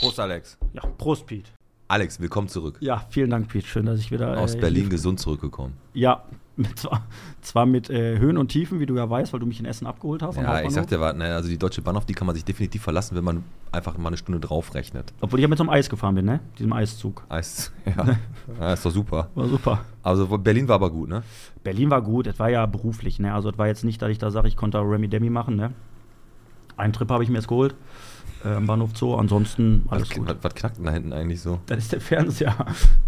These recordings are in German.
Prost, Alex. Ja, Prost, Pete. Alex, willkommen zurück. Ja, vielen Dank, Pete. Schön, dass ich wieder. Aus äh, Berlin gesund zurückgekommen. Ja, mit, zwar, zwar mit äh, Höhen und Tiefen, wie du ja weißt, weil du mich in Essen abgeholt hast. Ja, ich sagte, war, naja, also die Deutsche Bahn, auf die kann man sich definitiv verlassen, wenn man einfach mal eine Stunde draufrechnet. Obwohl ich ja mit so einem Eis gefahren bin, ne? Diesem Eiszug. Eis, ja. ja, ist doch super. War super. Also Berlin war aber gut, ne? Berlin war gut, es war ja beruflich, ne? Also es war jetzt nicht, dass ich da sage, ich konnte Remy Demi machen, ne? Einen Trip habe ich mir jetzt geholt. Äh, am Bahnhof Zoo, ansonsten alles Was, gut. was, was knackt denn da hinten eigentlich so? Das ist der Fernseher.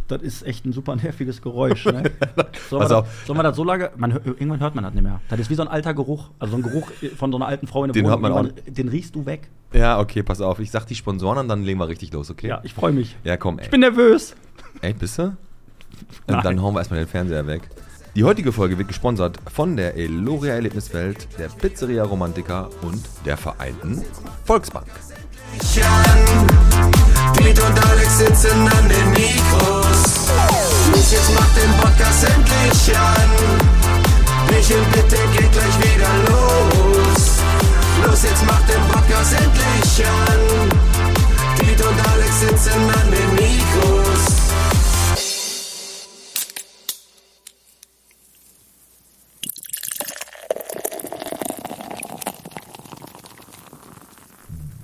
Das ist echt ein super nerviges Geräusch. Ne? Wir auf. das, sollen wir das so lange. Man, irgendwann hört man das nicht mehr. Das ist wie so ein alter Geruch. Also so ein Geruch von so einer alten Frau in der Den hört man Irgendwann- Den riechst du weg. Ja, okay, pass auf. Ich sag die Sponsoren und dann legen wir richtig los, okay? Ja, ich freue mich. Ja, komm, ey. Ich bin nervös. Ey, bist du? Nein. Und dann hauen wir erstmal den Fernseher weg. Die heutige Folge wird gesponsert von der Eloria Erlebniswelt, der Pizzeria Romantica und der Vereinten Volksbank. Piet und Alex sitzen an den Mikros. Los, jetzt macht den Podcast endlich an. Michel, bitte geht gleich wieder los. Los, jetzt macht den Podcast endlich an. Piet und Alex sitzen an den Mikros.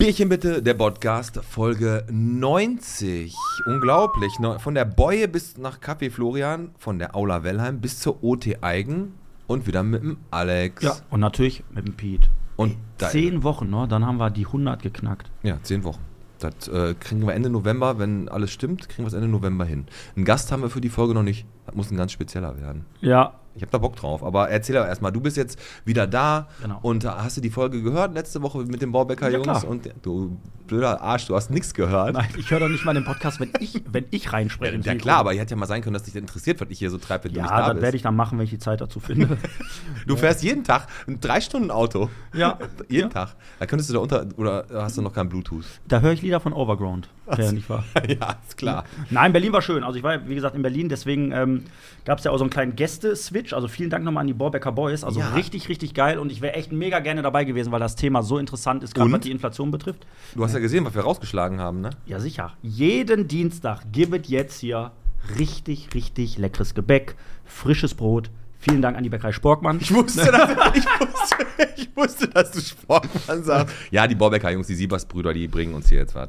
Bierchen bitte, der Podcast, Folge 90. Unglaublich. Ne? Von der Boye bis nach Café Florian, von der Aula Wellheim bis zur OT Eigen und wieder mit dem Alex. Ja. Und natürlich mit dem Pete. Und da- Zehn Wochen, ne? Dann haben wir die 100 geknackt. Ja, zehn Wochen. Das äh, kriegen wir Ende November, wenn alles stimmt, kriegen wir es Ende November hin. Einen Gast haben wir für die Folge noch nicht. Das muss ein ganz spezieller werden. Ja. Ich habe da Bock drauf. Aber erzähl aber erstmal, du bist jetzt wieder da Genau. und hast du die Folge gehört letzte Woche mit den Baubecker Ja, Jungs? klar. Und du blöder Arsch, du hast nichts gehört. Nein, ich höre doch nicht mal den Podcast, wenn ich, wenn ich reinspreche. ins Ja klar, aber hätte ja mal sein können, dass dich das interessiert, was ich hier so treibe, wenn du nicht Ja, da das bist. werde ich dann machen, wenn ich die Zeit dazu finde. du fährst jeden Tag ein drei Stunden Auto. Ja. jeden Ja. Tag. Da könntest du da unter oder hast du noch kein Bluetooth? da höre ich Lieder von Overground. Ja, nicht wahr? ja, ist klar. Nein, Berlin war schön. Also ich war, wie gesagt, in Berlin, deswegen ähm, gab es ja auch so einen kleinen Gäste-Switch. Also vielen Dank nochmal an die Borbecker Boys. Also Ja. richtig, richtig geil. Und ich wäre echt mega gerne dabei gewesen, weil das Thema so interessant ist, gerade was die Inflation betrifft. Du hast ja gesehen, was wir rausgeschlagen haben, ne? Ja, sicher. Jeden Dienstag gibt jetzt hier richtig, richtig leckeres Gebäck, frisches Brot. Vielen Dank an die Bäckerei Sporkmann. Ich wusste, dass, ich wusste, ich wusste, dass du Sportmann sagst. Ja, die Borbecker Jungs, die Siebers-Brüder, die bringen uns hier jetzt was.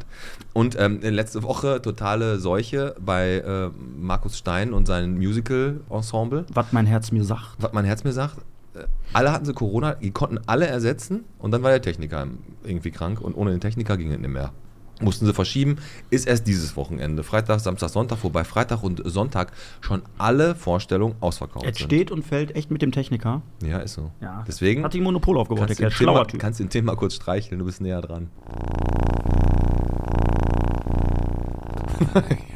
Und ähm, letzte Woche totale Seuche bei äh, Markus Stein und seinem Musical-Ensemble. Was mein Herz mir sagt. Was mein Herz mir sagt, alle hatten sie Corona, die konnten alle ersetzen und dann war der Techniker irgendwie krank und ohne den Techniker ging es nicht mehr. Mussten sie verschieben, ist erst dieses Wochenende. Freitag, Samstag, Sonntag, wobei Freitag und Sonntag schon alle Vorstellungen ausverkauft Es sind. steht und fällt echt mit dem Techniker. Ja, ist so. Ja. Deswegen Hat ein Monopol aufgebaut, der kannst, du Kerl. Schlauer Typ. kannst den Tim mal kurz streicheln, du bist näher dran.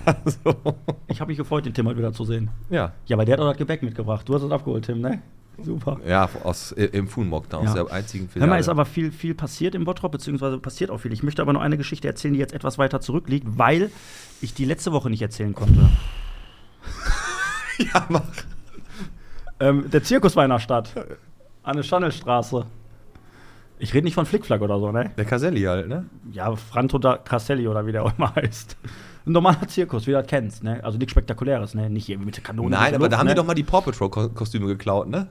Ja, so. Ich habe mich gefreut, den Tim heute wieder zu sehen. ja. Ja, weil der hat auch das Gebäck mitgebracht. Du hast es abgeholt, Tim, ne? Super. Ja, aus, im Funmock da, aus Ja. der einzigen Hör Filiale. mal, ist aber viel, viel passiert im Bottrop, beziehungsweise passiert auch viel. Ich möchte aber nur eine Geschichte erzählen, die jetzt etwas weiter zurückliegt, weil ich die letzte Woche nicht erzählen konnte. ja, mach. Ähm, der Zirkus war in der Stadt. An der Schandelstraße. Ich rede nicht von Flickflack oder so, ne? Der Caselli halt, ne? Ja, Franto da Castelli oder wie der auch immer heißt. Ein normaler Zirkus, wie du das kennst, ne? Also nichts Spektakuläres, ne? Nicht irgendwie mit der Kanone. Nein, aber da Luft, haben ne? die doch mal die Paw Patrol Ko- Kostüme geklaut, ne?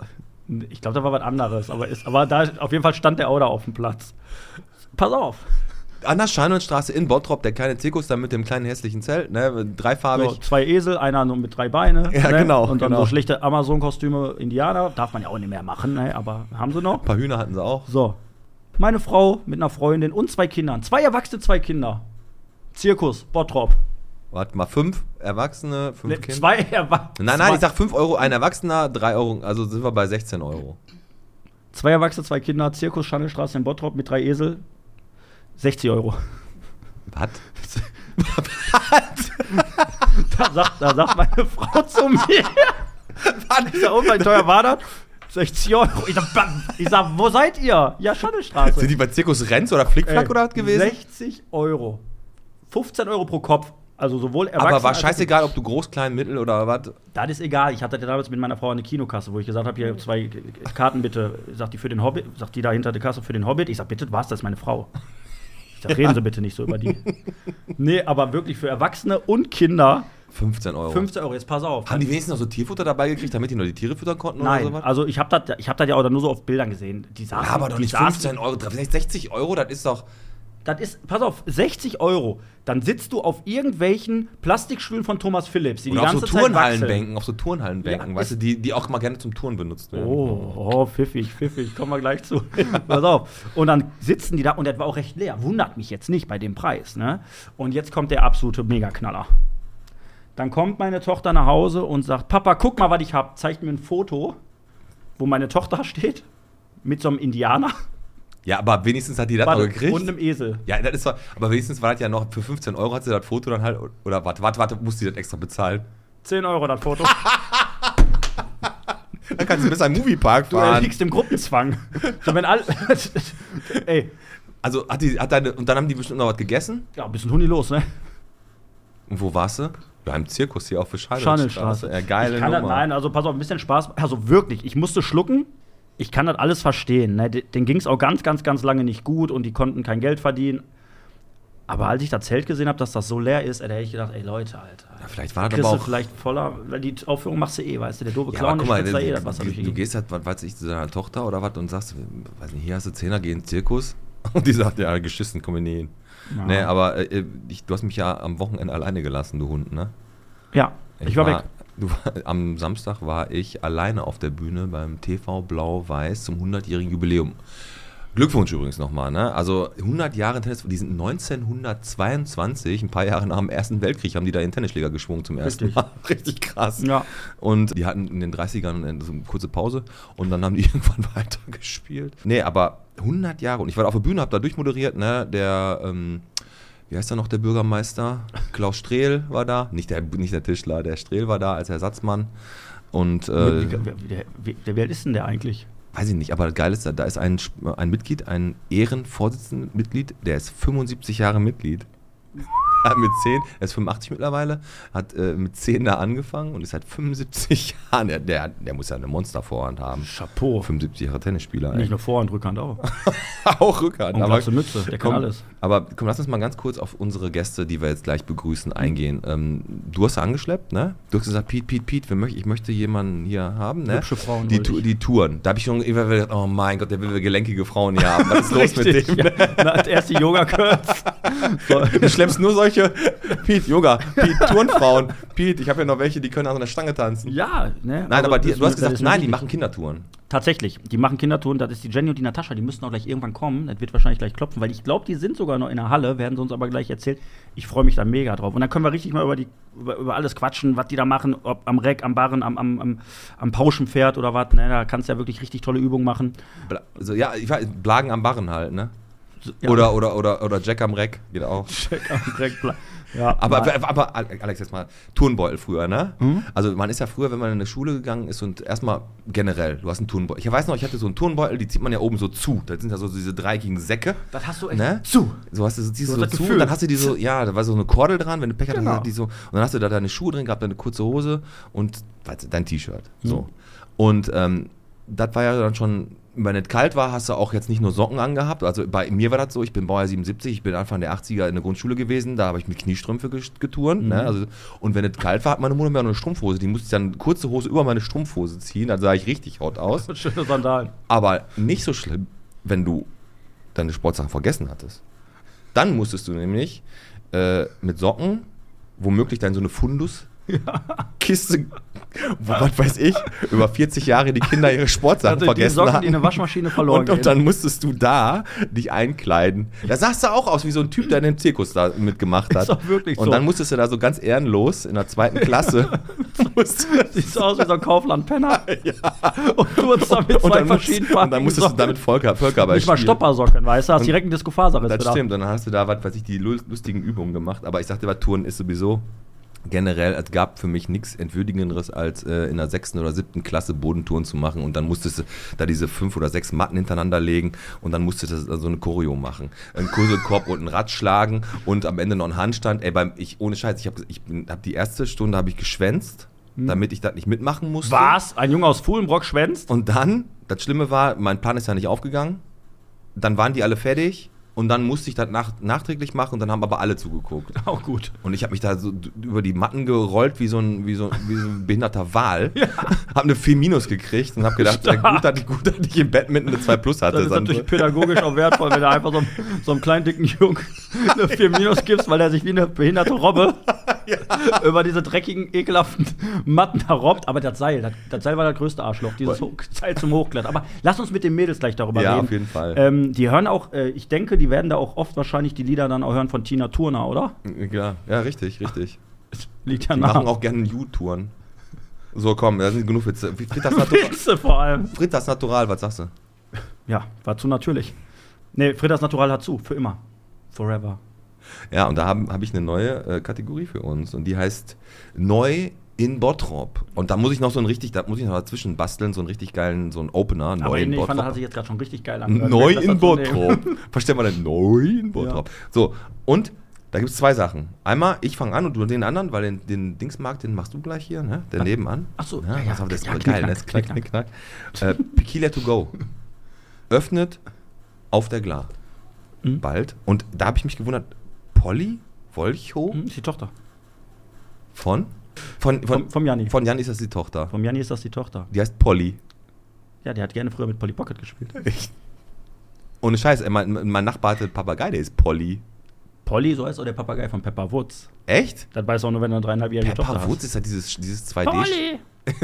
Ich glaube, da war was anderes, aber, ist, aber da auf jeden Fall stand der auch da auf dem Platz. Pass auf. An der Scheinwandstraße in Bottrop, der kleine Zirkus da mit dem kleinen hässlichen Zelt, ne? Dreifarbig. So, zwei Esel, einer nur mit drei Beine. Ja, ne? genau, Und dann genau. so schlichte Amazon-Kostüme Indianer. Darf man ja auch nicht mehr machen, ne? aber haben sie noch. Ein paar Hühner hatten sie auch. So. Meine Frau mit einer Freundin und zwei Kindern. Zwei Erwachsene, zwei Kinder. Zirkus, Bottrop. Warte mal, fünf Erwachsene, fünf Ne, Kinder. Zwei Erwachsene. Nein, nein, ich sag 5 Euro, ein Erwachsener, 3 Euro, also sind wir bei 16 Euro. Zwei Erwachsene, zwei Kinder. Zirkus, Schandelstraße in Bottrop mit drei Esel. 60 Euro. Was? Da sagt, da sagt meine Frau zu mir. Ich sag, oh, wie teuer war das? 60 Euro. Ich sag, ich sag, wo seid ihr? Ja, Schandelstraße. Sind die bei Zirkus Renz oder Flickflack Ey, oder was gewesen? 60 Euro. 15 Euro pro Kopf. Also sowohl Erwachsene Aber war scheißegal, ob du groß, klein, mittel oder was. Das ist egal. Ich hatte damals mit meiner Frau eine Kinokasse, wo ich gesagt habe, hier zwei Karten bitte. Sagt die für den Hobbit, sagt die da hinter der Kasse für den Hobbit. Ich sag, bitte, was? Das ist meine Frau. Ich sag, reden Sie bitte nicht so über die. Nee, aber wirklich für Erwachsene und Kinder 15 Euro. 15 Euro. Jetzt pass auf. Haben die wenigstens noch so Tierfutter dabei gekriegt, damit die nur die Tiere füttern konnten Nein, oder sowas? also ich habe das, ich hab ja auch nur so auf Bildern gesehen. Die saßen, Ja, aber doch nicht saßen- 15 Euro, 60 Euro, das ist doch. Das ist, pass auf, 60 Euro. Dann sitzt du auf irgendwelchen Plastikstühlen von Thomas Phillips, die Oder die auf so ganze Zeit wachsen. Turnhallenbänken, auf so Turnhallenbänken, Ja, weißt du, die, die auch mal gerne zum Touren benutzt werden. Oh, oh, pfiffig, pfiffig, kommen wir gleich zu. Pass auf. Und dann sitzen die da und das war auch recht leer. Wundert mich jetzt nicht bei dem Preis, ne? Und jetzt kommt der absolute Megaknaller. Dann kommt meine Tochter nach Hause und sagt: Papa, guck mal, was ich hab. Zeigt mir ein Foto, wo meine Tochter steht, mit so einem Indianer Ja, aber wenigstens hat die das noch gekriegt. und einem Esel. Ja, das ist zwar, aber wenigstens war das ja noch für 15 Euro hat sie das Foto dann halt, oder warte, warte, warte, musste die das extra bezahlen. 10 Euro das Foto. Dann kannst du bis ein Moviepark Du fahren. liegst im Gruppenzwang. so, wenn all, Ey, Also hat die, hat deine, und dann haben die bestimmt noch was gegessen. ja, ein bisschen Hundi los, ne? Und wo warst du? Ja, im Zirkus hier auf der Schanelstraße. Ja, geile ich kann das, Nummer. nein, also pass auf, ein bisschen Spaß. Also wirklich, ich musste schlucken. Ich kann das alles verstehen. Ne? De- Den ging es auch ganz, ganz, ganz lange nicht gut und die konnten kein Geld verdienen. Aber als ich das Zelt gesehen habe, dass das so leer ist, ey, da hätte ich gedacht, ey Leute, Alter. Ja, vielleicht war das aber auch. vielleicht voller, weil die Aufführung machst du eh, weißt du, der doofe Ja, Clown, der guck mal, da du, eh das Wasser durch du, du gehst halt, was weiß ich, zu deiner Tochter oder was und sagst, weiß nicht, hier hast du Zehner, geh in den Zirkus. Und die sagt, ja, geschissen, komm ich nie hin. Ja. Nee, aber äh, ich, du hast mich ja am Wochenende alleine gelassen, du Hund, ne? Ja, ich, war, weg. Am Samstag war ich alleine auf der Bühne beim TV Blau-Weiß zum 100-jährigen Jubiläum. Glückwunsch übrigens nochmal, ne? Also 100 Jahre Tennis, die sind 1922, ein paar Jahre nach dem Ersten Weltkrieg, haben die da den Tennisschläger geschwungen zum ersten Richtig. Mal. Richtig krass. Ja. Und die hatten in den 30ern so eine kurze Pause und dann haben die irgendwann weitergespielt. Nee, aber 100 Jahre und ich war auf der Bühne, hab da durchmoderiert, ne? Der, ähm, wie heißt da noch der Bürgermeister? Klaus Strehl war da. Nicht der, nicht der Tischler, der Strehl war da als Ersatzmann. Und äh, der, wie alt ist denn der eigentlich? weiß ich nicht, aber das Geile ist, da ist ein, ein Mitglied, ein Ehrenvorsitzendenmitglied, der ist 75 Jahre Mitglied. Hat mit 10, er ist 85 mittlerweile, hat äh, mit 10 da angefangen und ist seit 75 Jahren, der, der, der muss ja eine Monstervorhand haben. Chapeau. 75 Jahre Tennisspieler. Nicht ey. nur Vorhand, Rückhand auch. auch Rückhand. Und aber, Mütze, der kann komm, alles. aber komm, lass uns mal ganz kurz auf unsere Gäste, die wir jetzt gleich begrüßen, eingehen. Ähm, du hast angeschleppt, ne? Du hast gesagt, Piet, Piet, Piet, möcht, ich möchte jemanden hier haben, ne? Hübsche Frauen Die, Tu- die Touren. Da habe ich schon immer gedacht, oh mein Gott, der will gelenkige Frauen hier haben. Was ist los mit Richtig, dem? ja. Na, erst die Yoga-Curls. Du schleppst nur solche, Piet, Yoga, Piet, Turnfrauen. Piet, ich habe ja noch welche, die können an so einer Stange tanzen. Ja, ne? Nein, aber die, das- du hast gesagt, nein, die machen Kindertouren. Tatsächlich, die machen Kindertouren, das ist die Jenny und die Natascha, die müssten auch gleich irgendwann kommen. Das wird wahrscheinlich gleich klopfen, weil ich glaube, die sind sogar noch in der Halle, werden sie uns aber gleich erzählt. Ich freue mich da mega drauf. Und dann können wir richtig mal über, die, über, über alles quatschen, was die da machen, ob am Reck, am Barren, am, am, am, am Pauschenpferd oder was. Ne? Da kannst du ja wirklich richtig tolle Übungen machen. Bla, also, ja, ich weiß, Blagen am Barren halt, ne? So, ja. Oder, oder, oder, oder Jack am Reck, geht auch. Check am Reck. bla- Ja, Aber, mal- aber, Alex, jetzt mal, Turnbeutel früher, ne? Mhm. Also man ist ja früher, wenn man in eine Schule gegangen ist und erstmal generell, du hast einen Turnbeutel. Ich weiß noch, ich hatte so einen Turnbeutel, die zieht man ja oben so zu. Da sind ja so diese dreieckigen Säcke. das hast du echt Ne? zu. So hast du, ziehst Du so zu, Gefühl. und dann hast du die so, ja, da war so eine Kordel dran, wenn du Pech hattest, Genau. hast du die so, und dann hast du da deine Schuhe drin gehabt, deine kurze Hose und weißt du, dein T-Shirt. So. Mhm. Und ähm, das war ja dann schon, wenn es kalt war, hast du auch jetzt nicht nur Socken angehabt. Also bei mir war das so, ich bin Baujahr 77, ich bin Anfang der 80er in der Grundschule gewesen, da habe ich mit Kniestrümpfe geturnt. Mhm. Ne? Also, und wenn es kalt war, hat meine Mutter mir auch eine Strumpfhose, die musste ich dann kurze Hose über meine Strumpfhose ziehen, dann sah ich richtig hot aus. Schöne Sandalen. Aber nicht so schlimm, wenn du deine Sportsachen vergessen hattest. Dann musstest du nämlich äh, mit Socken, womöglich dann so eine Fundus-Kiste, wo, was weiß ich, über 40 Jahre die Kinder ihre Sportsachen Also die vergessen Socken, hatten. die in der Waschmaschine verloren und, und dann musstest du da dich einkleiden. Da sahst du auch aus wie so ein Typ, der in dem Zirkus da mitgemacht hat. Ist auch wirklich und so. dann musstest du da so ganz ehrenlos in der zweiten Klasse. Siehst du aus wie so ein Kaufland-Penner. Und du uns da mit und, zwei dann musst, verschiedenen und dann musstest du damit Völker, Völkerball Nicht mal. Stoppersocken, weißt du? Hast direkt einen Disco-Faser Das stimmt, dann hast du da, was weiß ich, die lu- lustigen Übungen gemacht. Aber ich sagte, was Touren ist sowieso generell, es gab für mich nichts Entwürdigenderes, als äh, in der sechsten oder siebten Klasse Bodentouren zu machen. Und dann musstest du da diese fünf oder sechs Matten hintereinander legen und dann musstest du so eine Choreo machen. Ein Kurselkorb und ein Rad schlagen und am Ende noch ein Handstand. Ey, beim, ich, ohne Scheiß, ich habe ich bin- hab die erste Stunde habe ich geschwänzt, damit ich das nicht mitmachen musste. Was? Ein Junge aus Fuhlenbrock schwänzt? Und dann, das Schlimme war, mein Plan ist ja nicht aufgegangen. Dann waren die alle fertig und dann musste ich das nach, nachträglich machen und dann haben aber alle zugeguckt. Auch gut. Und ich habe mich da so über die Matten gerollt wie so ein, wie so, wie so ein behinderter Wal. Habe eine 4 Minus gekriegt und habe gedacht, äh, gut, dass ich, gut, dass ich im Badminton eine 2 Plus hatte. Das ist natürlich pädagogisch auch wertvoll, wenn du einfach so, einem- so einem kleinen dicken Jungen eine 4 Minus gibst, weil er sich wie eine behinderte Robbe über diese dreckigen, ekelhaften Matten da robbt. Aber das Seil, das, das Seil war das größte Arschloch, dieses Seil zum Hochklettern. Aber lass uns mit den Mädels gleich darüber Ja, reden. auf jeden Fall. Ähm, die hören auch, äh, ich denke, die werden da auch oft wahrscheinlich die Lieder dann auch hören von Tina Turner, oder? ja, ja, richtig, richtig. Liegt ja Die nach. machen auch gerne U-Touren. So, komm, da sind genug Witze. Fritas Natural, Witze vor allem. Fritas Natural, was sagst du? Ja, war zu natürlich. Nee, Fridas Natural hat zu, für immer. Forever. Ja, und da habe hab ich eine neue äh, Kategorie für uns und die heißt Neu in Bottrop. Und da muss ich noch so ein richtig, da muss ich noch dazwischen basteln, so einen richtig geilen, so einen Opener, Neu Aber in nee, ich fand, das Bottrop. hat sich jetzt gerade schon richtig geil angehört. Neu Das in. Bottrop. Versteht man denn? Neu in Bottrop. So, und da gibt es zwei Sachen. Einmal, ich fange an und du den anderen, weil den, den Dingsmarkt, den machst du gleich hier, ne? Der nebenan. Ach so, ja, ja, ja. auf, das ist Ja, geil, ne? knack, Das knack, knack, knack. Äh, Pekilia to go. Öffnet auf der Glar. Mhm. Bald. Und da habe ich mich gewundert, Polly Wolchow Hm, ist die Tochter. von? Von, von, Vom, vom Janni. von Jan ist das die Tochter. Vom Janni ist das die Tochter. Die heißt Polly. Ja, der hat gerne früher mit Polly Pocket gespielt. Ohne Scheiß, ey, mein, mein Nachbar hatte einen Papagei, der ist Polly. Polly, so heißt auch der Papagei von Pepper Woods. Echt? Das weiß auch nur, wenn du eine dreieinhalbjährige Tochter Pepper Woods ist ja dieses, dieses 2D. Polly!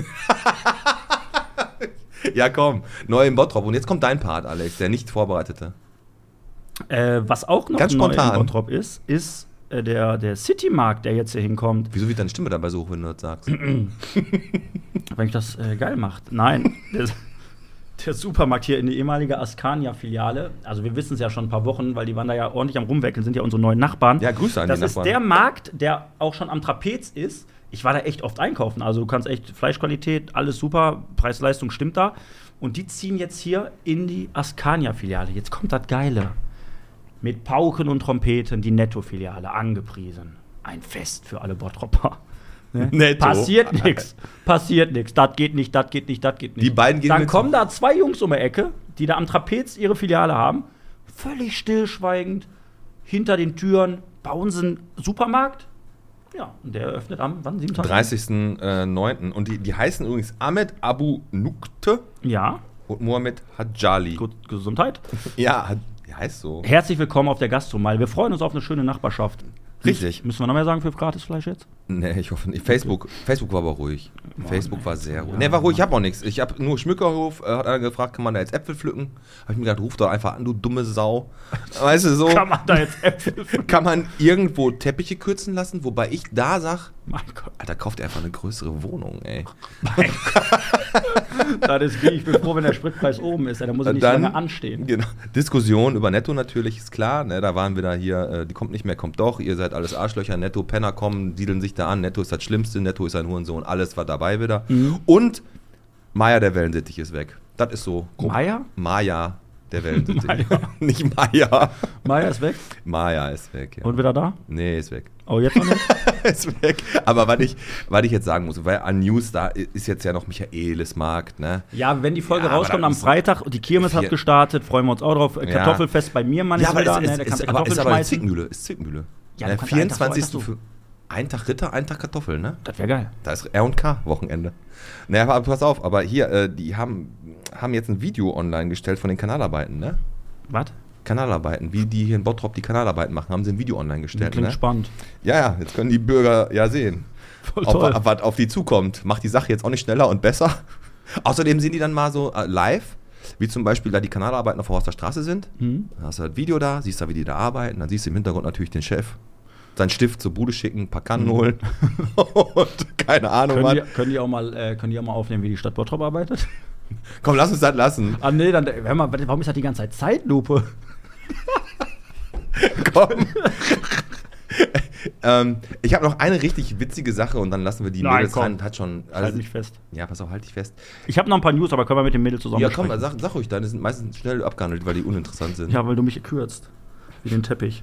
Ja, komm. Neu im Bottrop. Und jetzt kommt dein Part, Alex, der nicht vorbereitete. Äh, was auch noch Ganz neu spontan. Bottrop ist, ist äh, der, der City-Markt, der jetzt hier hinkommt. Wieso wird deine Stimme dabei so hoch, wenn du das sagst? Wenn ich das äh, geil macht. Nein, der, der Supermarkt hier in die ehemalige Askania-Filiale. Also wir wissen es ja schon ein paar Wochen, weil die waren da ja ordentlich am rumweckeln, sind ja unsere neuen Nachbarn. Ja, Grüße an das die ist Nachbarn. der Markt, der auch schon am Trapez ist. Ich war da echt oft einkaufen. Also du kannst echt Fleischqualität, alles super, Preis-Leistung stimmt da. Und die ziehen jetzt hier in die Askania-Filiale. Jetzt kommt das Geile. Mit Pauken und Trompeten die Netto-Filiale angepriesen. Ein Fest für alle Bottropper. Ne? Netto. Passiert nichts. Passiert nichts. Das geht nicht, das geht nicht, das geht nicht. Die beiden gehen Dann kommen da zwei Jungs um die Ecke, die da am Trapez ihre Filiale haben. Völlig stillschweigend. Hinter den Türen bauen sie einen Supermarkt. Ja, und der eröffnet am, wann? 27. 30.09. Und die, die heißen übrigens Ahmed Abu Nukte Ja, und Mohamed Hadjali. gut, Gesundheit. Ja, die heißt so. Herzlich willkommen auf der Gastromeile. Wir freuen uns auf eine schöne Nachbarschaft. Richtig. Müssen wir noch mehr sagen für Gratisfleisch jetzt? Nee, ich hoffe nicht. Facebook, Facebook war aber ruhig. Facebook war sehr ruhig. ja. Nee, war ruhig, ich hab auch nichts. Ich hab nur Schmückerhof, äh, hat einer gefragt, kann man da jetzt Äpfel pflücken? Hab ich mir gedacht, ruf doch einfach an, du dumme Sau. Weißt du, so Kann man da jetzt Äpfel kann man irgendwo Teppiche kürzen lassen, wobei ich da sag, Mein Gott. Alter, kauft ihr einfach eine größere Wohnung, ey. Das ist wie, ich bin froh, wenn der Spritpreis oben ist. Ja, dann muss ich nicht so lange anstehen. Genau. Diskussion über Netto natürlich, ist klar. Ne, da waren wir da hier, äh, die kommt nicht mehr, kommt doch. Ihr seid alles Arschlöcher. Netto, Penner kommen, siedeln sich da an. Netto ist das Schlimmste. Netto ist ein Hurensohn. Alles war dabei wieder. Mhm. Und Maya, der Wellensittich, ist weg. Das ist so. grob. Maya? Maya, der Wellensittich. Maya. nicht Maya. Maya ist weg Maya ist weg. Ja. und wieder da. Nee, ist weg. Oh, jetzt noch nicht? ist weg. Aber was ich, was ich jetzt sagen muss, weil an News da ist jetzt ja noch Michaelismarkt, ne? Ja, wenn die Folge Ja, rauskommt am Freitag und die Kirmes hat gestartet, freuen wir uns auch drauf. Ja. Kartoffelfest bei mir, Mann, Ja, ist aber wieder. es ne, ist, da ist, ist, aber, ist aber. Zwickmühle. Ist Zwickmühle. Ja, Ja, du kannst einen Tag 24. vorher Für ein Tag Ritter, ein Tag Kartoffeln, ne? Das wäre geil. Da ist R&K Wochenende. Naja, aber pass auf, aber hier, äh, die haben, haben jetzt ein Video online gestellt von den Kanalarbeiten, ne? Was? Kanalarbeiten, wie die hier in Bottrop die Kanalarbeiten machen, haben sie ein Video online gestellt, Klingt ne? spannend. Ja, ja, jetzt können die Bürger ja sehen, Voll toll. ob was auf die zukommt. Macht die Sache jetzt auch nicht schneller und besser. Außerdem sehen die dann mal so äh, live, wie zum Beispiel da die Kanalarbeiten auf der Horster Straße sind. Mhm. Dann hast du das Video da, siehst da, wie die da arbeiten, dann siehst du im Hintergrund natürlich den Chef. Seinen Stift zur Bude schicken, ein paar Kannen holen und keine Ahnung Mhm. Können was. die, können, die auch mal, äh, können die auch mal aufnehmen, wie die Stadt Bottrop arbeitet? Komm, lass uns das lassen. Ah, nee, dann, hör mal, warum ist das die ganze Zeit Zeitlupe? Komm. ähm, ich habe noch eine richtig witzige Sache und dann lassen wir die Nein, Mädels komm. rein. Hat schon. Halt Also, mich fest. ja, pass auf, halt dich fest. Ich habe noch ein paar News, aber können wir mit dem Mädel zusammen Ja, komm, sag, sag ruhig, deine sind meistens schnell abgehandelt, weil die uninteressant sind. Ja, weil du mich kürzt. Wie den Teppich.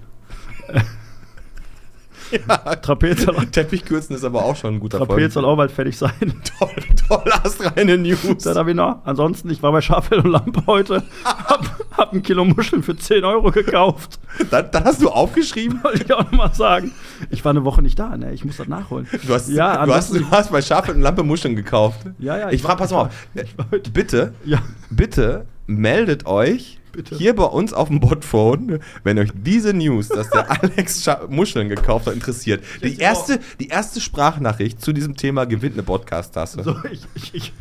Trapez soll, Teppichkürzen ist aber auch schon ein guter Trapez soll auch bald fertig sein. Toll, toll, hast reine News. Das habe ich noch. Ansonsten, ich war bei Schafel und Lampe heute. Hab, hab ein Kilo Muscheln für 10 Euro gekauft. Dann, dann hast du aufgeschrieben. Wollte ich auch nochmal sagen. Ich war eine Woche nicht da, ne? Ich muss das nachholen. Du hast, ja, du hast, du hast bei Schafel und Lampe Muscheln gekauft. Ja, ja, Ich, ich frage, pass mal auf. Bitte, Ja. bitte meldet euch Bitte. hier bei uns auf dem Botphone, wenn euch diese News, dass der Alex Muscheln gekauft hat, interessiert. Die erste, die erste Sprachnachricht zu diesem Thema gewinnt eine Podcast-Tasse. So, ich ich, ich,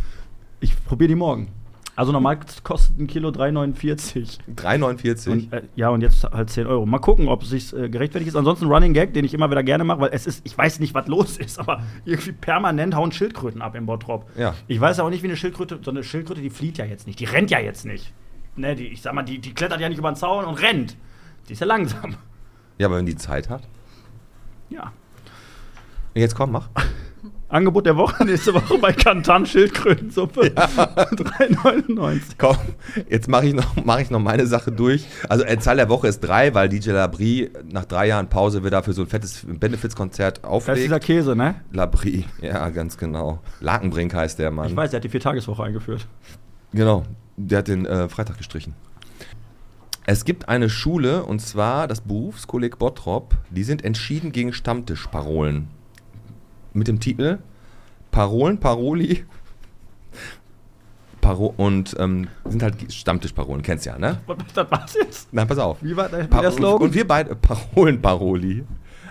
ich probiere die morgen. Also normal kostet ein Kilo 3,49. 3,49. Und, äh, ja, und jetzt halt 10 Euro. Mal gucken, ob es sich äh, gerechtfertigt ist. Ansonsten Running Gag, den ich immer wieder gerne mache, weil es ist, ich weiß nicht, was los ist, aber irgendwie permanent hauen Schildkröten ab im Bottrop. Ja. Ich weiß auch nicht, wie eine Schildkröte, so eine Schildkröte, die flieht ja jetzt nicht, die rennt ja jetzt nicht. Ne, die, ich sag mal, die, die klettert ja nicht über den Zaun und rennt. Die ist ja langsam. Ja, aber wenn die Zeit hat. Ja. Jetzt komm, mach. Angebot der Woche nächste Woche bei Kantan Schildkrötensuppe. 3,99. Komm, jetzt mache ich, noch- mach ich noch meine Sache durch. Also, äh, Zahl der Woche ist drei, weil DJ Labrie nach drei Jahren Pause wieder für so ein fettes Benefits-Konzert Das ist dieser auflegt. Käse, ne? Labrie, ja, ganz genau. Lakenbrink heißt der Mann. Ich weiß, der hat die Viertageswoche eingeführt. Genau, der hat den äh, Freitag gestrichen. Es gibt eine Schule, und zwar das Berufskolleg Bottrop, die sind entschieden gegen Stammtischparolen. Mit dem Titel Parolen, Paroli. Paro und ähm, sind halt Stammtischparolen, kennst ja, ne? Was, das war's jetzt? Na, pass auf. Wie war der, Pa- der Slogan? Und wir beide, Parolen, Paroli.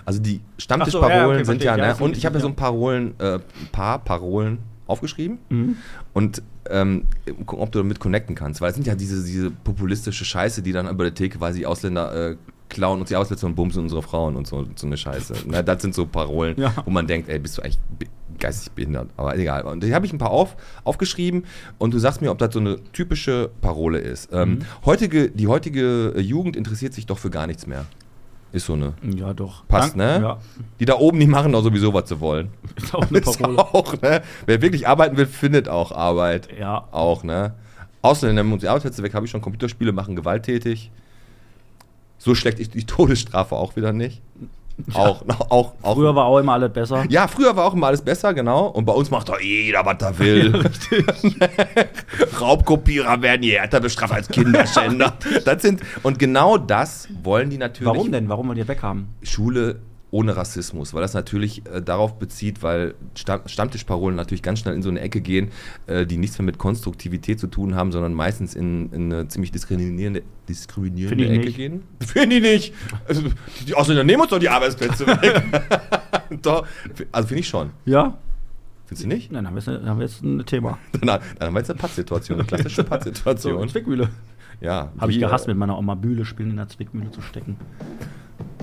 Also die Stammtischparolen so, ja, okay, sind ja. Ja, ne? ist Und ich habe ja so ja. ein Parolen, äh, ein paar Parolen aufgeschrieben. Mhm. Und ähm, gucken, ob du damit connecten kannst. Weil es sind ja diese, diese populistische Scheiße, die dann über der Theke quasi die Ausländer äh, klauen und sie aussetzen und bumsen unsere Frauen und so, so eine Scheiße. Na, das sind so Parolen, Ja. wo man denkt, ey, bist du eigentlich geistig behindert. Aber egal. Und hier habe ich ein paar auf, aufgeschrieben und du sagst mir, ob das so eine typische Parole ist. Ähm, Mhm. heutige, die heutige Jugend interessiert sich doch für gar nichts mehr. Ist so eine. Ja, doch. Passt, ne? Ja, Die da oben, die machen doch sowieso, was sie wollen. ist auch eine Ist Parole. auch, ne? Wer wirklich arbeiten will, findet auch Arbeit. Ja. Auch, ne? Ausländer nehmen uns die Arbeitsplätze weg, habe ich schon. Computerspiele machen gewalttätig. So schlecht ist die Todesstrafe auch wieder nicht. Auch, auch, auch. Früher war auch immer alles besser. ja, früher war auch immer alles besser, genau. Und bei uns macht doch jeder, was er will. Raubkopierer werden je härter bestraft als Kinderschänder. das sind, und genau das wollen die natürlich. Warum denn? Warum wollen die weghaben? Schule ohne Rassismus, weil das natürlich äh, darauf bezieht, weil Stamm Stammtischparolen natürlich ganz schnell in so eine Ecke gehen, äh, die nichts mehr mit Konstruktivität zu tun haben, sondern meistens in, in eine ziemlich diskriminierende, diskriminierende Ecke nicht. gehen. Finde ich nicht. Also, die Ausländer nehmen uns doch die Arbeitsplätze weg. doch, also finde ich schon. Ja? Findest du nicht? Dann haben wir jetzt, dann haben wir jetzt ein Thema. Dann, dann haben wir jetzt eine Pattsituation, eine klassische So, Pattsituation. Zwickmühle. ja, Habe ich wie, gehasst, äh, mit meiner Oma Bühle spielen, in der Zwickmühle zu stecken.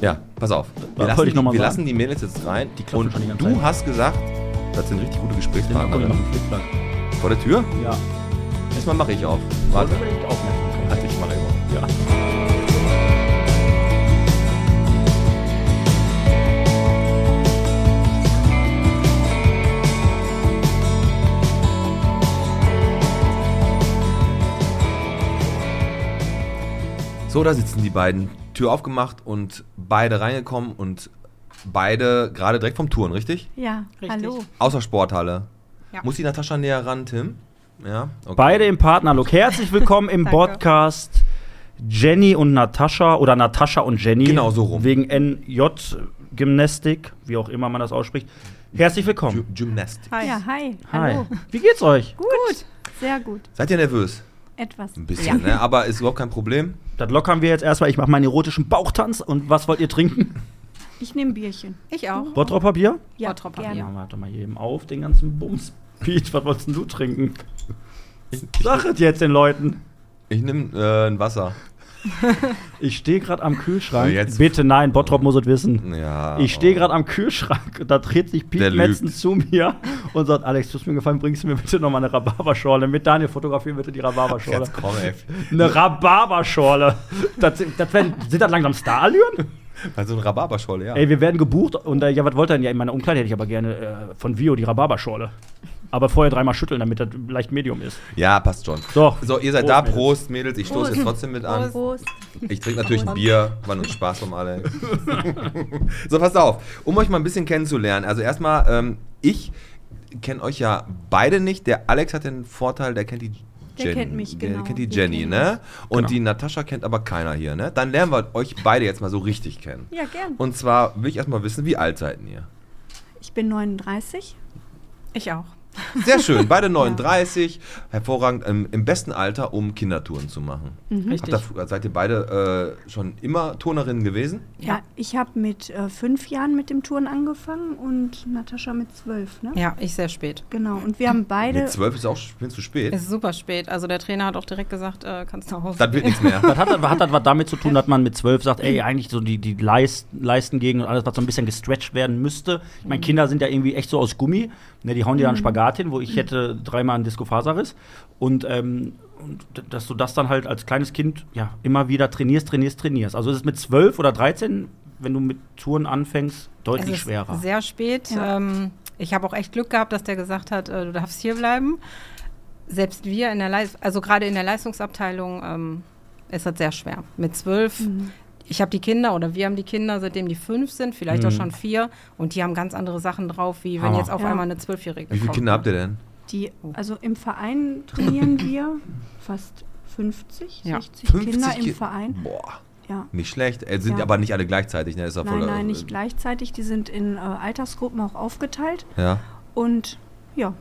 Ja, pass auf. Wir, wollte lassen, ich noch mal wir sagen. lassen die Mädels jetzt rein. Die und schon die ganze du Zeit. hast gesagt, das sind richtig gute Den Flickflack. Vor der Tür? Ja. Diesmal mache ich auf. Warte. Warte, ich mache immer. Ja. So, da sitzen die beiden. Tür aufgemacht und beide reingekommen und beide gerade direkt vom Touren, richtig? Ja, Richtig. hallo. Außer Sporthalle. Ja. Muss die Natascha näher ran, Tim? Ja. Okay. Beide im Partnerlook. Herzlich willkommen im. Podcast Jenny und Natascha oder Natascha und Jenny. Genau, so rum. Wegen NJ-Gymnastik, wie auch immer man das ausspricht. Herzlich willkommen. Gy- Gymnastik. Hi. Ja, hi. Hi. Hallo. Wie geht's euch? Gut. Sehr gut. Seid ihr nervös? Etwas. Ein bisschen, ne? Aber ist überhaupt kein Problem. Das lockern wir jetzt erstmal. Ich mache meinen erotischen Bauchtanz. Und was wollt ihr trinken? Ich nehme Bierchen. Ich auch. Bottropper Bier? Ja, Bottropper. Bier. Ja, warte mal jedem auf, den ganzen Bums. Pete, was wolltest denn du trinken? Sag es jetzt den Leuten. Ich nehme äh, ein Wasser. Ich stehe gerade am Kühlschrank. Ja, jetzt- Bitte nein, Bottrop muss es wissen. Ja. Ich stehe gerade am Kühlschrank und da dreht sich Pete Metzen zu mir und sagt: Alex, tust mir gefallen, bringst du mir bitte nochmal eine Rhabarberschorle mit. Daniel, fotografieren bitte die Rhabarberschorle. Jetzt komm, ey. Eine Rhabarberschorle. Das, das werden, sind das langsam Starallüren? Also ein Rhabarberschorle, ja. Ey, wir werden gebucht und äh, ja, was wollt ihr denn? Ja, in meiner Umkleide hätte ich aber gerne äh, von Vio die Rhabarberschorle. Aber vorher dreimal schütteln, damit das leicht Medium ist. Ja, passt schon. So, So, ihr seid Prost, da. Prost, Mädels. Ich stoße jetzt trotzdem mit an. Prost. Ich trinke natürlich ein Bier, war nur Spaß vom Alex. so, passt auf, um euch mal ein bisschen kennenzulernen. Also erstmal, ähm, ich kenne euch ja beide nicht. Der Alex hat den Vorteil, der kennt die Der Jen- kennt mich, der genau. kennt die Jenny, ne? Und Genau. die Natascha kennt aber keiner hier, ne? Dann lernen wir euch beide jetzt mal so richtig kennen. Ja, gern. Und zwar will ich erstmal wissen, wie alt seid ihr? Ich bin 39. Ich auch. Sehr schön, beide 39, hervorragend, im, im besten Alter, um Kindertouren zu machen. Richtig. Habt ihr, seid ihr beide äh, schon immer Turnerinnen gewesen? Ja, ich habe mit äh, fünf Jahren mit dem Touren angefangen und Natascha mit zwölf, ne? Ja, ich sehr spät. Genau. Und wir haben beide. Mit 12 ist auch schon zu spät. Es ist super spät. Also der Trainer hat auch direkt gesagt, äh, kannst nach Hause. Das wird nichts mehr. Das hat, hat das was damit zu tun, dass man mit zwölf sagt, ey, eigentlich so die, die Leist, Leistengegend und alles, was so ein bisschen gestretcht werden müsste. Ich meine, Kinder sind ja irgendwie echt so aus Gummi. Ne, die hauen dir dann Spagat hin, wo ich hätte dreimal einen Discofaserriss. Und, ähm, und dass du das dann halt als kleines Kind ja immer wieder trainierst, trainierst, trainierst. Also es ist mit zwölf oder 13, wenn du mit Touren anfängst, Es deutlich ist schwerer. Sehr spät. Ja. Ähm, ich habe auch echt Glück gehabt, dass der gesagt hat, äh, du darfst hier bleiben. Selbst wir in der Leis also gerade in der Leistungsabteilung ähm, ist das sehr schwer. Mit zwölf, Mhm. Ich habe die Kinder oder wir haben die Kinder, seitdem die fünf sind, vielleicht auch Mhm. schon vier, und die haben ganz andere Sachen drauf, wie wenn Hammer. jetzt auf Ja. einmal eine Zwölfjährige Wie viele kommt. Kinder habt ihr denn? Die, also im Verein trainieren wir fast 50, Ja. 60 50 Kinder im Ki- Verein. Boah, Ja. nicht schlecht. Äh, sind Ja. aber nicht alle gleichzeitig, ne? Ist Nein, voll, nein, äh, nicht gleichzeitig. Die sind in äh, Altersgruppen auch aufgeteilt. Ja. Und ja,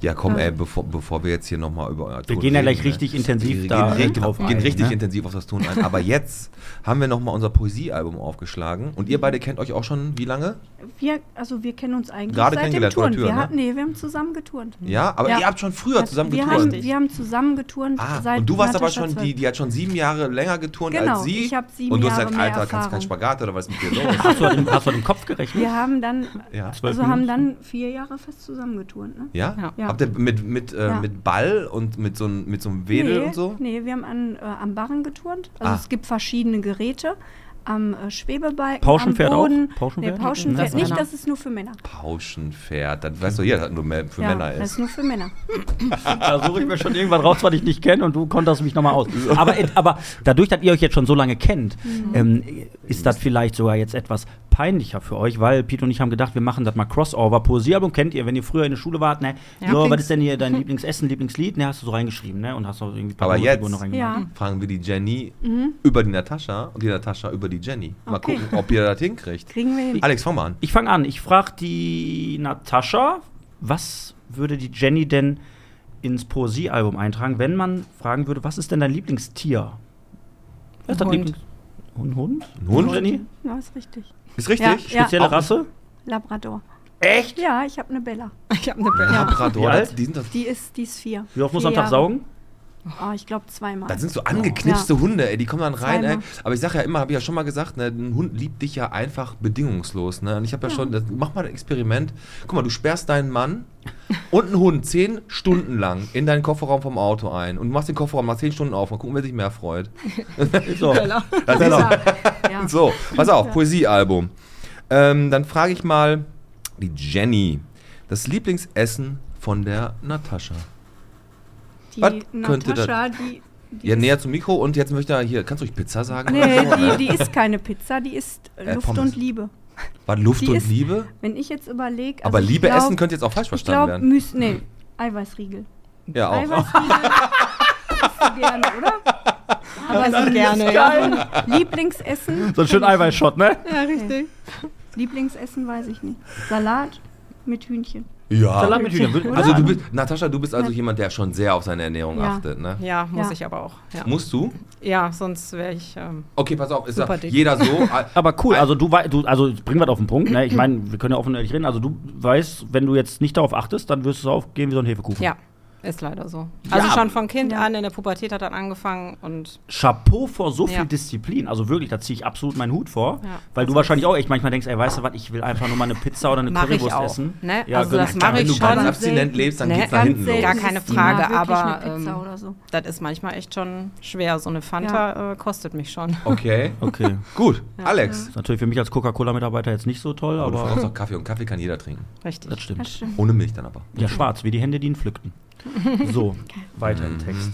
Ja, komm, Ja. ey, bevor, bevor wir jetzt hier nochmal über euer Wir Turnen gehen ja reden, gleich ne? richtig intensiv wir da gehen, drauf gehen ein, richtig ne? intensiv auf das Tun ein. Aber jetzt haben wir nochmal unser Poesiealbum aufgeschlagen. Und ihr beide kennt euch auch schon wie lange? wir, also wir kennen uns eigentlich Gerade seit dem Touren. Tür, wir ne? nee, wir haben zusammen geturnt. Ja, aber Ja. ihr habt schon früher Also zusammen wir geturnt. haben, wir haben zusammen geturnt Ah, seit und du warst aber schon, 12. die, die hat schon sieben Jahre länger geturnt Genau, als sie. ich hab sieben Und du hast Jahre gesagt, Alter, kannst keinen Erfahrung. Spagat oder was ist mit dir los? Hast du, den, hast du den Kopf gerechnet? Wir haben dann, also haben dann vier Jahre fest zusammen geturnt. Ne? Ja? Ja. Ja. Habt ihr mit, mit, äh, Ja. mit Ball und mit so, ein- mit so einem Wedel nee, und so? Nee, wir haben an, äh, am Barren geturnt. Also Ah. es gibt verschiedene Geräte. Am äh, Schwebebalken, Pauschenpferd am auch? Boden. Pauschenpferd? Nee, Pauschenpferd Das nicht, Männer. das ist nur für Männer. Pauschenpferd. Das weißt du jeder, dass das nur mehr für ja, Männer das ist ist. nur für Männer. Da suche ich mir schon irgendwann raus, was ich nicht kenne und du konterst mich nochmal aus. Aber, aber dadurch, dass ihr euch jetzt schon so lange kennt, Mhm. ähm, ist das vielleicht sogar jetzt etwas peinlicher für euch, weil Pete und ich haben gedacht, wir machen das mal Crossover. Poesiealbum kennt ihr, wenn ihr früher in der Schule wart, ne? Ja. so, was ist denn hier dein Lieblingsessen, Lieblingslied? Ne, hast du so reingeschrieben, ne? Und hast auch irgendwie ein Aber Parodie-Figuren jetzt- reingemacht. Ja. Fragen wir die Jenny über die Natascha und die Natascha über die Jenny. Mal Okay. gucken, ob ihr das hinkriegt. Kriegen wir hin. Alex, fang mal an. Ich fange an. Ich frage die Natascha, was würde die Jenny denn ins Poesiealbum eintragen, wenn man fragen würde, was ist denn dein Lieblingstier? Was ist dein Hund. Ein Hund? Ein Hund? Jenny? Ja, ist richtig. Ist richtig? Ja. Spezielle Auch- Rasse? Labrador. Echt? Ja, ich habe eine Bella. Ich habe eine Bella. Labrador, Wie alt? die, sind das, Die ist, die ist vier. Wie oft muss Vier man am Tag Jahre. saugen? Oh, ich glaube zweimal. das sind so angeknipste Hunde, ey, die kommen dann rein, ey. Aber ich sage ja immer, habe ich ja schon mal gesagt, ne, ein Hund liebt dich ja einfach bedingungslos. Ne? Und ich habe ja, schon, das, mach mal ein Experiment. Guck mal, du sperrst deinen Mann und einen Hund zehn Stunden lang in deinen Kofferraum vom Auto ein und du machst den Kofferraum nach zehn Stunden auf und gucken, wer sich mehr freut. So. Bella. Das ist ja. ja. So, pass auf, Poesiealbum. Ähm, dann frage ich mal die Jenny. Das Lieblingsessen von der Natascha. Die Was könnte Natascha, die. die Ja, näher zum Mikro und jetzt möchte er hier, kannst du ruhig Pizza sagen? Nee, die, die ist keine Pizza, die ist äh, Luft Pommes. und Liebe. War Luft die und ist- Liebe? Wenn ich jetzt überlege. Aber also ich Liebe glaub, essen könnte jetzt auch falsch Ich verstanden glaube, werden. Müs nee, Eiweißriegel. Ja, auch. Eiweißriegel. isst du gerne, oder? Aber so ein gerne, ja. Lieblingsessen. So ein schöner Eiweißshot, ne? Ja, richtig. Lieblingsessen weiß ich nicht. Salat mit Hühnchen. Ja. Salat mit Also du bist, Natascha, du bist also Ja. jemand, der schon sehr auf seine Ernährung Ja. achtet, ne? Ja, muss Ja. ich aber auch. Ja, Musst du? ja sonst wäre ich. Ähm, Okay, pass auf, ist Super dick. jeder so. Aber cool, also du weißt, du, also bringen wir das auf den Punkt, ne? Ich meine, wir können ja offen ehrlich reden. Also du weißt, wenn du jetzt nicht darauf achtest, dann wirst du aufgehen wie so ein Hefekuchen. ja, ist leider so. Also Ja. schon von Kind Ja. an in der Pubertät hat dann angefangen und Chapeau vor so viel Ja. Disziplin. Also wirklich, da ziehe ich absolut meinen Hut vor. Ja. Weil du wahrscheinlich auch echt manchmal denkst, ey, weißt du was, ich will einfach nur mal eine Pizza oder eine Mach ich Currywurst auch, essen. ne? Ja, Also gönn- das mach Wenn ich du schon. ganz Aber abstinent selten. lebst, dann Ne, geht's nach Ganz hinten los. Gar keine Frage, aber, ähm, so. das ist manchmal echt schon schwer. So eine Fanta äh, kostet mich schon. Okay, Okay. gut. Alex. Ist natürlich für mich als Coca-Cola-Mitarbeiter jetzt nicht so toll, Aber du aber verkaufst auch Kaffee und Kaffee kann jeder trinken. Richtig. das stimmt. Das stimmt. Ohne Milch dann aber. Ja, schwarz, wie die Hände, die ihn pflückten. So, weiter im Text.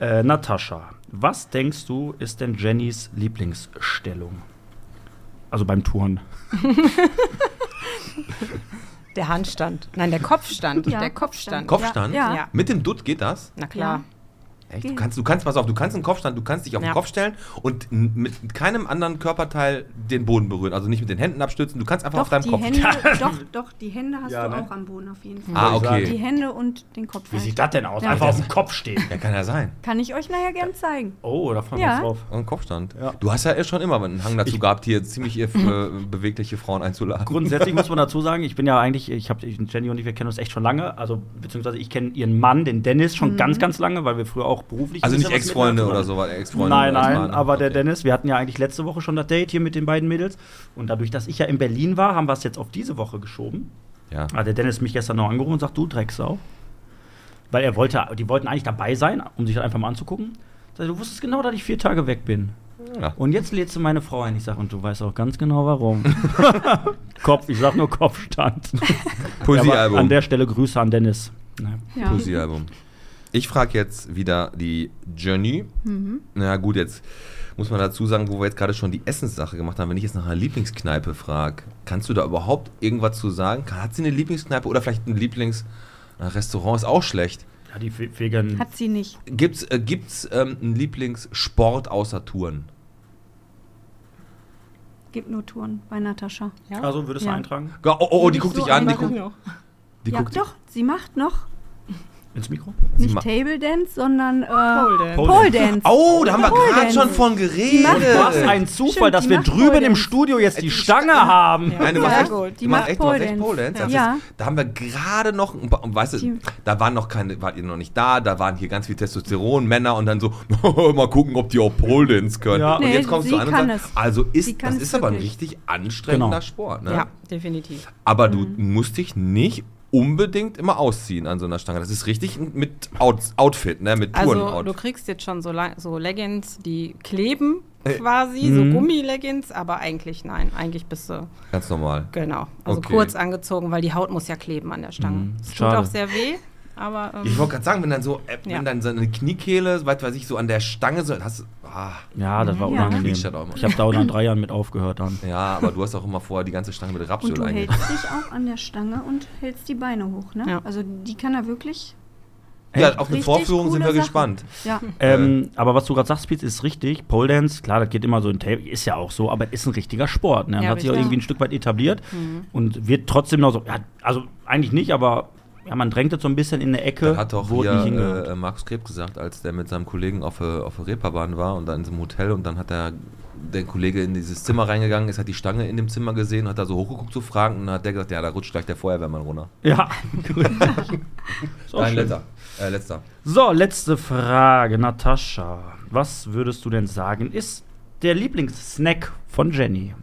Äh, Natascha, was denkst du, ist denn Jennys Lieblingsstellung? Also beim Touren. Der Handstand. Nein, der Kopfstand. Ja, der Kopfstand. Kopfstand? Ja. Ja. Mit dem Dutt geht das? Na klar. Echt? Du kannst, du kannst, pass auf, du kannst einen Kopfstand, du kannst dich auf den Ja. Kopf stellen und mit keinem anderen Körperteil den Boden berühren. Also nicht mit den Händen abstützen, du kannst einfach auf Doch, deinem die Kopf Hände, doch, doch, die Hände hast Ja, du ne? auch am Boden auf jeden Fall. Ah, Wollte ich okay. Die Hände und den Kopf. Wie halt. sieht das denn aus? Ja. Einfach auf dem Kopf stehen. Ja, kann ja sein. Kann ich euch nachher gern zeigen. Oh, da fahren wir Ja. uns drauf. Ein Kopfstand. Ja. Du hast ja eh schon immer einen Hang dazu gehabt, hier ziemlich äh, bewegliche Frauen einzuladen. Grundsätzlich muss man dazu sagen, ich bin ja eigentlich, ich habe Jenny und ich, wir kennen uns echt schon lange, also beziehungsweise ich kenne ihren Mann, den Dennis, schon ganz, ganz lange, weil wir früher auch beruflich. Also nicht Ex-Freunde oder so, weil Ex-Freunde. Nein, nein, waren- aber der okay. Dennis, wir hatten ja eigentlich letzte Woche schon das Date hier mit den beiden Mädels. Und dadurch, dass ich ja in Berlin war, haben wir es jetzt auf diese Woche geschoben. Ja. Hat der Dennis mich gestern noch angerufen und sagt, du Drecksau. Weil er wollte, die wollten eigentlich dabei sein, um sich das einfach mal anzugucken. Sag ich, du wusstest genau, dass ich vier Tage weg bin. Ja. Und jetzt lädst du meine Frau ein. Ich sag, und du weißt auch ganz genau warum. Kopf, ich sag nur Kopfstand. Poesiealbum. an der Stelle Grüße an Dennis. Ja. Poesiealbum. Ich frage jetzt wieder die Journey. Mhm. Na gut, jetzt muss man dazu sagen, wo wir jetzt gerade schon die Essenssache gemacht haben, wenn ich jetzt nach einer Lieblingskneipe frage, kannst du da überhaupt irgendwas zu sagen? Hat sie eine Lieblingskneipe oder vielleicht ein Lieblingsrestaurant? Ist auch schlecht. Ja, die Vegan. Hat sie nicht. Gibt's, äh, gibt's ähm, einen Lieblingssport außer Touren? Gibt nur Touren bei Natascha. Ja. Also würdest du Ja. eintragen? Oh, oh, oh die guckt so dich an, die guckt, die ja, guckt doch, sie macht noch Ins Mikro? sie nicht Table Dance, sondern äh, Pole Dance. Pole Pole Dance. Oh, da haben wir gerade schon von geredet. Was ein Zufall, Stimmt, dass wir drüben im. Studio jetzt die Die Stange haben. Ja. Nein, du machst echt, gut. du Die machst echt, du machst Pole echt Dance. Pole Dance. Ja. ist, da haben wir gerade noch, weißt du, Die- da waren noch keine, wart ihr noch nicht da, da waren hier ganz viel Testosteron, Männer und dann so, mal gucken, ob die auch Pole Dance können. Ja. Und Nee, jetzt kommst du an und sagst, es. also ist, das es ist aber ein richtig anstrengender Genau. Sport, ne? Ja, definitiv. Aber du musst dich nicht unbedingt immer ausziehen an so einer Stange. Das ist richtig mit Out Outfit, ne? Mit Also Touren-Outfit. du kriegst jetzt schon so, so Leggings, die kleben Äh, quasi, mhm. so Gummileggings, aber eigentlich nein. Eigentlich bist du, Ganz normal. genau, also Okay. kurz angezogen, weil die Haut muss ja kleben an der Stange. Mhm. Es tut Schade. auch sehr weh, aber ähm, Ich wollte gerade sagen, wenn dann so, äh, Ja. wenn dann so eine Kniekehle, weit weiß ich, so an der Stange so, hast du, ah, Ja, das war Ja. unangenehm. Du. Ich habe da auch nach drei Jahren mit aufgehört dann. ja, aber du hast auch immer vorher die ganze Stange mit Und Rapsöl du eigentlich. hältst dich auch an der Stange und hältst die Beine hoch, ne? Ja. Also die kann er wirklich. Ja, auf eine Vorführung sind wir Sache. gespannt. Ja. Ähm, aber was du gerade sagst, Pietz, ist richtig. Pole Dance, klar, das geht immer so in Tape, ist ja auch so, aber ist ein richtiger Sport. Ne? Ja, hat sich auch irgendwie ein Stück weit etabliert Mhm. und wird trotzdem noch so, ja, also eigentlich nicht, aber ja, man drängt es so ein bisschen in eine Ecke, Das hat doch wo hier äh, Markus Krebs gesagt, als der mit seinem Kollegen auf der auf der Reeperbahn war und dann in so einem Hotel und dann hat der, der Kollege in dieses Zimmer reingegangen ist, hat die Stange in dem Zimmer gesehen, hat da so hochgeguckt zu fragen und dann hat der gesagt, ja, da rutscht gleich der Feuerwehrmann runter. ja, gut. Auch schön. letzter. Äh, letzter. So, letzte Frage, Natascha. Was würdest du denn sagen, ist der Lieblingssnack von Jenny?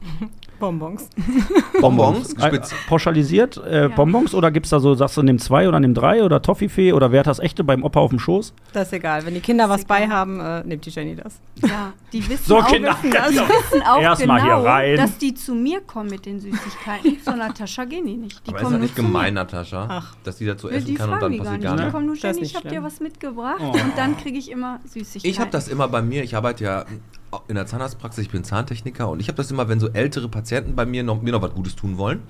Bonbons. Bonbons, Äh, gespitzt. pauschalisiert äh, Ja. Bonbons oder gibt es da so, sagst du, nimm zwei oder nimm drei oder Toffifee oder wer hat das echte beim Opa auf dem Schoß? Das ist egal. Wenn die Kinder was egal. bei haben, äh, nimmt die Jenny das. Ja, die wissen So, auch, Kinder, wissen, das, wissen auch Erst mal genau, hier rein. dass die zu mir kommen mit den Süßigkeiten. Zur Natascha gehen die nicht. Die Aber ist kommen nur nicht zu gemein, Natascha, Ach. dass die dazu Ja, essen die kann und dann die gar passiert nicht. gar Die nichts? kommen nur ist nicht ich hab dir was mitgebracht. Oh. Und dann kriege ich immer Süßigkeiten. Ich habe das immer bei mir, ich arbeite ja in der Zahnarztpraxis, ich bin Zahntechniker und ich habe das immer, wenn so ältere Patienten bei mir noch, mir noch was Gutes tun wollen,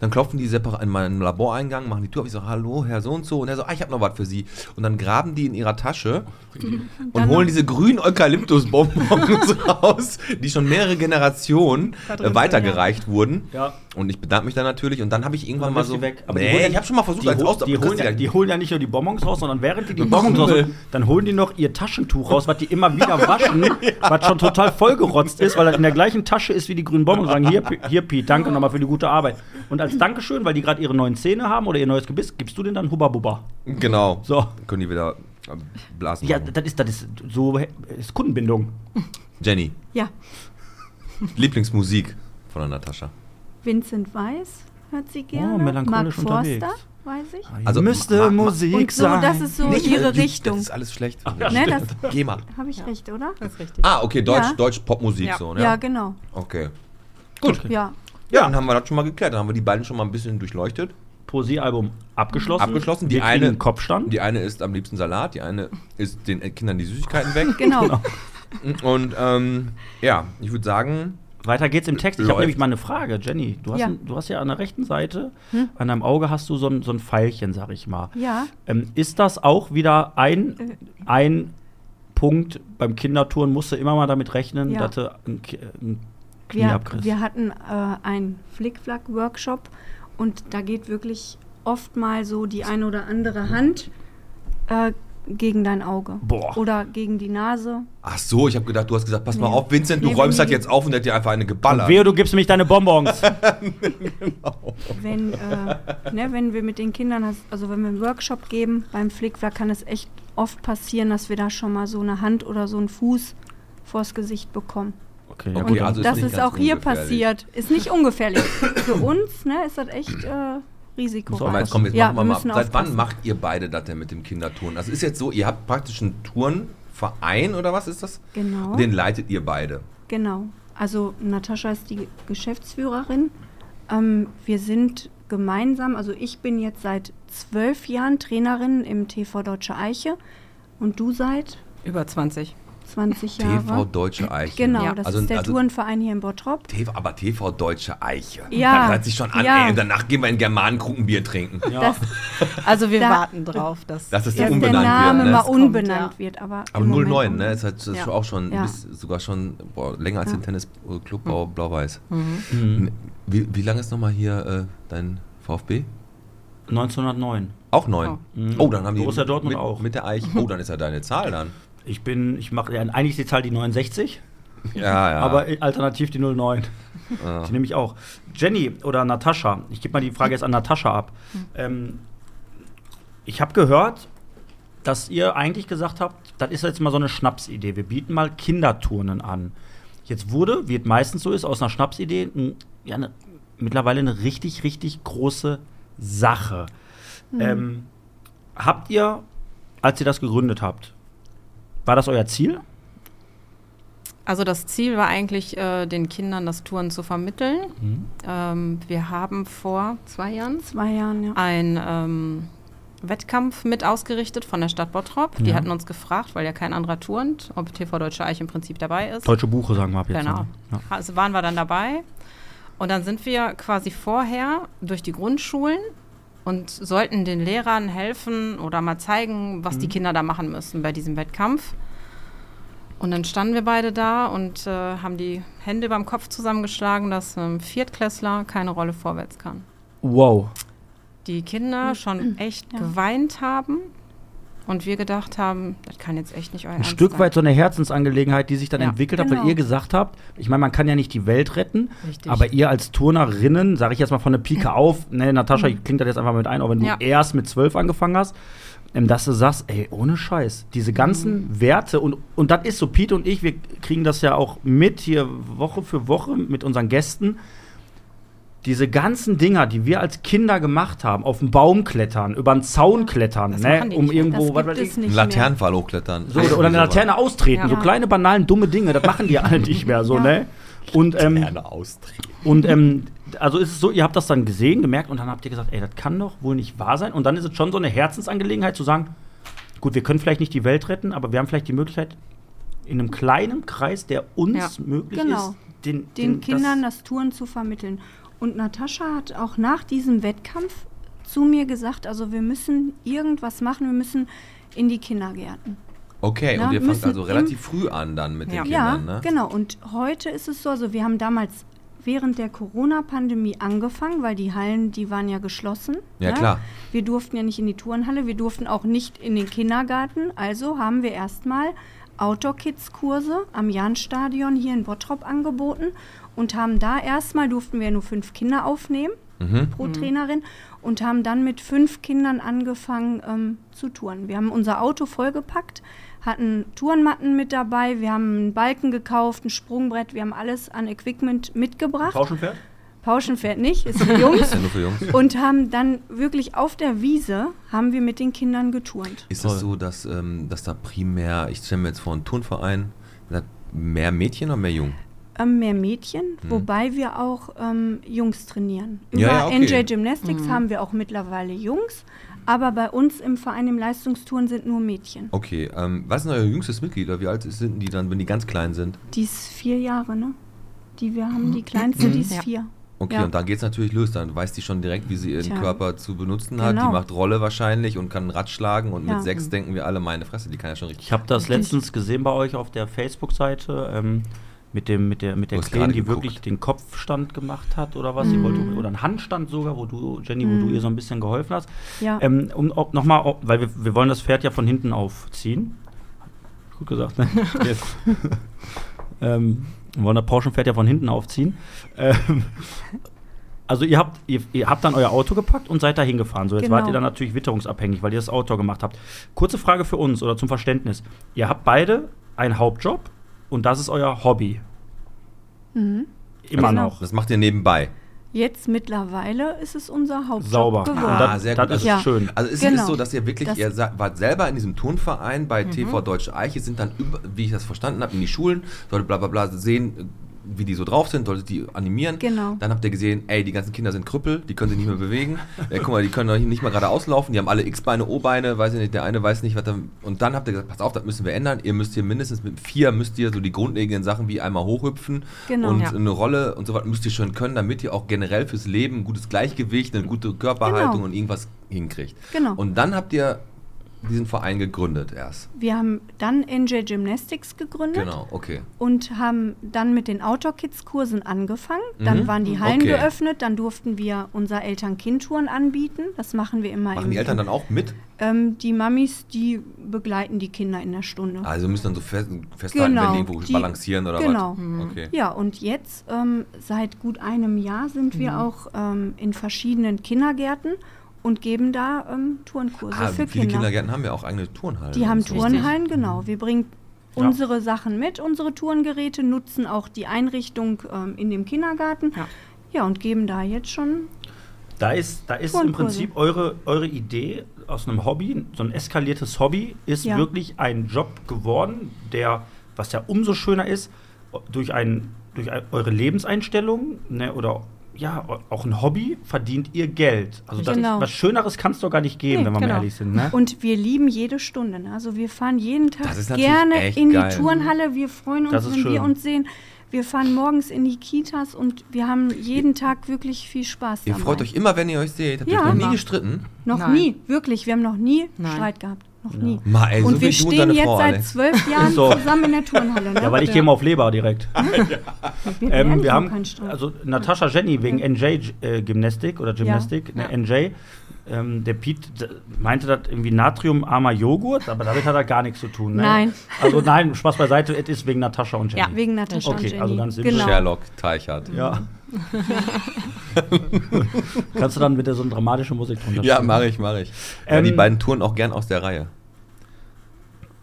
dann klopfen die separat in meinen Laboreingang, machen die Tür auf, ich so, hallo, Herr so und so, und er so, ah, ich habe noch was für Sie. Und dann graben die in ihrer Tasche und Dann holen diese grünen Eukalyptusbonbons raus, die schon mehrere Generationen weitergereicht wurden. Ja. Und ich bedanke mich dann natürlich und dann habe ich irgendwann Dann mal so, weg. Aber nee, holen ja- ich habe schon mal versucht, Die, als hol, die, holen ja, die holen ja nicht nur die Bonbons raus, sondern während die die Bonbons raus, dann holen die noch ihr Taschentuch raus, was die immer wieder waschen, was schon total vollgerotzt ist, weil das in der gleichen Tasche ist wie die grünen Bonbons und sagen, hier, hier Piet, danke nochmal für die gute Arbeit. Und als Dankeschön, weil die gerade ihre neuen Zähne haben oder ihr neues Gebiss, gibst du denen dann Hubba Bubba. Genau. So. Können die wieder äh, blasen. Ja, machen. das ist, das ist so ist Kundenbindung. Jenny, Ja, Lieblingsmusik von der Natascha. Vincent Weiss hört sie gerne. Oh, melancholisch Mark unterwegs. Forster, weiß ich. Also, müsste ma- Musik Und so, sein. das ist so Nicht, ihre äh, Richtung. Das ist alles schlecht. ja, Ne, das Geh mal. habe ich recht, oder? Das ist richtig. Ah, okay, Deutsch, Ja. Deutsch Popmusik Ja. so, Ja, ne? genau. Okay. Gut. Ja. Ja, dann haben wir das schon mal geklärt. Dann haben wir die beiden schon mal ein bisschen durchleuchtet. Poesiealbum abgeschlossen. Abgeschlossen. Die eine- Kopfstand. Die eine isst am liebsten Salat, die eine isst den Kindern die Süßigkeiten weg. Genau. Und ähm, ja, ich würde sagen, Weiter geht's im Text. Ich habe nämlich mal eine Frage, Jenny. Du hast, Ja. ein, du hast ja an der rechten Seite, an deinem Auge hast du so ein, so ein Pfeilchen, sag ich mal. Ja, Ähm, ist das auch wieder ein, Äh. ein Punkt beim Kindertouren? Musst du immer mal damit rechnen, Ja. dass du ein, Ki- ein Knie wir, abkriegst? wir hatten äh, einen Flickflack-Workshop und da geht wirklich oft mal so die eine oder andere Hand äh, gegen dein Auge. Boah. Oder gegen die Nase. Ach so, ich habe gedacht, du hast gesagt, pass mal Nee. auf, Vincent, du Nee, räumst das die- jetzt auf und der hat dir einfach eine geballert. Wehe, du gibst mich deine Bonbons. Wenn, äh, ne, wenn wir mit den Kindern, also wenn wir einen Workshop geben beim Flickflack, kann es echt oft passieren, dass wir da schon mal so eine Hand oder so einen Fuß vors Gesicht bekommen. Okay, Okay, ja, gut. also ist das ist ganz auch hier passiert. Ist nicht ungefährlich. Für uns ne, ist das echt äh, Risiko. So, jetzt komm, jetzt ja, machen wir wir mal. Seit wann macht ihr beide das denn mit dem Kinderturnen? Also ist jetzt so, ihr habt praktisch einen Turnverein oder was ist das? Genau. Den leitet ihr beide. Genau. Also Natascha ist die Geschäftsführerin. Ähm, wir sind gemeinsam, also ich bin jetzt seit zwölf Jahren Trainerin im TV Deutsche Eiche und du seit Über 20. 20 Jahre. TV Deutsche Eiche. Genau, Ja. das Also- ist der also- Tourenverein hier in Bottrop. TV, aber TV Deutsche Eiche. Ja, Das hört sich schon an, ja. ey. Und danach gehen wir in Germanenkrukenbier trinken. Ja. Das, Also wir Da- warten drauf, dass Das ist dass der Name wird, ne? mal Das kommt, unbenannt ja. wird. Aber, Aber im Moment 09, ne? Ist halt ist Ja. auch schon, sogar schon boah, länger als Ja. den Tennisclub Blau- Blau-Weiß. Mhm. Wie, wie lange ist nochmal hier äh, dein VfB? 1909. Auch neun. Oh. Mhm. Oh, dann haben die Borussia Dortmund mit, auch. mit der Eiche. Oh, dann ist ja deine Zahl dann. Ich bin, ich mache, ja, eigentlich ist die Zahl die 69, Ja, ja. aber alternativ die 09. Ja. Die nehme ich auch. Jenny oder Natascha, ich gebe mal die Frage jetzt an Natascha ab. Ähm, ich habe gehört, dass ihr eigentlich gesagt habt, das ist jetzt mal so eine Schnapsidee. Wir bieten mal Kinderturnen an. Jetzt wurde, wie es meistens so ist, aus einer Schnapsidee ein, ja, eine, mittlerweile eine richtig, richtig große Sache. Ähm, habt ihr, als ihr das gegründet habt, war das euer Ziel? Also das Ziel war eigentlich, äh, den Kindern das Touren zu vermitteln. Mhm. Ähm, wir haben vor zwei Jahren Zwei Jahren, ja. einen ähm, Wettkampf mit ausgerichtet von der Stadt Bottrop. Die Ja. hatten uns gefragt, weil ja kein anderer turnt, ob TV Deutsche Eich im Prinzip dabei ist. Deutsche Buche, sagen wir ab jetzt. Genau. Ja. Also waren wir dann dabei. Und dann sind wir quasi vorher durch die Grundschulen und sollten den Lehrern helfen oder mal zeigen, was Mhm. die Kinder da machen müssen bei diesem Wettkampf. Und dann standen wir beide da und äh, haben die Hände beim Kopf zusammengeschlagen, dass ein Viertklässler keine Rolle vorwärts kann. Wow. Die Kinder schon echt Ja. geweint haben und wir gedacht haben, das kann jetzt echt nicht euer ein Ernst Stück sein. weit so eine Herzensangelegenheit, die sich dann Ja, entwickelt hat, genau. weil ihr gesagt habt, ich meine, man kann ja nicht die Welt retten, Richtig. aber ihr als Turnerinnen, sage ich jetzt mal von der Pike auf, ne, Natascha, ich klingt das jetzt einfach mit ein, auch wenn du Ja. erst mit zwölf angefangen hast, ähm, dass du sagst, ey, ohne Scheiß, diese ganzen Werte und, und das ist so, Pete und ich, wir kriegen das ja auch mit hier Woche für Woche mit unseren Gästen, diese ganzen Dinger, die wir als Kinder gemacht haben, auf den Baum klettern, über den Zaun klettern, Das ne, um irgendwo, Das was weiß ich, Einen. Laternenfall hochklettern. so, oder eine Laterne austreten, Ja. so kleine, banalen, dumme Dinge, das machen die alle nicht mehr so, Ja. ne? Und, ähm, Laterne austreten. und ähm, also ist es so, ihr habt das dann gesehen, gemerkt und dann habt ihr gesagt, ey, das kann doch wohl nicht wahr sein. Und dann ist es schon so eine Herzensangelegenheit zu sagen, gut, wir können vielleicht nicht die Welt retten, aber wir haben vielleicht die Möglichkeit, in einem kleinen Kreis, der uns Ja. möglich Genau. ist, den, den Kindern das, das Touren zu vermitteln. Und Natascha hat auch nach diesem Wettkampf zu mir gesagt, also wir müssen irgendwas machen, wir müssen in die Kindergärten. Okay, Na, und ihr fangt also relativ früh an dann mit Ja. den Ja, Kindern, ne? genau. Und heute ist es so, also wir haben damals während der Corona-Pandemie angefangen, weil die Hallen, die waren ja geschlossen. Ja, ne? klar. Wir durften ja nicht in die Turnhalle, wir durften auch nicht in den Kindergarten. Also haben wir erstmal Outdoor-Kids-Kurse am Jahnstadion hier in Bottrop angeboten und haben da erstmal, durften wir nur fünf Kinder aufnehmen Mhm. pro Trainerin und haben dann mit fünf Kindern angefangen ähm, zu touren. Wir haben unser Auto vollgepackt, hatten Tourenmatten mit dabei, wir haben einen Balken gekauft, ein Sprungbrett, wir haben alles an Equipment mitgebracht. Pauschenpferd? Pauschenpferd nicht, ist für Jungs. Ja nur für Jungs. und haben dann wirklich auf der Wiese, haben wir mit den Kindern geturnt. Ist es so, dass, ähm, dass da primär, ich stelle mir jetzt vor, einen Turnverein, mehr Mädchen oder mehr Jungen? Ähm, mehr Mädchen, wobei wir auch ähm, Jungs trainieren. Über Ja, ja, okay. NJ Gymnastics haben wir auch mittlerweile Jungs, aber bei uns im Verein im Leistungstouren sind nur Mädchen. Okay, ähm, was ist denn euer jüngstes Mitglied? Wie alt sind die dann, wenn die ganz klein sind? Die ist vier Jahre, ne? die wir haben. Die kleinste, die ist Ja. vier. Okay, Ja. und dann geht es natürlich los. Dann weiß die schon direkt, wie sie ihren Tja. Körper zu benutzen hat. Die Genau. macht Rolle wahrscheinlich und kann ein Rad schlagen. Und Ja. mit sechs denken wir alle, meine Fresse, die kann ja schon richtig. Ich habe das Richtig. letztens gesehen bei euch auf der Facebook-Seite ähm, mit dem mit der mit der Kleinen, die wirklich den Kopfstand gemacht hat oder was. Sie wollte oder einen Handstand sogar, wo du Jenny, wo du ihr so ein bisschen geholfen hast. Ja. Ähm, um auch nochmal, weil wir, wir wollen das Pferd ja von hinten aufziehen. Gut gesagt, ne? Yes. ähm, wir wollen das Pauschenpferd ja von hinten aufziehen. Ähm, also ihr habt, ihr, ihr habt dann euer Auto gepackt und seid da hingefahren. So, jetzt Genau. wart ihr dann natürlich witterungsabhängig, weil ihr das Auto gemacht habt. Kurze Frage für uns oder zum Verständnis. Ihr habt beide einen Hauptjob und das ist euer Hobby. Mhm. Immer Genau. noch. Das macht ihr nebenbei. Jetzt mittlerweile ist es unser Hauptjob Sauber. geworden. Ah, das, sehr das gut. ist Ja. schön. Also es Genau. ist so, dass ihr wirklich, Das- ihr wart selber in diesem Turnverein bei TV Deutsche Eiche, sind dann, über, wie ich das verstanden habe, in die Schulen, solltet bla bla bla sehen, wie die so drauf sind, solltet die animieren. Genau. Dann habt ihr gesehen, ey, die ganzen Kinder sind Krüppel, die können sich nicht mehr bewegen. äh, guck mal, die können nicht mal gerade auslaufen, die haben alle X-Beine, O-Beine, weiß ich nicht, der eine weiß nicht, was da. Und dann habt ihr gesagt, pass auf, das müssen wir ändern. Ihr müsst hier mindestens mit vier, müsst ihr so die grundlegenden Sachen wie einmal hochhüpfen Genau. und Ja. eine Rolle und so weiter müsst ihr schon können, damit ihr auch generell fürs Leben ein gutes Gleichgewicht, eine gute Körperhaltung Genau. und irgendwas hinkriegt. Genau. Und dann habt ihr diesen Verein gegründet erst. Wir haben dann NJ Gymnastics gegründet Genau, okay. und haben dann mit den Outdoor Kids Kursen angefangen. Dann Mhm. waren die Hallen Okay. geöffnet, dann durften wir unser Eltern-Kind-Touren anbieten. Das machen wir immer Machen im die Eltern dann auch mit? ähm, die Mamis, die begleiten die Kinder in der Stunde. Also müssen dann so fest, festhalten, Genau, wenn die irgendwo die- balancieren oder genau. was? Okay. Ja, und jetzt, ähm, seit gut einem Jahr, sind wir Mhm. auch ähm, in verschiedenen Kindergärten und geben da ähm, Turnkurse Ah, für viele Kinder. Kindergärten haben ja auch eigene Turnhallen. Die haben. Turnhallen, genau. Wir bringen Ja. unsere Sachen mit, unsere Turngeräte, nutzen auch die Einrichtung ähm, in dem Kindergarten. Ja. Ja, und geben da jetzt schon. Da ist, da ist im. Prinzip eure, eure Idee aus einem Hobby, so ein eskaliertes Hobby, ist Ja. wirklich ein Job geworden, der, was ja umso schöner ist, durch, ein, durch ein, eure Lebenseinstellung ne, oder ja, auch ein Hobby verdient ihr Geld. Also das, Genau. was Schöneres kann es doch gar nicht geben, Nee, wenn wir genau. mal ehrlich sind. Ne? Und wir lieben jede Stunde. Ne? Also wir fahren jeden Tag ist gerne in geil. die Turnhalle. Wir freuen uns, ist wenn wir schön. uns sehen. Wir fahren morgens in die Kitas und wir haben jeden Tag wirklich viel Spaß Ihr dabei. freut euch immer, wenn ihr euch seht. Habt ihr Ja. noch nie gestritten? Noch Nein. nie, wirklich. Wir haben noch nie Nein. Streit gehabt. Noch nie. Mal, ey, so und wir stehen jetzt Frau, seit zwölf Jahren So. zusammen in der Turnhalle. Ne? Ja, weil ich gehe mal auf Leber direkt. wir, Ähm, haben wir haben, also Natascha Jenny wegen NJ äh, Gymnastik oder Gymnastik, Ja. ne, NJ. Ähm, der Pete d- meinte das irgendwie natriumarmer Joghurt, aber damit hat er gar nichts zu tun. Ne? Nein. Also nein, Spaß beiseite, es ist wegen Natascha und Jenny. Ja. Wegen Natascha Okay, und Jenny. also ganz simpel. genau. Sherlock Teichert. Ja. Kannst du dann bitte so eine dramatische Musik drunter Ja, mache ich, mache ich. Ja, Ähm, die beiden touren auch gern aus der Reihe.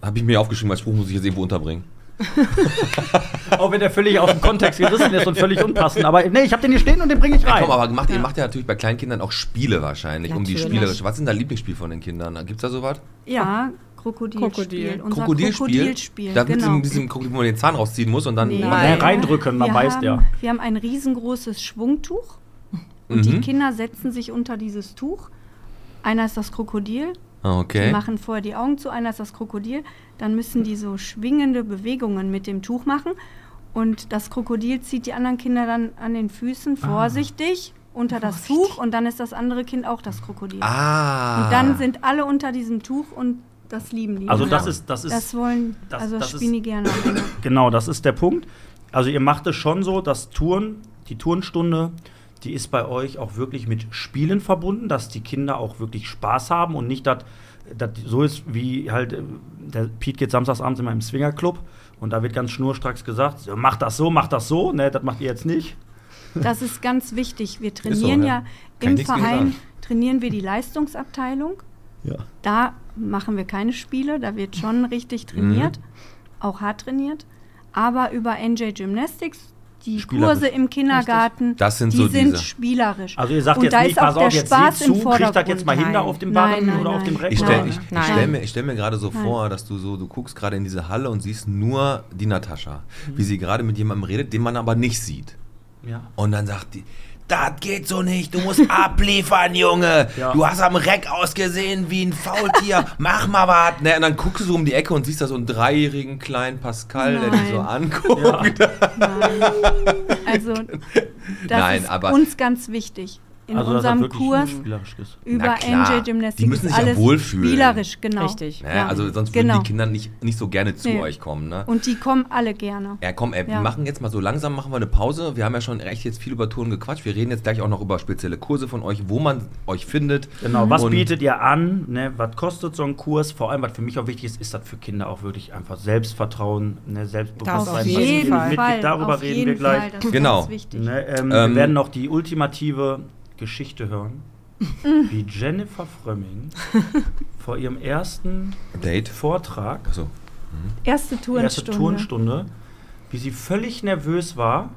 Habe ich mir aufgeschrieben, als Spruch muss ich jetzt irgendwo unterbringen. Auch wenn der völlig aus dem Kontext gerissen ist und völlig unpassend. Aber nee, ich habe den hier stehen und den bringe ich Ja, rein. komm, aber macht, ihr macht ja natürlich bei kleinen Kindern auch Spiele wahrscheinlich, um die Natürlich. spielerische. Was ist denn dein Lieblingsspiel von den Kindern? Gibt's da sowas? Ja, Krokodilspiel. Krokodil. Unser Krokodilspiel? Krokodilspiel, Da mit genau. diesem, diesem Krokodil, wo man den Zahn rausziehen muss und dann. Nee. Reindrücken, dann wir weiß haben, der. Wir haben ein riesengroßes Schwungtuch und Mhm. die Kinder setzen sich unter dieses Tuch. Einer ist das Krokodil, Ah, die okay. machen vorher die Augen zu, einer ist das Krokodil. Dann müssen die so schwingende Bewegungen mit dem Tuch machen und das Krokodil zieht die anderen Kinder dann an den Füßen Ah. vorsichtig unter das Tuch und dann ist das andere Kind auch das Krokodil. Ah. Und dann sind alle unter diesem Tuch und das lieben die. Also Ja. das ist, das ist das wollen, das- also das spielen ist- die gerne. Genau, das ist der Punkt. Also ihr macht es schon so, dass Touren, die Tourenstunde, die ist bei euch auch wirklich mit Spielen verbunden, dass die Kinder auch wirklich Spaß haben und nicht, dass das so ist, wie halt, äh, der Pete geht samstagsabends immer im Swingerclub und da wird ganz schnurstracks gesagt, so, mach das so, mach das so, ne, das macht ihr jetzt nicht. Das ist ganz wichtig. Wir so, trainieren ja. ja, im Verein, trainieren wir die Leistungsabteilung. Ja. Da machen wir keine Spiele, da wird schon richtig trainiert, auch hart trainiert. Aber über NJ Gymnastics, die. Kurse im Kindergarten, Das sind die so sind diese- spielerisch. Also ihr sagt Und jetzt da nicht, ist auch pass der auf, jetzt Spaß sieh im zu, kriegt das jetzt mal hin da auf dem Barren oder nein, auf dem. Reck. Ich stelle ich, ich stell mir, ich stell mir gerade so Nein. vor, dass du so, du guckst gerade in diese Halle und siehst nur die Natascha, wie sie gerade mit jemandem redet, den man aber nicht sieht. Ja. Und dann sagt die, das geht so nicht, du musst abliefern, Junge. Ja. Du hast am Reck ausgesehen wie ein Faultier, mach mal was. Ne, und dann guckst du so um die Ecke und siehst da so einen dreijährigen kleinen Pascal, der dich so Nein. anguckt. Also, das Nein, ist aber- uns ganz wichtig. In Also, unserem wirklich Kurs über NJ Gymnastik die müssen sich ja alles wohlfühlen. spielerisch, genau. Richtig. Ne, Ja. Also sonst würden Genau. die Kinder nicht, nicht so gerne zu Nee. euch kommen. Ne? Und die kommen alle gerne. Ja, komm, ey, wir Ja. machen jetzt mal so langsam, machen wir eine Pause. Wir haben ja schon echt jetzt viel über Touren gequatscht. Wir reden jetzt gleich auch noch über spezielle Kurse von euch, wo man euch findet. Genau, was Und- bietet ihr an? Ne, was kostet so ein Kurs? Vor allem, was für mich auch wichtig ist, ist das für Kinder auch wirklich einfach Selbstvertrauen, ne, Selbstbewusstsein. Auf was jeden Fall. mitgibt. Darüber auf reden jeden wir gleich. Fall, das ist Genau. Ne, ähm, Ähm, wir werden noch die ultimative Geschichte hören, Mm. wie Jennifer Frömming vor ihrem ersten Date. Vortrag, Achso. Erste Turnstunde. erste Turnstunde, wie sie völlig nervös war.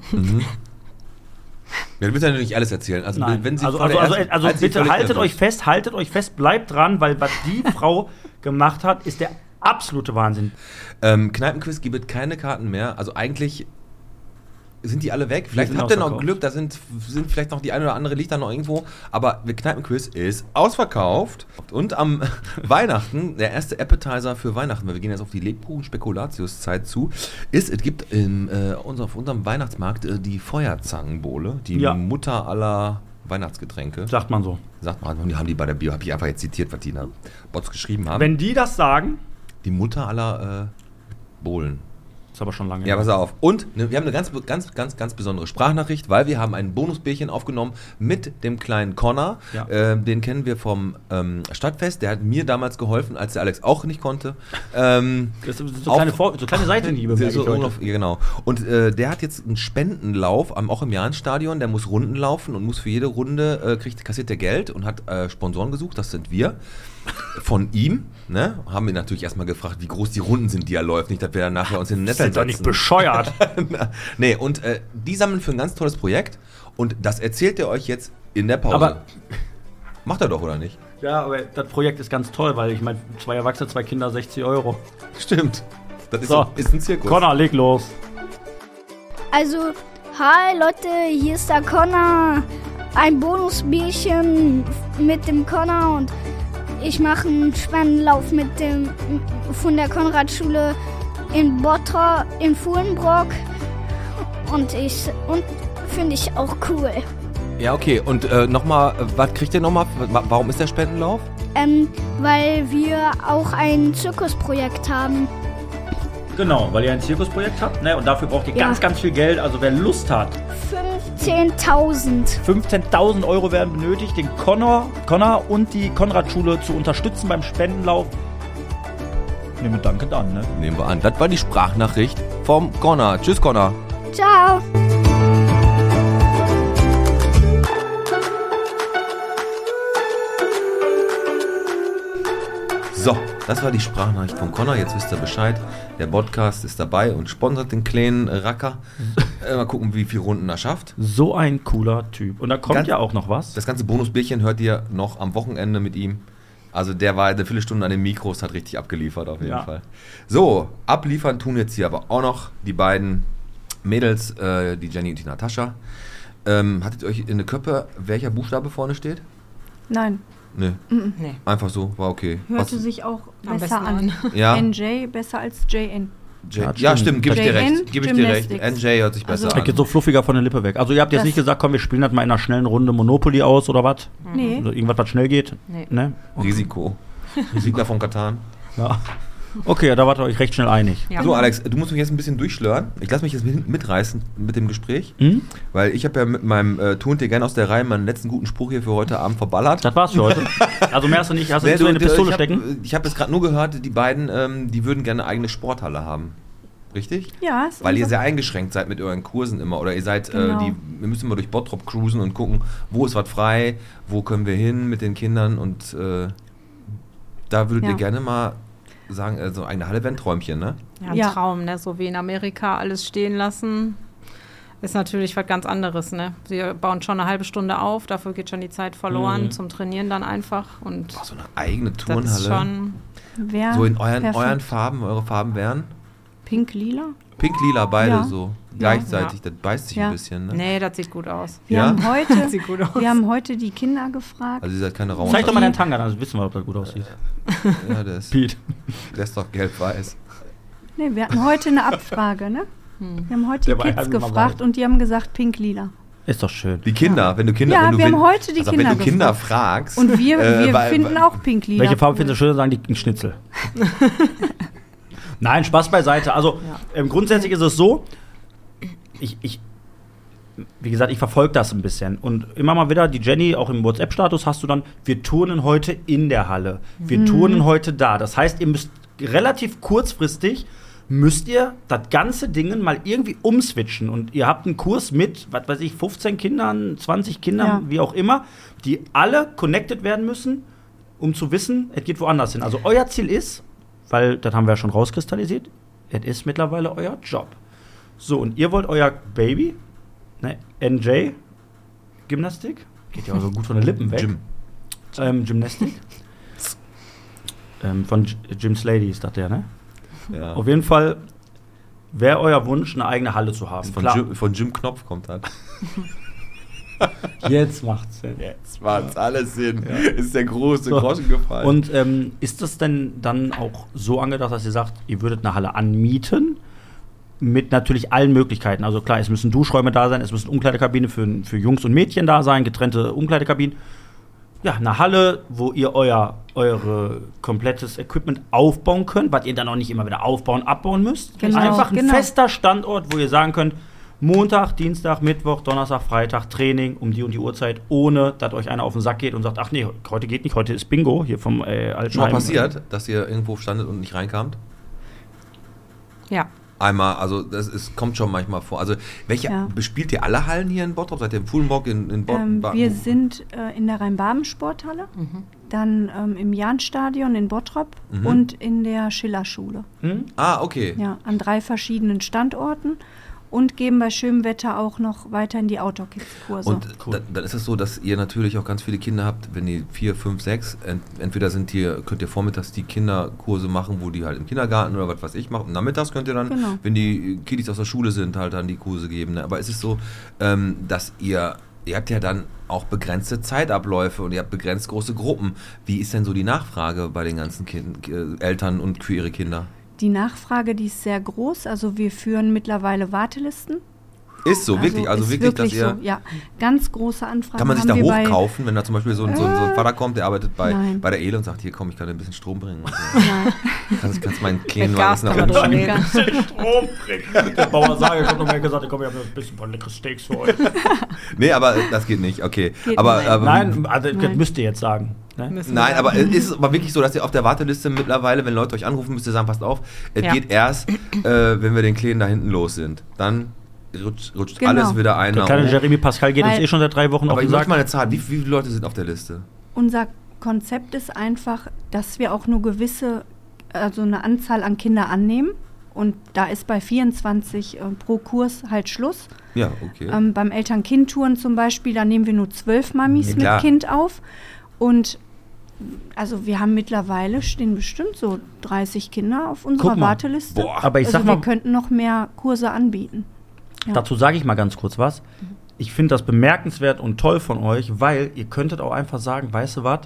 Ja, du willst ja nicht alles erzählen. Also, Nein. wenn sie also, also, also, ersten- also bitte haltet nervös- euch fest, haltet euch fest, bleibt dran, weil was die Frau gemacht hat, ist der absolute Wahnsinn. Ähm, Kneipenquiz gibt es keine Karten mehr. Also eigentlich sind die alle weg. Vielleicht habt ihr noch. Glück, da sind, sind vielleicht noch die eine oder andere da noch irgendwo. Aber der Kneipenquiz ist ausverkauft. Und am Weihnachten, der erste Appetizer für Weihnachten, weil wir gehen jetzt auf die Lebkuchen-Spekulatius-Zeit zu, ist, es gibt im, äh, unser, auf unserem Weihnachtsmarkt äh, die Feuerzangenbowle, die Ja. Mutter aller Weihnachtsgetränke. Sagt man so. Sagt man, die haben die bei der Bio, habe ich einfach jetzt zitiert, was die in der Bots geschrieben haben. Wenn die das sagen, die Mutter aller äh, Bohlen. Ist aber schon lange Ja, pass auf. Und ne, wir haben eine ganz, ganz, ganz, ganz besondere Sprachnachricht, weil wir haben ein Bonusbärchen aufgenommen mit dem kleinen Connor. Ja. Ähm, den kennen wir vom ähm, Stadtfest. Der hat mir damals geholfen, als der Alex auch nicht konnte. Ähm, Das ist so Auf- kleine, Vor so kleine Seitenhiebe. so, so ungef- ja, genau. Und äh, der hat jetzt einen Spendenlauf, am, auch im Jahrenstadion. Der muss Runden laufen und muss für jede Runde, äh, kriegt, kassiert der Geld und hat äh, Sponsoren gesucht. Das sind wir. Von ihm. Ne? Haben wir natürlich erstmal gefragt, wie groß die Runden sind, die er läuft. Nicht, dass wir dann nachher uns in den Sind doch nicht setzen. bescheuert. nee, und äh, die sammeln für ein ganz tolles Projekt und das erzählt er euch jetzt in der Pause. Aber- Macht er doch, oder nicht? ja, aber das Projekt ist ganz toll, weil ich meine, zwei Erwachsene, zwei Kinder, 60 Euro. Stimmt. Das ist, So. ein, ist ein Zirkus. Connor, leg los. Also, hi Leute, hier ist der Connor. Ein Bonusbierchen mit dem Connor und ich mache einen Spendenlauf mit dem von der Konradschule in Bottrop in Fuhlenbrock und ich und finde ich auch cool. Ja, okay. Und äh, nochmal, was kriegt ihr nochmal? Warum ist der Spendenlauf? Ähm, weil wir auch ein Zirkusprojekt haben. Genau, weil ihr ein Zirkusprojekt habt, ne? Und dafür braucht ihr Ja. ganz, ganz viel Geld. Also wer Lust hat, 15.000. 15.000 Euro werden benötigt, den Connor, Connor und die Konrad-Schule zu unterstützen beim Spendenlauf. Nehmen wir dankend an, ne? Nehmen wir an. Das war die Sprachnachricht vom Connor. Tschüss, Connor. Ciao. So, das war die Sprachnachricht von Connor. Jetzt wisst ihr Bescheid. Der Podcast ist dabei und sponsert den kleinen Racker. äh, mal gucken, wie viele Runden er schafft. So ein cooler Typ. Und da kommt Ganz- ja auch noch was. Das ganze Bonusbierchen hört ihr noch am Wochenende mit ihm. Also der war eine Viertelstunde an den Mikros, hat richtig abgeliefert auf jeden Ja. Fall. So, abliefern tun jetzt hier aber auch noch die beiden Mädels, äh, die Jenny und die Natascha. Ähm, hattet ihr euch in der Köppe, welcher Buchstabe vorne steht? Nein, Nö, Nee. einfach so, war okay. hörte sich auch Am besser besten an. Ja, NJ besser als JN. J Ja, ja, stimmt. gebe ich dir recht. Gebe ich dir recht. NJ hört sich besser Also- Das geht an. so fluffiger von der Lippe weg. Also ihr habt jetzt Das- nicht gesagt, komm, wir spielen das mal in einer schnellen Runde Monopoly aus oder was? Nee. Oder irgendwas, was schnell geht? Nee. Ne? Risiko. Siegler von Katan. Ja. Okay, da wart ihr euch recht schnell einig. Ja. So, Alex, du musst mich jetzt ein bisschen durchschlören. Ich lasse mich jetzt mit, mitreißen mit dem Gespräch. Hm? Weil ich habe ja mit meinem äh, dir gerne aus der Reihe meinen letzten guten Spruch hier für heute Abend verballert. Das war's für heute. Also mehr hast du nicht, hast du nicht so in eine Pistole ich habe stecken? hab jetzt gerade nur gehört, die beiden, ähm, die würden gerne eine eigene Sporthalle haben. Richtig? Ja, ist Weil ihr sehr eingeschränkt seid mit euren Kursen immer. Oder ihr seid, Genau. äh, die, wir müssen mal durch Bottrop cruisen und gucken, wo ist was frei, wo können wir hin mit den Kindern und äh, da würdet Ja. ihr gerne mal sagen, also eine Halle wäre ein Träumchen, ne? Ja, ein Ja. Traum, ne? So wie in Amerika alles stehen lassen. Ist natürlich was ganz anderes, ne? Wir bauen schon eine halbe Stunde auf, dafür geht schon die Zeit verloren Mhm. zum Trainieren dann einfach. Und Oh, so eine eigene das ist Turnhalle. schon. So in euren, euren Farben, eure Farben wären? Pink-lila? Pink, lila, beide Ja. so. Gleichzeitig, das beißt sich Ja. ein bisschen. Ne? Nee, das sieht gut aus. Wir, Ja? haben heute, Sieht gut aus. wir haben heute die Kinder gefragt. Also ihr seid keine rauen Zeig doch mal deinen Tanga, dann wissen wir, ob das gut aussieht. Ja, der ist, Pete. der ist doch gelb-weiß. Nee, wir hatten heute eine Abfrage, ne? Hm. Wir haben heute Der die Kids gefragt und die haben gesagt pink-lila. Ist doch schön. Die Kinder, wenn du Kinder, Ja, wenn du, wir haben heute die also Kinder wenn du Kinder gefragt. fragst. Und wir, äh, wir weil- finden weil- auch pink-lila. Welche Farbe findest du schön? Sagen die ein Schnitzel. Nein, Spaß beiseite. Also ähm, grundsätzlich ist es so, ich, ich, wie gesagt, ich verfolge das ein bisschen. Und immer mal wieder, die Jenny, auch im WhatsApp-Status hast du dann, wir turnen heute in der Halle. Wir turnen heute da. Das heißt, ihr müsst relativ kurzfristig müsst ihr das ganze Ding mal irgendwie umswitchen. Und ihr habt einen Kurs mit, was weiß ich, 15 Kindern, 20 Kindern, Ja. wie auch immer, die alle connected werden müssen, um zu wissen, es geht woanders hin. Also euer Ziel ist, weil das haben wir ja schon rauskristallisiert, es ist mittlerweile euer Job. So, und ihr wollt euer Baby, ne, NJ, Gymnastik, geht ja auch so gut von den Lippen weg. Gym. Ähm, Gymnastik. ähm, von G Jim Slady ist das der, ne? Ja. Auf jeden Fall wäre euer Wunsch, eine eigene Halle zu haben. Von Jim, von Jim Knopf kommt das. Jetzt macht's Sinn. Jetzt macht's alles Sinn. Ist der große So. Groschen gefallen. Und ähm, ist das denn dann auch so angedacht, dass ihr sagt, ihr würdet eine Halle anmieten? Mit natürlich allen Möglichkeiten. Also klar, es müssen Duschräume da sein, es müssen Umkleidekabine für, für Jungs und Mädchen da sein, getrennte Umkleidekabinen. Ja, eine Halle, wo ihr euer eure komplettes Equipment aufbauen könnt, was ihr dann auch nicht immer wieder aufbauen, abbauen müsst. Genau, Einfach ein genau. fester Standort, wo ihr sagen könnt, Montag, Dienstag, Mittwoch, Donnerstag, Freitag Training um die und die Uhrzeit, ohne dass euch einer auf den Sack geht und sagt, ach nee, heute geht nicht, heute ist Bingo hier vom äh, alten Schon mal passiert, dass ihr irgendwo standet und nicht reinkamt? Ja. Einmal, also das ist, kommt schon manchmal vor. Also welche Ja. bespielt ihr alle Hallen hier in Bottrop? Seid ihr im Fuhlenbock, in, in Bottrop? Ähm, wir sind äh, in der Rhein-Baben-Sporthalle, dann ähm, im Jahnstadion in Bottrop Mhm. und in der Schillerschule. Hm? Ah, okay. Ja, an drei verschiedenen Standorten und geben bei schönem Wetter auch noch weiterhin die Outdoor-Kids-Kurse. Und Cool. da, dann ist es so, dass ihr natürlich auch ganz viele Kinder habt, wenn ihr vier, fünf, sechs, ent, entweder sind hier, könnt ihr vormittags die Kinderkurse machen, wo die halt im Kindergarten oder was weiß ich machen. Und nachmittags könnt ihr dann, Genau. wenn die Kiddies aus der Schule sind, halt dann die Kurse geben. Ne? Aber es ist so, ähm, dass ihr, ihr habt ja dann auch begrenzte Zeitabläufe und ihr habt begrenzt große Gruppen. Wie ist denn so die Nachfrage bei den ganzen kind, äh, Eltern und für ihre Kinder? Die Nachfrage, die ist sehr groß. Also wir führen mittlerweile Wartelisten. Ist so, wirklich, also ist wirklich, dass ihr... so, ja, ganz große Anfragen. Kann man sich haben da hochkaufen, wenn da zum Beispiel so ein, so, ein, so ein Vater kommt, der arbeitet bei, Nein. bei der Ele und sagt, hier komm, ich kann dir ein bisschen Strom bringen. Und so. Nein. kannst, kannst meinen kleinen Wagen nach oben reden. Strom bringen. Der Bauer sage, ich habe noch mal gesagt, komm, ich habe ein bisschen von leckeres Steaks für euch. Nee, aber das geht nicht, okay. Geht aber, aber Nein, also, das Nein. müsst ihr jetzt sagen. Ne? Nein, aber es ist aber wirklich so, dass ihr auf der Warteliste mittlerweile, wenn Leute euch anrufen, müsst ihr sagen, passt auf, es Ja. geht erst, äh, wenn wir den Kleinen da hinten los sind. Dann rutscht, rutscht Genau. alles wieder Der einer kleine hoch. Jeremy Pascal geht uns Weil- eh schon seit drei Wochen auf Aber den ich möchte Sack. mal eine Zahl, wie, wie viele Leute sind auf der Liste? Unser Konzept ist einfach, dass wir auch nur gewisse, also eine Anzahl an Kinder annehmen. Und da ist bei 24 äh, pro Kurs halt Schluss. Ja, okay. Ähm, beim Eltern-Kind-Touren zum Beispiel, da nehmen wir nur zwölf Mamis Ja, mit Kind auf. Und also wir haben mittlerweile, stehen bestimmt so 30 Kinder auf unserer. Warteliste. Boah. Aber ich also sag wir mal, könnten noch mehr Kurse anbieten. Ja. dazu sage ich mal ganz kurz was. Ich finde das bemerkenswert und toll von euch, weil ihr könntet auch einfach sagen, weißt du was,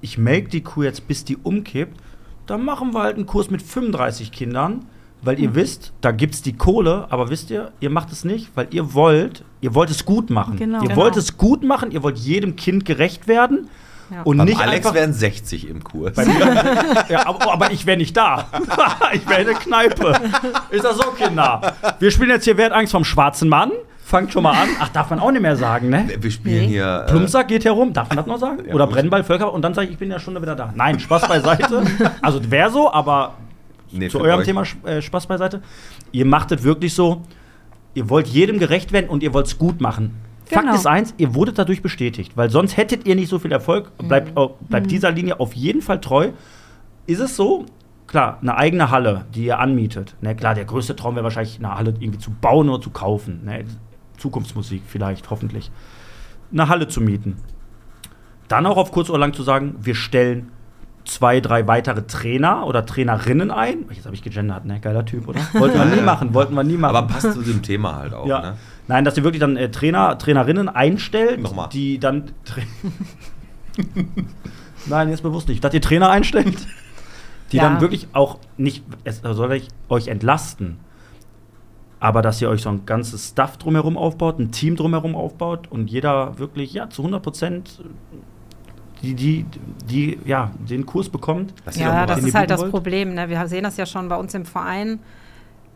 ich melke die Kuh jetzt, bis die umkippt. Dann machen wir halt einen Kurs mit 35 Kindern, weil ihr wisst, da gibt es die Kohle, aber wisst ihr, ihr macht es nicht, weil ihr wollt, ihr wollt es gut machen. Genau. Ihr Genau. wollt es gut machen, ihr wollt jedem Kind gerecht werden Ja. und Beim nicht Alex einfach werden 60 im Kurs. Bei mir, ja, aber, aber ich wäre nicht da. ich wäre in der Kneipe. Ist das so, Kinder? Wir spielen jetzt hier Wer hat Angst vom schwarzen Mann. Fangt schon mal an. Ach, darf man auch nicht mehr sagen, ne? Wir spielen Nee. hier. Äh, Plumpsack geht herum, darf man das noch sagen? Ja, Oder. Brennball, Völker und dann sage ich, ich bin ja Stunde wieder da. Nein, Spaß beiseite. Also wäre so, aber nee, zu eurem euch. Thema äh, Spaß beiseite. Ihr macht es wirklich so, ihr wollt jedem gerecht werden und ihr wollt es gut machen. Fakt Genau. ist eins, ihr wurdet dadurch bestätigt, weil sonst hättet ihr nicht so viel Erfolg. Bleibt, oh, bleibt dieser Linie auf jeden Fall treu. Ist es so? Klar, eine eigene Halle, die ihr anmietet. Ne, klar, der größte Traum wäre wahrscheinlich, eine Halle irgendwie zu bauen oder zu kaufen. Ne, Zukunftsmusik vielleicht, hoffentlich. Eine Halle zu mieten. Dann auch auf kurz oder lang zu sagen, wir stellen zwei, drei weitere Trainer oder Trainerinnen ein. Jetzt habe ich gegendert, ne? Geiler Typ, oder? Wollten wir nie machen, wollten wir nie machen. Aber passt zu dem Thema halt auch, ja. ne? Nein, dass sie wirklich dann äh, Trainer, Trainerinnen einstellt, Nochmal. die dann. Tra Nein, jetzt bewusst nicht. Dass ihr Trainer einstellt, die Ja. dann wirklich auch nicht, es soll ich euch entlasten, aber dass ihr euch so ein ganzes Stuff drumherum aufbaut, ein Team drumherum aufbaut und jeder wirklich, ja, zu 100 Prozent die, die, die, ja, den Kurs bekommt. Ja, das ist ihr halt das wollt? Problem. Ne? Wir sehen das ja schon bei uns im Verein.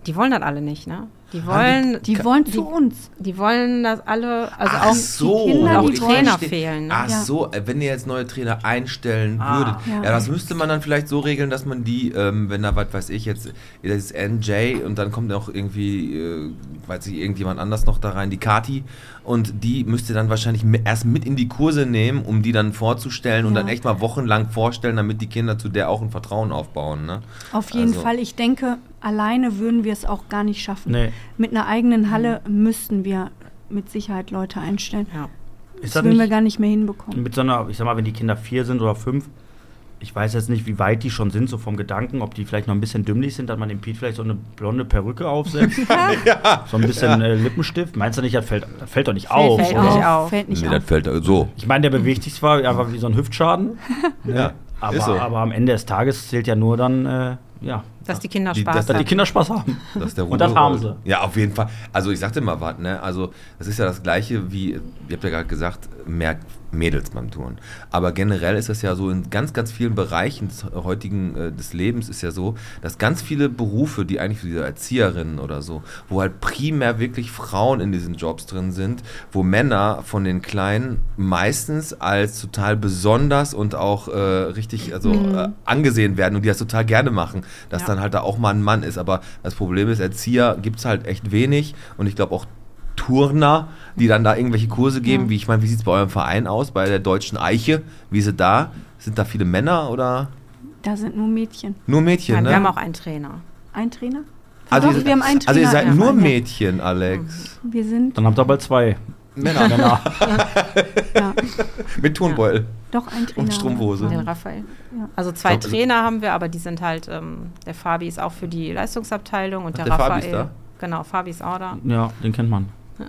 Die wollen das alle nicht, ne? Die wollen, Die wollen zu uns. die wollen das alle, also Ach auch so, die Kinder, auch die Trainer fehlen. Ne? Ach Ja. so, äh, wenn ihr jetzt neue Trainer einstellen Ah. würdet. Ja. Ja. das müsste man dann vielleicht so regeln, dass man die, ähm, wenn da, was weiß ich jetzt, das ist NJ und dann kommt noch irgendwie, äh, weiß ich, irgendjemand anders noch da rein, die Kati. Und die müsste dann wahrscheinlich erst mit in die Kurse nehmen, um die dann vorzustellen und Ja. dann echt mal wochenlang vorstellen, damit die Kinder zu der auch ein Vertrauen aufbauen. Ne? Auf jeden Also- Fall. Ich denke, alleine würden wir es auch gar nicht schaffen. Nee. Mit einer eigenen Halle müssten wir mit Sicherheit Leute einstellen. Ja. Ist Das würden wir gar nicht mehr hinbekommen. mit so einer, ich sag mal, wenn die Kinder vier sind oder fünf, ich weiß jetzt nicht, wie weit die schon sind, so vom Gedanken, ob die vielleicht noch ein bisschen dümmlich sind, dass man dem Pete vielleicht so eine blonde Perücke aufsetzt. So ein bisschen äh, Lippenstift. Meinst du nicht, das fällt, das fällt doch nicht auf? fällt oder? nicht auf. Fällt nicht nee, auf. das fällt äh, so. Ich meine, der bewegt sich zwar einfach wie so ein Hüftschaden, Ja, aber, so. aber am Ende des Tages zählt ja nur dann, äh, ja, Dass die Kinder Die- Spaß dass dass die haben. Kinder Spaß haben. Dass der Und das haben sie. Ja, auf jeden Fall. Also ich sagte mal was, ne? Also das ist ja das gleiche wie, ihr habt ja gerade gesagt, mehr Mädels beim Touren. Aber generell ist es ja so, in ganz, ganz vielen Bereichen des heutigen äh, des Lebens ist ja so, dass ganz viele Berufe, die eigentlich für diese Erzieherinnen oder so, wo halt primär wirklich Frauen in diesen Jobs drin sind, wo Männer von den Kleinen meistens als total besonders und auch äh, richtig also, äh, angesehen werden und die das total gerne machen, dass Ja. dann halt da auch mal ein Mann ist. Aber das Problem ist, Erzieher gibt es halt echt wenig und ich glaube auch Turner, die dann da irgendwelche Kurse geben, Ja. wie ich meine, wie sieht es bei eurem Verein aus, bei der Deutschen Eiche? Wie ist es da? Sind da viele Männer oder Da sind nur Mädchen. nur Mädchen? Nein, ne? wir haben auch einen Trainer. Ein Trainer? also, Doch, ihr, wir haben einen also ihr Trainer, seid ja. nur Ja. Mädchen, Alex. Wir sind Dann habt ihr bald zwei Männer. Männer. ja, Mit Turnbeutel doch ein Trainer. und Strumpfhose. Den Raphael. Ja. Also zwei glaub, Trainer haben wir, aber die sind halt, ähm, der Fabi ist auch für die Leistungsabteilung und Ach, der, der Fabi ist Raphael. da? Genau, Fabi ist auch da. ja, den kennt man.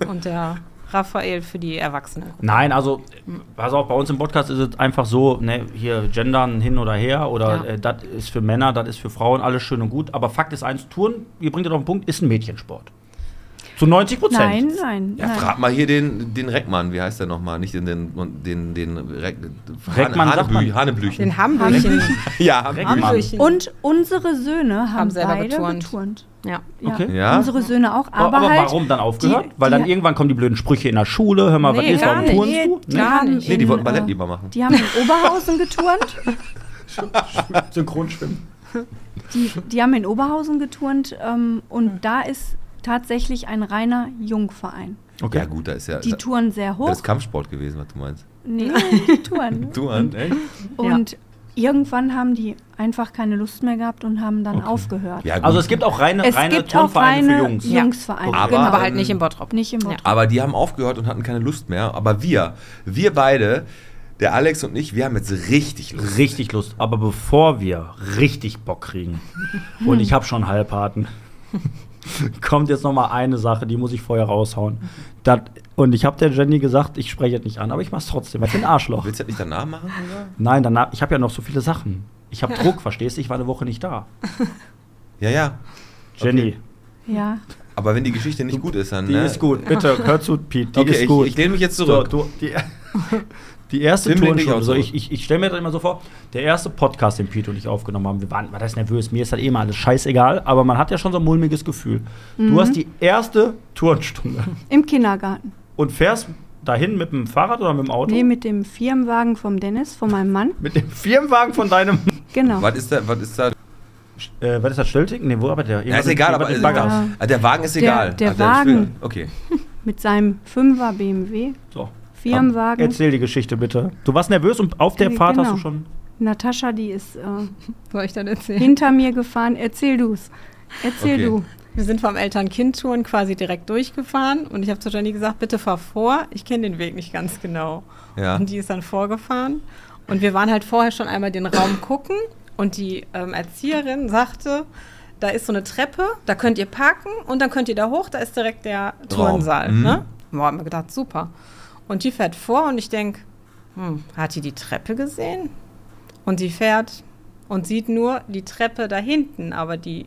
Und der Raphael für die Erwachsenen. Nein, also, pass auf, bei uns im Podcast ist es einfach so, ne, hier gendern hin oder her oder Ja. äh, das ist für Männer, das ist für Frauen, alles schön und gut. Aber Fakt ist eins, Touren, ihr bringt es auf den Punkt, ist ein Mädchensport. Zu 90 Prozent. Nein, nein, Ja, nein. frag mal hier den, den Reckmann, wie heißt der nochmal? Nicht den, den, den, den Reck, Reckmann man. Hanneblüchen. Den Hamburgchen. ja, Reckmann. Hamburgchen. Und unsere Söhne haben, Haben selber beide geturnt. geturnt. Ja. Okay. Ja? Unsere Söhne auch, Aber, aber, aber halt. warum dann aufgehört? die- Weil dann die- irgendwann kommen die blöden Sprüche in der Schule, hör mal, was Nee, ist, gar warum nicht. turnst Nee, du? die Gar nicht. Nee, die in, wollten Ballett äh, lieber machen. Die haben in Oberhausen geturnt. Synchronschwimmen. Die, die haben in Oberhausen geturnt ähm, und da ist tatsächlich ein reiner Jungverein. Okay. Ja gut, da ist ja Die da, touren sehr hoch. das ist Kampfsport gewesen, was du meinst. nee, die touren. An, echt? Und irgendwann haben die einfach keine Lust mehr gehabt und haben dann Okay. aufgehört. Ja, gut. Also es gibt auch reine, es reine gibt auch Turnvereine reine für Jungs. Ja. Jungsvereine. Aber- genau. Aber halt nicht im Bottrop. nicht im Ja. Bottrop. Aber die haben aufgehört und hatten keine Lust mehr. Aber wir, wir beide, der Alex und ich, wir haben jetzt richtig Lust. Richtig Lust. Aber bevor wir richtig Bock kriegen, und ich habe schon Halbharten, kommt jetzt noch mal eine Sache, die muss ich vorher raushauen. Das, und ich habe der Jenny gesagt, ich spreche es nicht an, aber ich mache es trotzdem. Was für ein Arschloch. Willst du das nicht danach machen? Oder? Nein, danach, ich habe ja noch so viele Sachen. Ich habe Druck, verstehst du? Ich war eine Woche nicht da. Ja, ja. Jenny, Ja. Aber wenn die Geschichte nicht gut ist, dann. die ne? ist gut. Bitte, hör zu, Pete. Die Okay, ist ich, gut. ich lehne mich jetzt So, zurück. du, die, die erste Tim lehnt dich Tour auch so, zurück. ich, ich, ich stelle mir das immer so vor, der erste Podcast, den Pete und ich aufgenommen haben, wir waren, war das nervös, mir ist das eh mal alles scheißegal, aber man hat ja schon so ein mulmiges Gefühl. Du hast die erste Turnstunde Im Kindergarten. und fährst dahin mit dem Fahrrad oder mit dem Auto? Nee, mit dem Firmenwagen vom Dennis, von meinem Mann. mit dem Firmenwagen von deinem, Genau. Was ist da? Was ist da? äh, was ist das, Stilting? Nee, wo arbeitet der? Ja, ist egal, aber mit Bagger. Ja. Ah, der Wagen ist Der- egal. der Ah, ist Wagen. Okay. Mit seinem Fünfer BMW. So. Firmenwagen. Erzähl die Geschichte bitte. Du warst nervös und auf der Äh, Fahrt hast genau. du schon. Natascha, die ist äh, Soll ich dann erzählen? hinter mir gefahren. Erzähl du's. Erzähl Okay. du. Wir sind vom Eltern-Kind-Touren quasi direkt durchgefahren und ich habe zu Jenny gesagt, bitte fahr vor, ich kenne den Weg nicht ganz genau. Ja. Und die ist dann vorgefahren Und wir waren halt vorher schon einmal den Raum gucken und die ähm, Erzieherin sagte, da ist so eine Treppe, da könnt ihr parken und dann könnt ihr da hoch, da ist direkt der Turnsaal. Mhm. Ne? Boah, haben wir gedacht, super. Und die fährt vor und ich denke, hm, hat die die Treppe gesehen? Und sie fährt und sieht nur die Treppe da hinten, aber die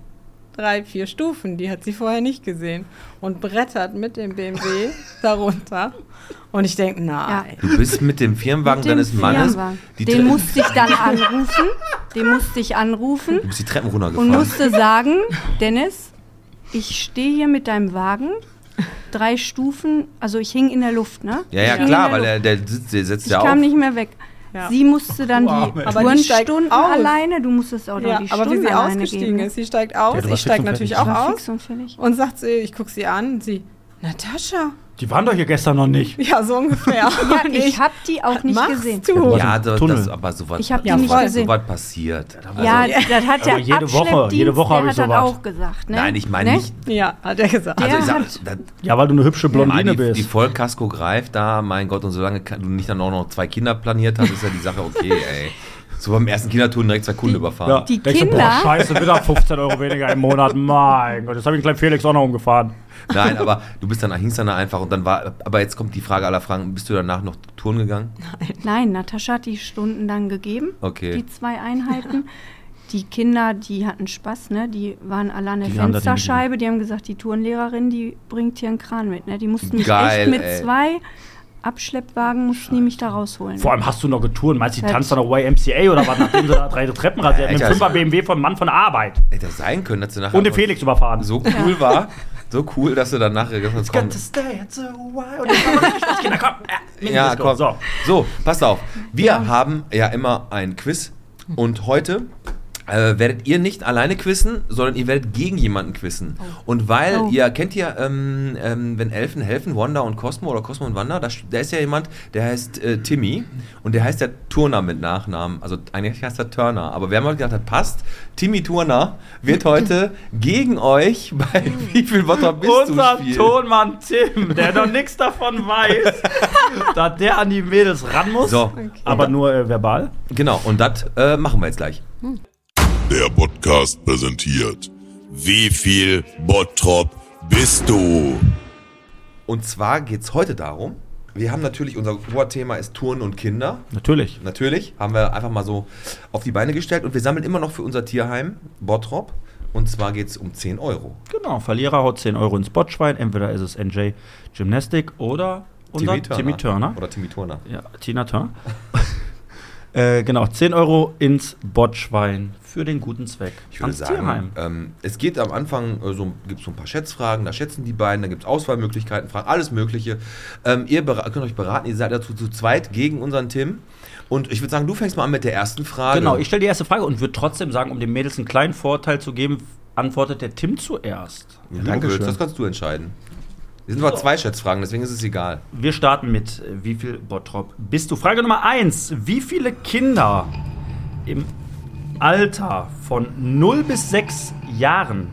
drei, vier Stufen, die hat sie vorher nicht gesehen. Und brettert mit dem BMW darunter. Und ich denke, nein. Du bist mit dem Firmenwagen Mit dem deines Mannes. Den musste ich dann anrufen. Den musste ich anrufen du bist die Treppen und runtergefahren. musste sagen, Dennis, ich stehe hier mit deinem Wagen. Drei Stufen, also ich hing in der Luft, ne? ja, ja, klar, in weil der der, Luft. der, sitzt, der setzt Ich ja kam nicht mehr weg. Ja. Sie musste dann Wow, die Turnstunden alleine, du musstest auch Ja, die aber wie Stunden sie alleine ausgestiegen geben. ist, sie steigt aus, Ja, ich steige natürlich auch aus und und sagt sie, ich gucke sie an und sie, Natascha, Die waren doch hier gestern noch nicht. ja, so ungefähr. Ja, ich habe die auch nicht machst gesehen. du? ja, das, das, aber sowas Ich hab die nicht sowas- gesehen. sowas passiert. Ja, das hat der Aber jede Woche- jede Woche hab der ich sowas. auch gesagt. Ne? Nein, ich meine Ne? nicht. Ja, hat er gesagt. Der Also ich sag, hat- das, Ja, weil du eine hübsche Blondine die, bist. die Vollkasko greift da, mein Gott, und solange du nicht dann auch noch zwei Kinder planiert hast, ist ja die Sache okay, ey. So beim ersten Kindertouren direkt zwei Kunden überfahren. ja. Die Denkst du, Kinder- boah, scheiße, wieder 15 Euro weniger im Monat. Mein Gott, jetzt habe ich den kleinen Felix auch noch umgefahren. Nein, aber du bist dann, hingst dann da einfach und dann war, aber jetzt kommt die Frage aller Fragen, bist du danach noch Touren gegangen? Nein, Natascha hat die Stunden dann gegeben, Okay. die zwei Einheiten. Die Kinder, die hatten Spaß, ne? Die waren alle an der Die haben Fensterscheibe. Die haben gesagt, die Tourenlehrerin, die bringt hier einen Kran mit, ne? Die mussten mich Geil, echt mit ey. zwei Abschleppwagen mussten die mich da rausholen. Vor allem hast du noch getouren. Meinst du, die tanzt dann noch YMCA oder was, nachdem sie da drei Treppen rasiert mit dem Alter, 5er BMW vom Mann von Arbeit. Hätte das sein können, dass du nachher Und den Felix überfahren. so cool war, so cool, dass du dann nachher gesagt hast. Äh, Ja, komm. So. So, passt auf. Wir haben ja immer ein Quiz und heute äh, werdet ihr nicht alleine quizzen, sondern ihr werdet gegen jemanden quizzen. Und weil Oh. ihr kennt ja, ähm, ähm, wenn Elfen helfen, Wanda und Cosmo oder Cosmo und Wanda, da, da ist ja jemand, der heißt äh, Timmy und der heißt ja Turner mit Nachnamen. Also eigentlich heißt er Turner. Aber wir haben heute gedacht, das passt. Timmy Turner wird heute gegen euch bei Wie viel Bottrop bist Unser du spielen. Tonmann Tim, der noch nichts davon weiß, dass der an die Mädels ran muss. So, Aber nur äh, verbal. genau. Und das äh, machen wir jetzt gleich. Der Podcast präsentiert. Wie viel Bottrop bist du? Und zwar geht es heute darum, wir haben natürlich, unser Oberthema ist Touren und Kinder. Natürlich. Natürlich, haben wir einfach mal so auf die Beine gestellt und wir sammeln immer noch für unser Tierheim Bottrop. Und zwar geht es um 10 Euro. Genau, Verlierer haut 10 Euro ins Botschwein. Entweder ist es NJ Gymnastic oder unser Timmy Turner. Oder Timmy Turner. Ja, Tina Turner. äh, genau, 10 Euro ins Botschwein für den guten Zweck. Ich würde ans sagen, ähm, es geht am Anfang, äh, so, gibt es so ein paar Schätzfragen, da schätzen die beiden, da gibt es Auswahlmöglichkeiten, Fragen, alles Mögliche. Ähm, ihr könnt euch beraten, ihr seid dazu zu zweit gegen unseren Tim. Und ich würde sagen, du fängst mal an mit der ersten Frage. Genau, ich stelle die erste Frage und würde trotzdem sagen, um den Mädels einen kleinen Vorteil zu geben, antwortet der Tim zuerst. Du Dankeschön. willst, das kannst du entscheiden. Wir sind aber zwei Schätzfragen, deswegen ist es egal. Wir starten mit äh, wie viel Bottrop bist du? Frage Nummer 1. Wie viele Kinder im Alter von 0 bis 6 Jahren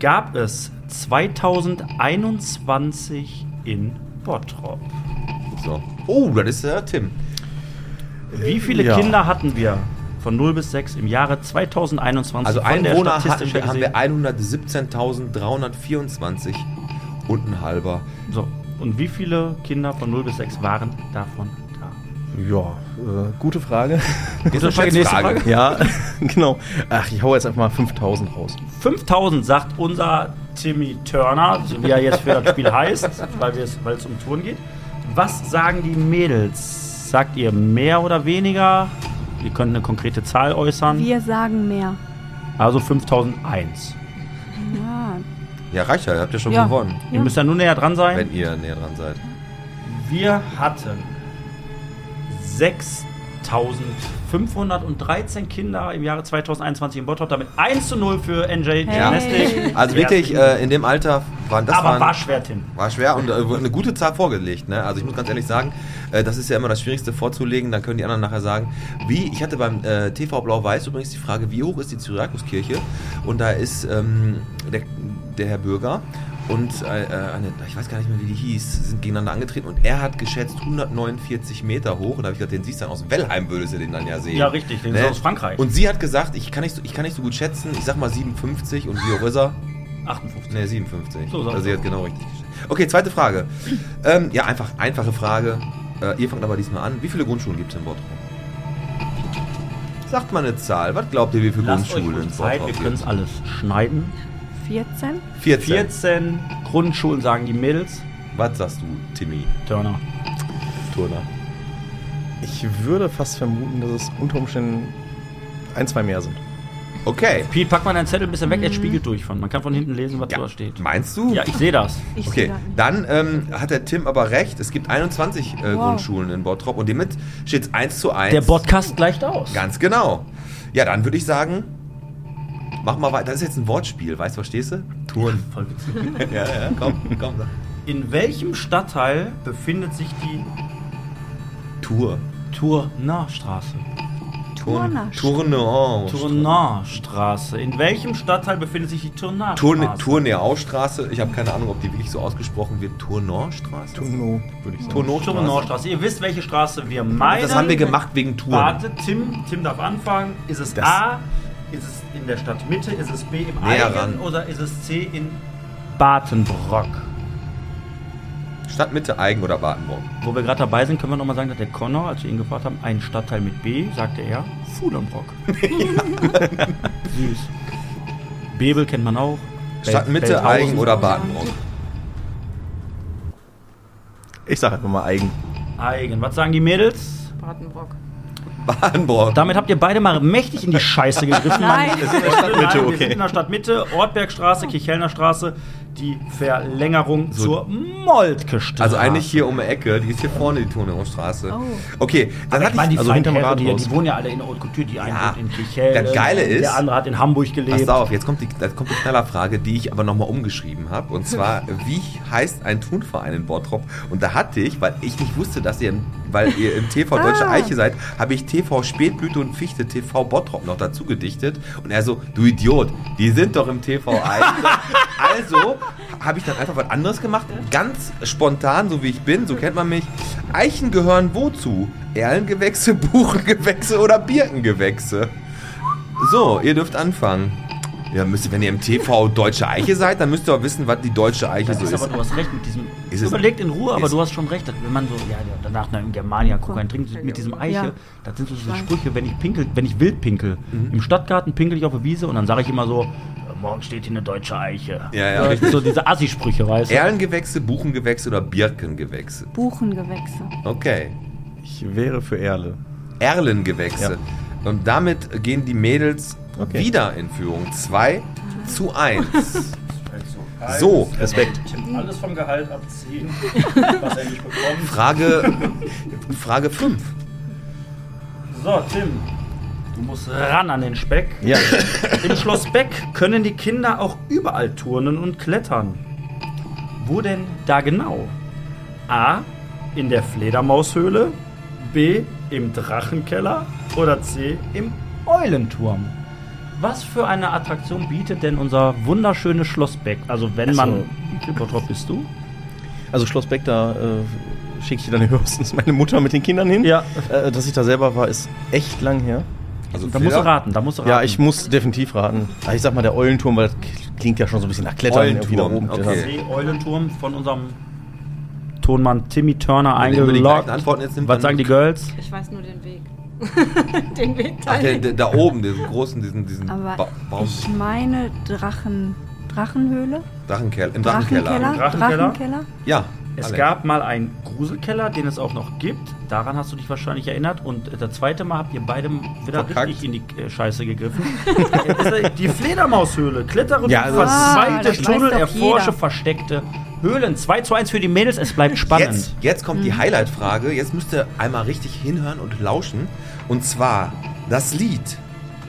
gab es 2021 in Bottrop? So. Oh, das ist der Tim. Wie viele Ja. Kinder hatten wir von 0 bis 6 im Jahre 2021? Also Einwohner hatten wir, haben wir gesehen? 117.324 und ein halber. So, und wie viele Kinder von 0 bis 6 waren davon da? Ja, äh, gute Frage. Gute Frage, nächste Frage. ja, genau. Ach, ich hau jetzt einfach mal 5000 raus. 5000 sagt unser Timmy Turner, so wie er jetzt für das Spiel heißt, weil wir es- um Touren geht. Was sagen die Mädels? Sagt ihr mehr oder weniger? Ihr könnt eine konkrete Zahl äußern. Wir sagen mehr. Also 5001. Ja, Ja, reicht ja, ihr habt ja schon Ja. gewonnen, Ihr müsst ja nur näher dran sein. wenn ihr näher dran seid. Wir hatten 6513 Kinder im Jahre 2021 in Bottrop, damit 1 zu 0 für NJ Ja. Gymnastic. Also wirklich, äh, in dem Alter waren das Aber waren, war schwer, Tim. war schwer und äh, eine gute Zahl vorgelegt. Ne? Also ich muss ganz ehrlich sagen, äh, das ist ja immer das Schwierigste vorzulegen. Dann können die anderen nachher sagen, wie, ich hatte beim äh, TV Blau-Weiß übrigens die Frage, wie hoch ist die Syriakuskirche? Und da ist ähm, der, der Herr Bürger und äh, äh, eine, ich weiß gar nicht mehr, wie die hieß, sind gegeneinander angetreten und er hat geschätzt 149 Meter hoch und da habe ich gesagt, den siehst du dann aus Wellheim, würdest du den dann ja sehen. Ja, richtig, den ist aus Frankreich. Und sie hat gesagt, ich kann, nicht so, ich kann nicht so gut schätzen, ich sag mal 57 und wie hoch ist er? 58. Ne, 57. So, sag also sie hat genau richtig geschätzt. Okay, zweite Frage. Ähm, ja, einfach, einfache Frage. Äh, ihr fangt aber diesmal an. Wie viele Grundschulen gibt es in Bottrop? Sagt mal eine Zahl. Was glaubt ihr, wie viele Lasst Grundschulen in ruhig Zeit, wir Bottrop können es alles schneiden. 14? 14. 14 Grundschulen sagen die Mädels. Was sagst du, Timmy? Turner. Turner. Ich würde fast vermuten, dass es unter Umständen ein, zwei mehr sind. Okay. Piet, pack mal deinen Zettel ein bisschen weg, er spiegelt durch von. Man kann von hinten lesen, was Ja. da steht. Meinst du? Ja, ich sehe das. Ich Okay, sehe das dann ähm, hat der Tim aber recht. Es gibt 21 äh, Wow. Grundschulen in Bottrop und damit steht es 1 zu 1. Der Podcast gleicht aus. Ganz genau. Ja, dann würde ich sagen, mach mal weiter. Das ist jetzt ein Wortspiel, weißt du, verstehst du? Touren. Voll witzig. Ja, ja, komm, komm. sag. In welchem Stadtteil befindet sich die Tour. Tournarstraße? Turner. Tourneur. Tournarstraße. In welchem Stadtteil befindet sich die Tournarstraße? Tourne, Tourneaustraße. Ich habe keine Ahnung, ob die wirklich so ausgesprochen wird. Tourneurstraße? Tuno, würde ich sagen. Tournarstraße. Ihr wisst, welche Straße wir meinen. Das haben wir gemacht wegen Touren. Warte, Tim, Tim darf anfangen. Ist es Das- A, ist es in der Stadtmitte, ist es B im Näher Eigen ran. oder ist es C in Batenbrock? Stadtmitte, Eigen oder Badenburg? Wo wir gerade dabei sind, können wir nochmal sagen, dass der Connor, als wir ihn gefragt haben, einen Stadtteil mit B, sagte er Fuhlenbrock. Süß. Bebel kennt man auch. Bel- Stadtmitte, Belthausen. Eigen oder Badenburg? Ich sage einfach mal eigen. Eigen. Was sagen die Mädels? Bratenbrock. Badenburg. Damit habt ihr beide mal mächtig in die Scheiße gegriffen. Nein. Wir sind in der Stadtmitte, okay. Wir sind in der Stadtmitte, Ortbergstraße, Kirchhellner Straße, die Verlängerung So. zur Moltke-Straße. Also eigentlich hier um die Ecke, die ist hier vorne, die Tourneaustraße. Oh. Okay, dann Aber hatte ich meine, die, also hinterm hinterm die, Rathaus. die wohnen ja alle in Haute Couture. Die eine Ja. in Kirchhellen, Das Geile ist- der andere hat in Hamburg gelebt. Pass auf, jetzt kommt die, jetzt kommt die Knallerfrage, die ich aber nochmal umgeschrieben habe. Und zwar, wie heißt ein Turnverein in Bottrop? Und da hatte ich, weil ich nicht wusste, dass ihr, im- weil ihr im TV Deutsche Ah. Eiche seid, habe ich TV Spätblüte und Fichte TV Bottrop noch dazu gedichtet. Und er so, du Idiot, die sind doch im TV Eiche. also habe ich dann einfach was anderes gemacht, ganz spontan, so wie ich bin, so kennt man mich. Eichen gehören wozu? Erlengewächse, Buchengewächse oder Birkengewächse? So, ihr dürft anfangen. Ja, müsst ihr, wenn ihr im TV Deutsche Eiche seid, dann müsst ihr auch wissen, was die Deutsche Eiche Das so ist aber, du hast recht mit diesem. Ist es- überlegt in Ruhe, aber du hast schon recht. dass Wenn man so, ja, ja, danach nach im Germania guckt, ein trinkt mit diesem Eiche, Ja. das sind so diese. Sprüche, wenn ich pinkel, wenn ich wild pinkel. Mhm. Im Stadtgarten pinkel ich auf der Wiese und dann sage ich immer so, morgen steht hier eine deutsche Eiche. Ja, ja, so, richtig. so diese Assi-Sprüche, weißt du? Erlengewächse, Buchengewächse oder Birkengewächse? Buchengewächse. Okay. Ich wäre für Erle. Erlengewächse. Und damit gehen die Mädels Okay. wieder in Führung. 2 zu 1. So, Respekt. Alles vom Gehalt abziehen, was er nicht bekommt. Frage, Frage 5. So, Tim, du musst ran an den Speck. Ja. Im Schloss Beck können die Kinder auch überall turnen und klettern. Wo denn da genau? A. In der Fledermaushöhle. B. Im Drachenkeller. Oder C. Im Eulenturm. Was für eine Attraktion bietet denn unser wunderschönes Schloss Beck? Also wenn man... so. Wie viel Bottrop bist du? Also Schloss Beck, da äh, schicke ich dann höchstens meine Mutter mit den Kindern hin. Ja. Äh, dass ich da selber war, ist echt lang her. Also Da musst du raten, da musst du raten. Ja, ich muss definitiv raten. Ah, Ich sag mal der Eulenturm, weil das klingt ja schon so ein bisschen nach Klettern. irgendwie oben okay. Eulenturm von unserem Tonmann Timmy Turner eingeloggt. Was sagen die Girls? Ich weiß nur den Weg. den Weg Ach, der, der, da oben, diesen großen, diesen, diesen Aber ba Baum, ich meine Drachen. Drachenhöhle? Drachenkeller, im Drachenkeller. Drachenkeller? Drachenkeller? Ja. Es Alex. gab mal einen Gruselkeller, den es auch noch gibt. Daran hast du dich wahrscheinlich erinnert. Und äh, das zweite Mal habt ihr beide wieder Verkackt. richtig in die äh, Scheiße gegriffen. Äh, die Fledermaushöhle. Klettere Ja, ja, also- Ah, das weiß Tunnel, erforsche jeder. versteckte Höhlen. 2 zu 1 für die Mädels. Es bleibt spannend. Jetzt, jetzt kommt die Highlight-Frage. Jetzt müsst ihr einmal richtig hinhören und lauschen. Und zwar das Lied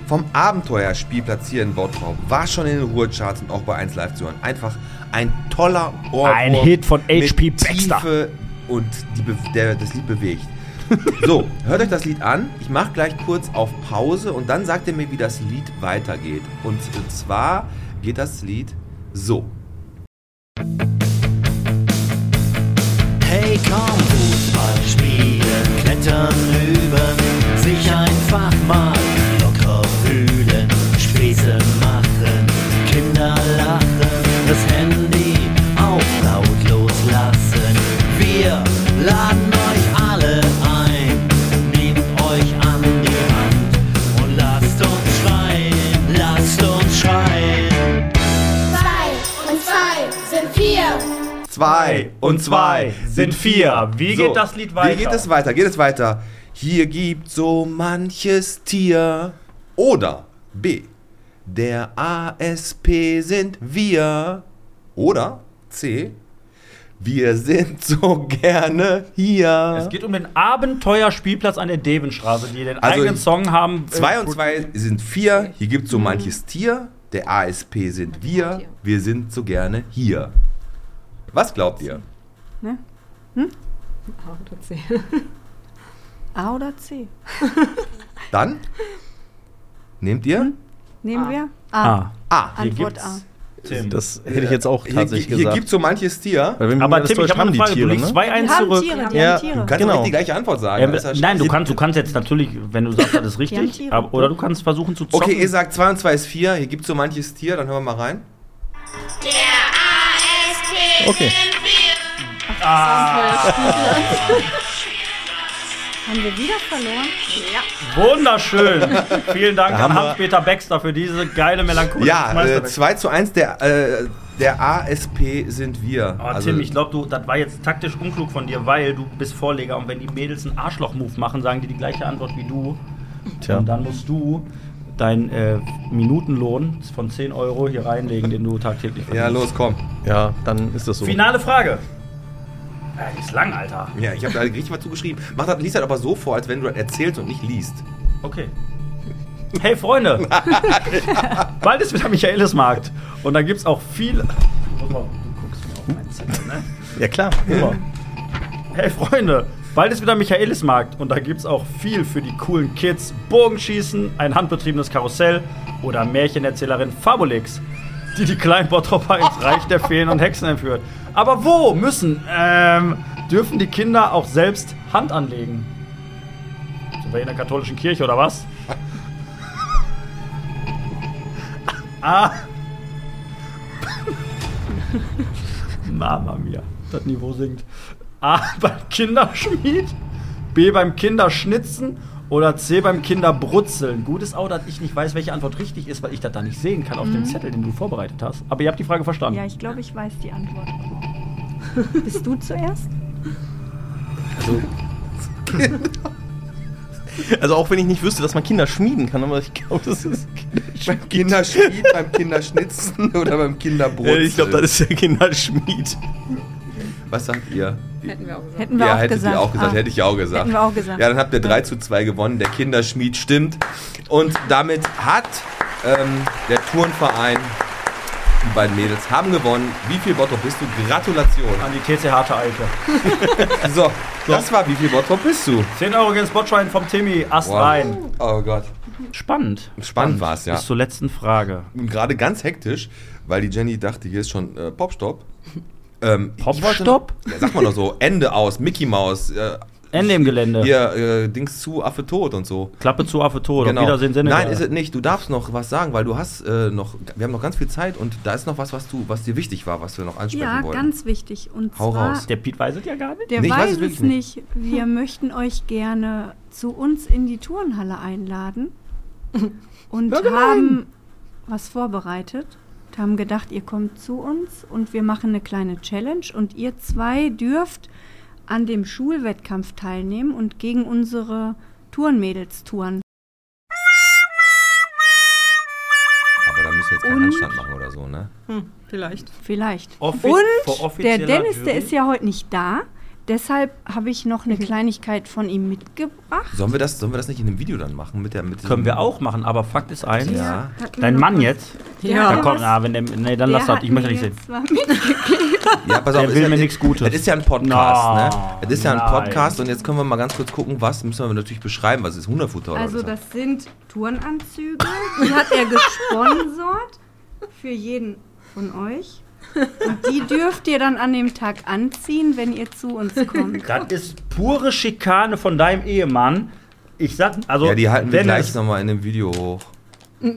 vom Abenteuerspielplatz hier in Bottrop war schon in den Ruhecharts und auch bei 1 Live zu hören. Einfach ein toller Ohrwurm. Ein Hit von HP Baxter. Tiefe und die, der, das Lied bewegt. So, hört euch das Lied an. Ich mache gleich kurz auf Pause und dann sagt ihr mir, wie das Lied weitergeht. Und zwar geht das Lied so. kaum Fußball spielen, klettern üben, sich einfach mal locker fühlen, Späße machen, Kinder Zwei und zwei sind vier. Wie geht das Lied weiter? Wie geht es weiter? Geht es weiter? Hier gibt so manches Tier. Oder B. Der ASP sind wir. Oder C. Wir sind so gerne hier. Es geht um den Abenteuerspielplatz an der Devenstraße, die den Also eigenen Song haben. äh, Zwei und zwei sind vier. Hier gibt so manches Tier. Der ASP sind wir. Wir sind so gerne hier. Was glaubt ihr? A oder C. A oder C? Dann nehmt ihr Nehmen A. wir? Ah, A. hier Antwort A. Tim. Das hätte ich jetzt auch Hier, tatsächlich hier gesagt. gibt so manches Tier. Weil wenn mich Aber Tim, ich habe eine Frage. Du liegst Die 2-1 haben zurück. Tiere, die Ja. haben Tiere. Du kannst Genau. die gleiche Antwort sagen. Halt- nein, du kannst, du kannst jetzt natürlich, wenn du sagst, das ist haben richtig, Tiere. aber, oder du kannst versuchen zu zocken. Okay, ihr sagt 2 und 2 ist 4. Hier gibt so manches Tier. Dann hören wir mal rein. Okay. Haben wir wieder verloren? Wunderschön. Vielen Dank Da an Hans-Peter Baxter für diese geile Melancholie. Ja, äh, 2 zu 1. Der, äh, der ASP sind wir. Oh, Also, Tim, ich glaube, du, das war jetzt taktisch unklug von dir, weil du bist Vorleger und wenn die Mädels einen Arschloch-Move machen, sagen die die gleiche Antwort wie du. Tja. Und dann musst du deinen äh, Minutenlohn von 10 Euro hier reinlegen, den du tagtäglich ja, los, komm. Ja, dann ist das so. Finale Frage. Ja, die ist lang, Alter. Ja, ich habe da richtig was zugeschrieben. Mach das, liest das aber so vor, als wenn du das erzählst und nicht liest. Okay. Hey Freunde, bald ist wieder Michaelismarkt und da gibt's auch mal, Du guckst mir auf meinen Zettel, ne? Ja, klar. Immer. Hey Freunde, bald ist wieder Michaelismarkt und da gibt's auch viel für die coolen Kids. Bogenschießen, ein handbetriebenes Karussell oder Märchenerzählerin Fabulix, die die kleinen Bottropper ins Reich der Feen und Hexen entführt. Aber wo müssen, ähm, dürfen die Kinder auch selbst Hand anlegen? Sind wir in der katholischen Kirche oder was? A. Mama mia, das Niveau sinkt. A. Beim Kinderschmied, B. Beim Kinderschnitzen oder C. Beim Kinderbrutzeln. Gut ist auch, dass ich nicht weiß, welche Antwort richtig ist, weil ich das da nicht sehen kann auf dem Zettel, den du vorbereitet hast. Aber ihr habt die Frage verstanden. Ja, ich glaube, ich weiß die Antwort. Bist du zuerst? Also auch wenn ich nicht wüsste, dass man Kinder schmieden kann, aber ich glaube, das ist Beim Kinderschmied, beim Kinderschnitzen oder beim Kinderbrutzeln? Äh, Ich glaube, das ist der Kinderschmied. Was sagt ihr? Hätten wir auch gesagt. Hätten wir ja, auch hättet gesagt. ihr auch gesagt, Ah. hätte ich auch gesagt. Hätten wir auch gesagt. Ja, dann habt ihr 3 zu 2 gewonnen. Der Kinderschmied stimmt. Und damit hat ähm, der Turnverein, die beiden Mädels, haben gewonnen. Wie viel Bottrop bist du? Gratulation. An die TC Harte Eiche. So, das war wie viel Bottrop bist du? 10 Euro gegen Spotschein vom Timmy, Ast Wow. rein. Oh Gott. Spannend. Spannend war's, ja. Bis zur letzten Frage. Und gerade ganz hektisch, weil die Jenny dachte, hier ist schon äh, Popstop. Ähm, Ja, sag mal doch so, Ende aus, Mickey Maus, äh, Ende im Gelände. hier, äh, Dings zu, Affe tot und so. Klappe zu, Affe tot. Genau. Auf Wiedersehen, Senegal. Nein, ist es nicht. Du darfst noch was sagen, weil du hast äh, noch, wir haben noch ganz viel Zeit und da ist noch was, was du, was dir wichtig war, was wir noch ansprechen Ja, wollen. ganz wichtig. Und Hau zwar, raus. Der Piet weiß es ja gar nicht. der Nee, weiß weiß es wirklich nicht. Wir möchten euch gerne zu uns in die Turnhalle einladen und haben was vorbereitet. Haben gedacht, ihr kommt zu uns und wir machen eine kleine Challenge und ihr zwei dürft an dem Schulwettkampf teilnehmen und gegen unsere Turnmädels touren. Aber da müssen wir jetzt keinen Und- Handstand machen oder so, ne? Hm, vielleicht. Vielleicht. Offi- vor Und der Dennis, der Jury? ist ja heute nicht da. Deshalb habe ich noch eine Kleinigkeit von ihm mitgebracht. Sollen wir das, sollen wir das nicht in einem Video dann machen? Mit der, mit Können wir auch machen, aber Fakt ist eins. Ja. Dein Mann was- jetzt? Der Ja. hat Da mir kommt, na, wenn der, nee, dann der lass das, ich möchte nicht sehen. Ja, pass Der auf, will ist mir ja, nichts Gutes. Das ist ja ein Podcast, No, ne? Das ist ja ein nein. Podcast und jetzt können wir mal ganz kurz gucken, was müssen wir natürlich beschreiben, was ist Hunderfutter oder Also das sind Turnanzüge, die hat er gesponsert für jeden von euch. Und die dürft ihr dann an dem Tag anziehen, wenn ihr zu uns kommt. Das ist pure Schikane von deinem Ehemann. Ich sag, also. Ja, die halten wir gleich es- nochmal in dem Video hoch. Na,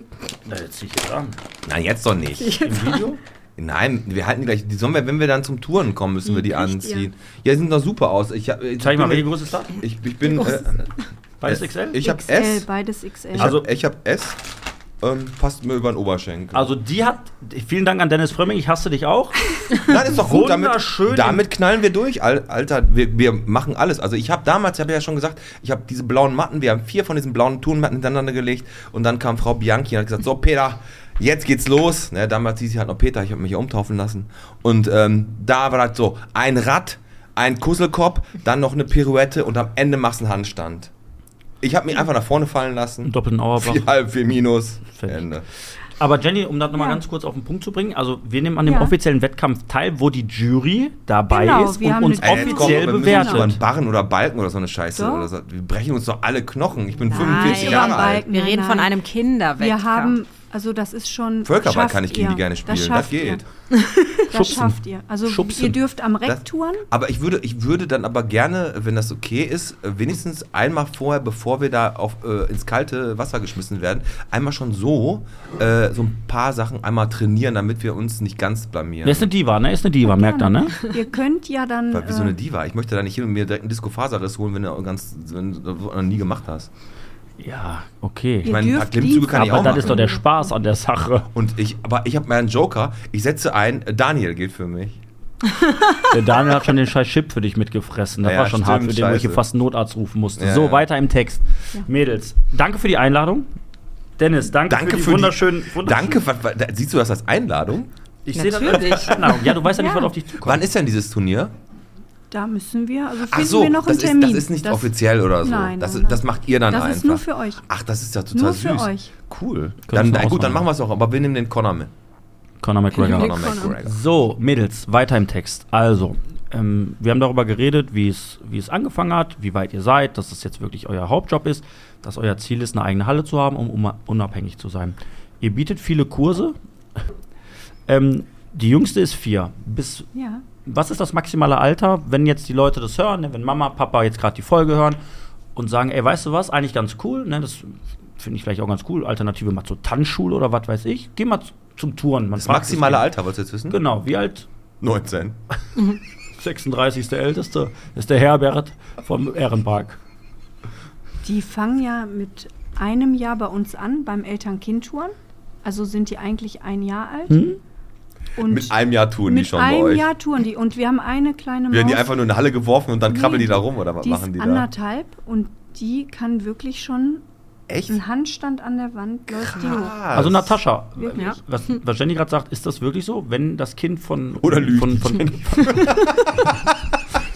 jetzt zieh ich jetzt an. Nein, jetzt doch nicht. Im Video? Nein, wir halten die gleich. Die sollen wir, wenn wir dann zum Touren kommen, müssen wir die kriegt anziehen. Ja, die sind doch super aus. Ich, ich Zeig mal, welche Größe ist das? Ich, ich bin. Äh, Beides XL? ich habe XL, S. beides XL. Ich Also- hab, ich hab S. Ähm, passt mir über den Oberschenkel. Also die hat, vielen Dank an Dennis Frömming, ich hasse dich auch. Nein, ist doch gut. Damit, Wunderschön. damit knallen wir durch, Al- Alter. Wir, wir machen alles. Also ich habe damals, ich habe ja schon gesagt, ich habe diese blauen Matten, wir haben vier von diesen blauen Turnmatten hintereinander gelegt und dann kam Frau Bianchi und hat gesagt, so Peter, jetzt geht's los. Ne, damals hieß sie halt noch Peter, ich habe mich ja umtaufen lassen. Und ähm, da war halt so, ein Rad, ein Kusselkopf, dann noch eine Pirouette und am Ende machst du einen Handstand. Ich habe mich einfach nach vorne fallen lassen. Einen doppelten Auerbach. Vier halb, vier minus. Fertig. Ende. Aber Jenny, um das nochmal Ja. ganz kurz auf den Punkt zu bringen, also wir nehmen an dem Ja. offiziellen Wettkampf teil, wo die Jury dabei Genau, ist wir und uns eine Ey, komm, offiziell wir müssen nicht über einen bewertet. Barren oder Balken oder so eine Scheiße. Oder so. Wir brechen uns doch alle Knochen. Ich bin Nein. 45 Über Jahre alt. Wir Nein, reden von nein. einem Kinderwettkampf. Wir haben, also das ist schon. Völkerball kann ich gegen ihr. die gerne spielen. Das, schafft geht. Ihr. Das Schubsen. schafft ihr. Also Schubsen. ihr dürft am Das- Reck touren. Aber ich würde, ich würde dann aber gerne, wenn das okay ist, wenigstens einmal vorher, bevor wir da auf, äh, ins kalte Wasser geschmissen werden, einmal schon so äh, so ein paar Sachen einmal trainieren, damit wir uns nicht ganz blamieren. Wer ist eine Diva, ne? Ist eine Diva, merkt er, ne? Ihr könnt ja dann. Weil wie so eine äh, Diva. Ich möchte da nicht hin und mir direkt einen Disco-Faserriss holen, wenn du ganz wenn du das noch nie gemacht hast. Ja, okay. Ich meine, ein paar Klimmzüge kann ich Aber auch das machen. ist doch der Spaß an der Sache. und ich, aber ich habe meinen Joker. Ich setze ein. Daniel gilt für mich. Der Daniel hat schon den scheiß Chip für dich mitgefressen. Das Ja, war schon hart, stimmt, für den, wo ich hier scheiße. fast einen Notarzt rufen musste. Ja, so, ja. weiter im Text. Mädels, danke für die Einladung. Dennis, danke, Danke für die für die- wunderschönen. wunderschönen Danke. Was, was, siehst du das als Einladung? Ich sehe das Natürlich. als Einladung. Ja, du weißt ja nicht, Ja. was auf dich zukommt. Wann ist denn dieses Turnier? Da müssen wir, also Ach finden so, wir noch das einen Termin. ist, das ist nicht offiziell oder so. Nein, das, nein, das macht ihr dann Das einfach. ist nur für euch. Ach, das ist ja total Nur süß. für euch. Cool. Dann, na gut, dann machen wir es auch. Aber wir nehmen den Connor mit. Conor McGregor. Conor Conor. McGregor. So, Mädels, weiter im Text. Also, ähm, wir haben darüber geredet, wie es, wie es angefangen hat, wie weit ihr seid, dass es jetzt wirklich euer Hauptjob ist, dass euer Ziel ist, eine eigene Halle zu haben, um, um unabhängig zu sein. Ihr bietet viele Kurse. ähm, die jüngste ist vier. Bis, Ja. Was ist das maximale Alter, wenn jetzt die Leute das hören, ne, wenn Mama, Papa jetzt gerade die Folge hören und sagen, ey, weißt du was, eigentlich ganz cool, ne, das finde ich vielleicht auch ganz cool, Alternative mal zur Tanzschule oder was weiß ich, geh mal zum Touren. Man Das maximale. Alter, wolltest du jetzt wissen? Genau, wie alt? 19. 36. der Älteste ist der Herbert vom Ehrenpark. Die fangen ja mit einem Jahr bei uns an, beim Eltern-Kind-Touren. Also sind die eigentlich ein Jahr alt. Hm? Und Mit einem Jahr touren die mit schon bei einem euch. Jahr touren die. Und wir haben eine kleine Maus. Werden die einfach nur in eine Halle geworfen und dann krabbeln Nee, die da rum oder was die machen ist die da? anderthalb und die kann wirklich schon Echt? einen Handstand an der Wand läuft die hoch. Krass. Also Natascha? Ja. was, was Jenny gerade sagt, ist das wirklich so? Wenn das Kind von Oder lügt von, von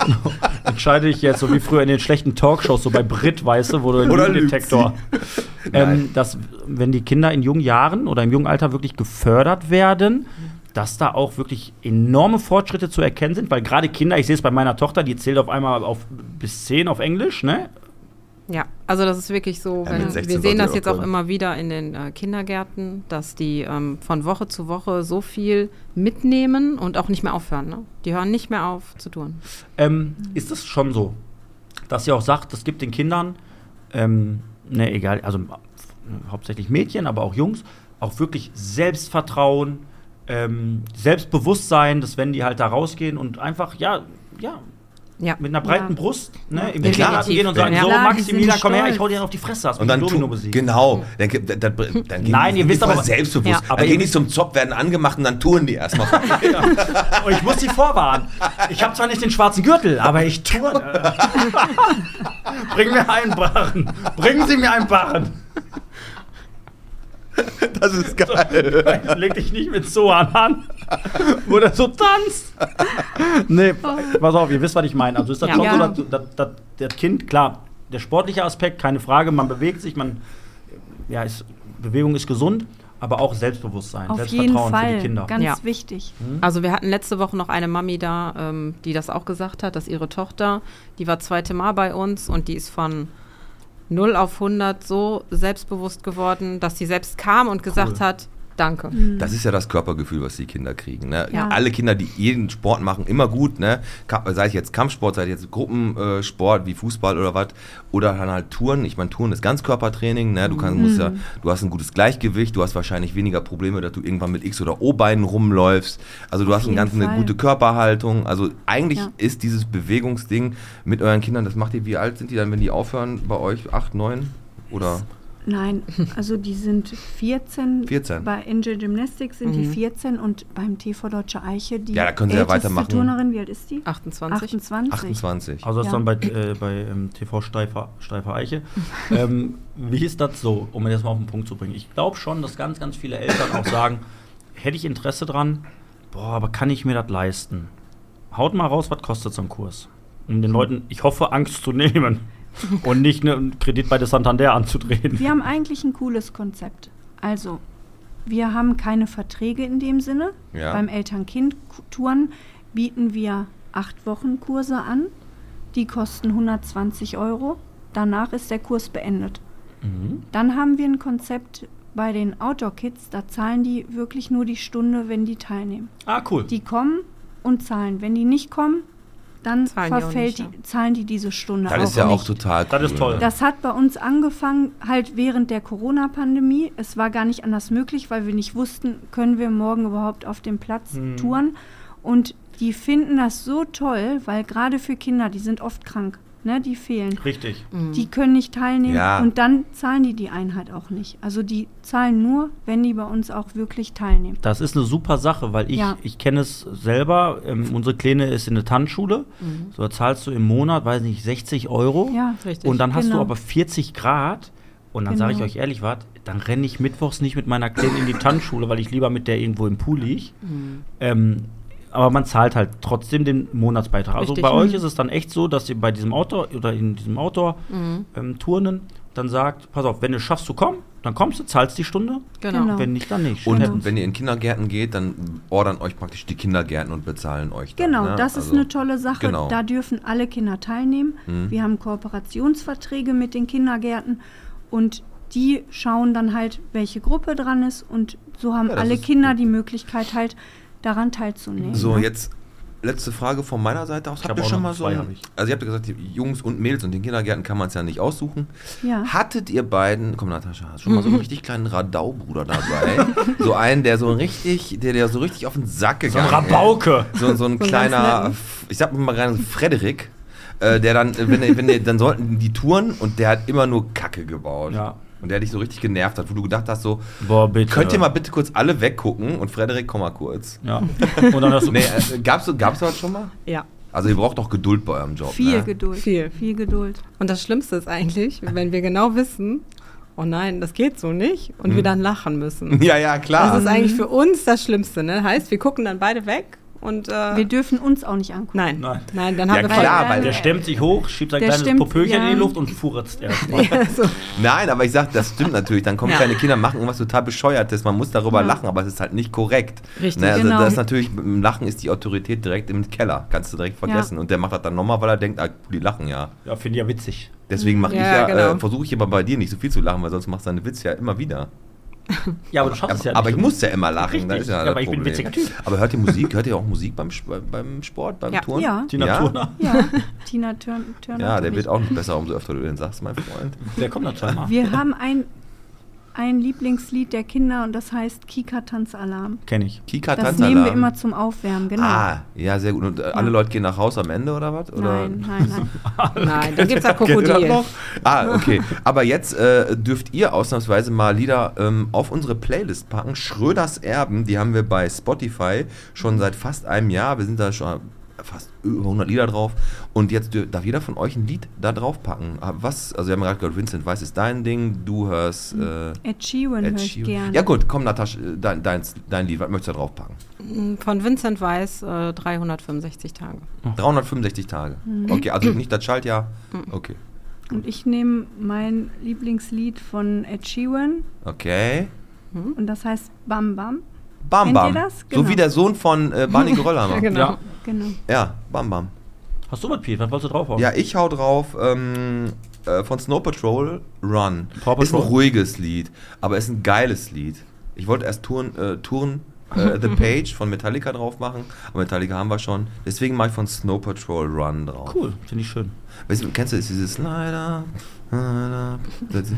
Genau. entscheide ich jetzt so wie früher in den schlechten Talkshows so bei Brit, weißt du, wo du den Oder Lügendetektor, ähm, dass wenn die Kinder in jungen Jahren oder im jungen Alter wirklich gefördert werden, dass da auch wirklich enorme Fortschritte zu erkennen sind, weil gerade Kinder, ich sehe es bei meiner Tochter, die zählt auf einmal auf bis 10 auf Englisch, ne? Ja, also das ist wirklich so, Ja, wenn, mit 16 wir sehen das jetzt auch immer wieder in den äh, Kindergärten, dass die ähm, von Woche zu Woche so viel mitnehmen und auch nicht mehr aufhören. Ne? Die hören nicht mehr auf zu tun. Ähm, ist es schon so, dass ihr auch sagt, es gibt den Kindern, ähm, ne, egal, also äh, hauptsächlich Mädchen, aber auch Jungs, auch wirklich Selbstvertrauen, ähm, Selbstbewusstsein, dass wenn die halt da rausgehen und einfach, ja, ja, Ja. mit einer breiten Ja. Brust ne, im Ja, Kindergarten definitiv. gehen und sagen, Ja, so klar, die Maximilian, komm her, ich hau dir auf die Fresse, hast Und dann mit Domino besiegt. genau, dann, dann, dann, dann gehen Nein, die, ihr wisst aber- selbstbewusst. Ja, aber dann gehen die zum Job, werden angemacht und dann touren die erstmal. Oh, ich muss sie vorwarnen. Ich habe zwar nicht den schwarzen Gürtel, aber ich turne. Bring mir einen Barren. Bringen Sie mir einen Barren. das ist geil. Leg dich nicht mit Sohan an, wo der so tanzt. Nee, pass auf, ihr wisst, was ich meine. Also ist das Ja. schon so, dass, dass, dass das Kind, klar, der sportliche Aspekt, keine Frage, man bewegt sich, man, ja, ist, Bewegung ist gesund, aber auch Selbstbewusstsein, Auf jeden Selbstvertrauen für Fall. die Kinder. Ganz Ja. wichtig. Also wir hatten letzte Woche noch eine Mami da, ähm, die das auch gesagt hat, dass ihre Tochter, die war zweite Mal bei uns und die ist von 0 auf 100 so selbstbewusst geworden, dass sie selbst kam und gesagt hat, Danke. Das ist ja das Körpergefühl, was die Kinder kriegen. Ne? Ja. Alle Kinder, die jeden Sport machen, immer gut. Ne? Sei es jetzt Kampfsport, sei es jetzt Gruppensport wie Fußball oder was. Oder dann halt Touren. Ich meine, Touren ist Ganzkörpertraining. Ne? Du, kannst, musst ja, du hast ein gutes Gleichgewicht. Du hast wahrscheinlich weniger Probleme, dass du irgendwann mit X- oder O-Beinen rumläufst. Also du Auf hast ganz, eine gute Körperhaltung. Also eigentlich Ja. ist dieses Bewegungsding mit euren Kindern, das macht ihr, wie alt sind die dann, wenn die aufhören bei euch? Acht, neun? Oder? Nein, also die sind 14. 14. Bei Angel Gymnastics sind die 14 und beim TV Deutsche Eiche die Ja, da können sie ja älteste weitermachen. Turnerin, wie alt ist die? 28. 28. 28. Also das Ja. dann bei, äh, bei ähm, TV Steifer, Steifer Eiche. ähm, wie ist das so, um das mal auf den Punkt zu bringen? Ich glaube schon, dass ganz, ganz viele Eltern auch sagen, hätte ich Interesse dran, boah, aber kann ich mir das leisten? Haut mal raus, was kostet so ein Kurs? Um den Leuten, ich hoffe, Angst zu nehmen und nicht ne, einen Kredit bei der Santander anzudrehen. Wir haben eigentlich ein cooles Konzept. Also, wir haben keine Verträge in dem Sinne. Ja. Beim Eltern-Kind-Touren bieten wir acht Wochen Kurse an. Die kosten 120 Euro. Danach ist der Kurs beendet. Mhm. Dann haben wir ein Konzept bei den Outdoor-Kids, da zahlen die wirklich nur die Stunde, wenn die teilnehmen. Ah, cool. Die kommen und zahlen. Wenn die nicht kommen, dann Zahlen die auch verfällt nicht, die, zahlen die diese Stunde Das auch ist ja auch nicht. total cool. Das ist toll. Das hat bei uns angefangen, halt während der Corona-Pandemie. Es war gar nicht anders möglich, weil wir nicht wussten, können wir morgen überhaupt auf dem Platz Hm. touren. Und die finden das so toll, weil gerade für Kinder, die sind oft krank, ne, die fehlen. Richtig. Die können nicht teilnehmen Ja. und dann zahlen die die Einheit auch nicht. Also die zahlen nur, wenn die bei uns auch wirklich teilnehmen. Das ist eine super Sache, weil ich, Ja. ich kenne es selber. Ähm, unsere Kleine ist in der Tanzschule. So, da zahlst du im Monat, weiß nicht, 60 Euro. Ja, Richtig. Und dann hast du Genau. aber 40 Grad. Und dann sage ich Genau. euch ehrlich was, dann renne ich mittwochs nicht mit meiner Kleinen in die Tanzschule, weil ich lieber mit der irgendwo im Pool liege. Ähm, aber man zahlt halt trotzdem den Monatsbeitrag. Also Richtig. bei euch Mhm. ist es dann echt so, dass ihr bei diesem Outdoor oder in diesem Outdoor-Turnen dann sagt, pass auf, wenn du es schaffst zu kommen, dann kommst du, zahlst die Stunde. Genau. Genau. Wenn nicht, dann nicht. Und Hätten- wenn ihr in Kindergärten geht, dann ordern euch praktisch die Kindergärten und bezahlen euch dann, Genau, ne? das ist Also- eine tolle Sache. genau. Da dürfen alle Kinder teilnehmen. Mhm. Wir haben Kooperationsverträge mit den Kindergärten und die schauen dann halt, welche Gruppe dran ist und so haben Ja, alle Kinder gut. die Möglichkeit halt daran teilzunehmen. So, ne? jetzt letzte Frage von meiner Seite aus. Ich Habt hab ihr schon mal so. ein- ich. Also, ihr habt ja gesagt, die Jungs und Mädels und den Kindergärten kann man es ja nicht aussuchen. Ja. Hattet ihr beiden, komm Natascha, hast schon mal so einen richtig kleinen Radaubruder dabei? so einen, der so richtig, der, der so richtig auf den Sack so ein gegangen ist. Rabauke. So, so ein kleiner, ich sag mal gerade Frederik, äh, der dann, wenn, wenn er, dann sollten die Touren und der hat immer nur Kacke gebaut. Ja. Und der dich so richtig genervt hat, wo du gedacht hast, so, Boah, bitte. könnt ihr mal bitte kurz alle weggucken und Frederik, komm mal kurz. Ja. Und dann hast du. Nee, äh, gab's, gab's das schon mal? Ja. Also ihr braucht doch Geduld bei eurem Job. Viel ne? Geduld. Viel. Viel Geduld. Und das Schlimmste ist eigentlich, wenn wir genau wissen, oh nein, das geht so nicht und wir dann lachen müssen. Ja, ja, klar. Das ist eigentlich für uns das Schlimmste. Ne? Heißt, wir gucken dann beide weg und äh, Wir dürfen uns auch nicht angucken. nein, Nein. nein, dann Ja, haben wir klar, weil- Der stemmt sich hoch, schiebt sein kleines stemmt, Popöchen ja. in die Luft und furzt erstmal. so. Nein, aber ich sag, das stimmt natürlich. Dann kommen Ja. kleine Kinder, machen irgendwas total Bescheuertes. Man muss darüber Ja. lachen, aber es ist halt nicht korrekt. Richtig, ne? also genau. Das ist natürlich, im Lachen ist die Autorität direkt im Keller. Kannst du direkt vergessen. Und der macht das dann nochmal, weil er denkt, ah, die lachen ja. Ja, finde ich ja witzig. Deswegen mache ich Ja, ja, genau. äh, versuche ich immer bei dir nicht so viel zu lachen, weil sonst machst du deine Witze ja immer wieder. Ja, aber du schaffst es ja aber nicht. ich muss ja immer lachen. Richtig. das ist ja, Ja, das aber ich bin ein witziger Typ. Aber hört ihr Musik? Hört ihr auch Musik beim, beim Sport, beim Ja. Turnen? Ja. Tina ja? Turner. Ja, Tina Turn Turner. Ja, der wird auch nicht besser, umso öfter du den sagst, mein Freund. Der kommt noch zweimal. Wir haben ein, ein Lieblingslied der Kinder und das heißt Kika Tanzalarm. Kenn ich. Kika Das Tanzalarm. nehmen wir immer zum Aufwärmen, genau. Ah, ja, sehr gut. Und äh, alle Leute gehen nach Hause am Ende oder was? Oder? Nein, nein, nein. Nein, dann gibt es ja das Krokodil. noch? Ah, okay. Aber jetzt äh, dürft ihr ausnahmsweise mal Lieder ähm, auf unsere Playlist packen. Schröders Erben, die haben wir bei Spotify schon seit fast einem Jahr. Wir sind da schon fast über 100 Lieder drauf. Und jetzt darf jeder von euch ein Lied da drauf packen. Ah, Was? Also, wir haben gerade gehört, Vincent Weiß ist dein Ding. Du hörst. Äh, Ed Sheeran höre Ed ich Sheeran. gerne. Ja, gut, komm, Natascha, äh, dein, dein, dein Lied. Was möchtest du da drauf packen? Von Vincent Weiss äh, 365 Tage. 365 Tage. Okay, also nicht das Schaltjahr. Okay. Und ich nehme mein Lieblingslied von Ed Sheeran Okay. und das heißt Bam Bam. Bam Kennt Bam. ihr das? So Genau. wie der Sohn von äh, Barney Geröllhammer. Genau. Ja. Genau. Ja, Bam Bam. Hast du was, Piet? Was wolltest du draufhauen? Ja, ich hau drauf ähm, äh, von Snow Patrol Run. Paw Ist ein Patrol? ruhiges Lied, aber ist ein geiles Lied. Ich wollte erst Touren, äh, Touren äh, The Page von Metallica drauf machen, aber Metallica haben wir schon. Deswegen mache ich von Snow Patrol Run drauf. Cool, finde ich schön. Weißt du, kennst du ist dieses Leider? Also,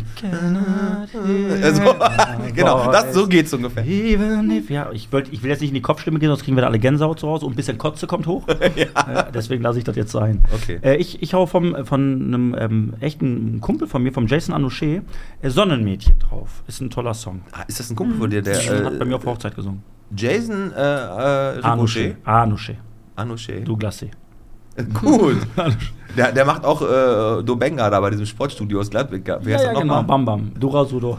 genau, das, so geht's ungefähr. Ja, ich, wollt, ich will jetzt nicht in die Kopfstimme gehen, sonst kriegen wir da alle Gänsehaut zu Hause und ein bisschen Kotze kommt hoch. Äh, deswegen lasse ich das jetzt sein. Okay. Äh, ich, ich hau vom, von einem ähm, echten Kumpel von mir, vom Jason Anouché, äh, Sonnenmädchen drauf. Ist ein toller Song. Ah, Ist das ein Kumpel von dir, der hat bei mir auf äh, Hochzeit gesungen. Jason äh, äh, Ricochet? Anouché. Anouché. Douglas C. Gut. Der, der macht auch äh, Dobenga da bei diesem Sportstudio aus Gladbeck. Wer ist ja, das ja, genau. nochmal? Bam Bam. Dura Sudo.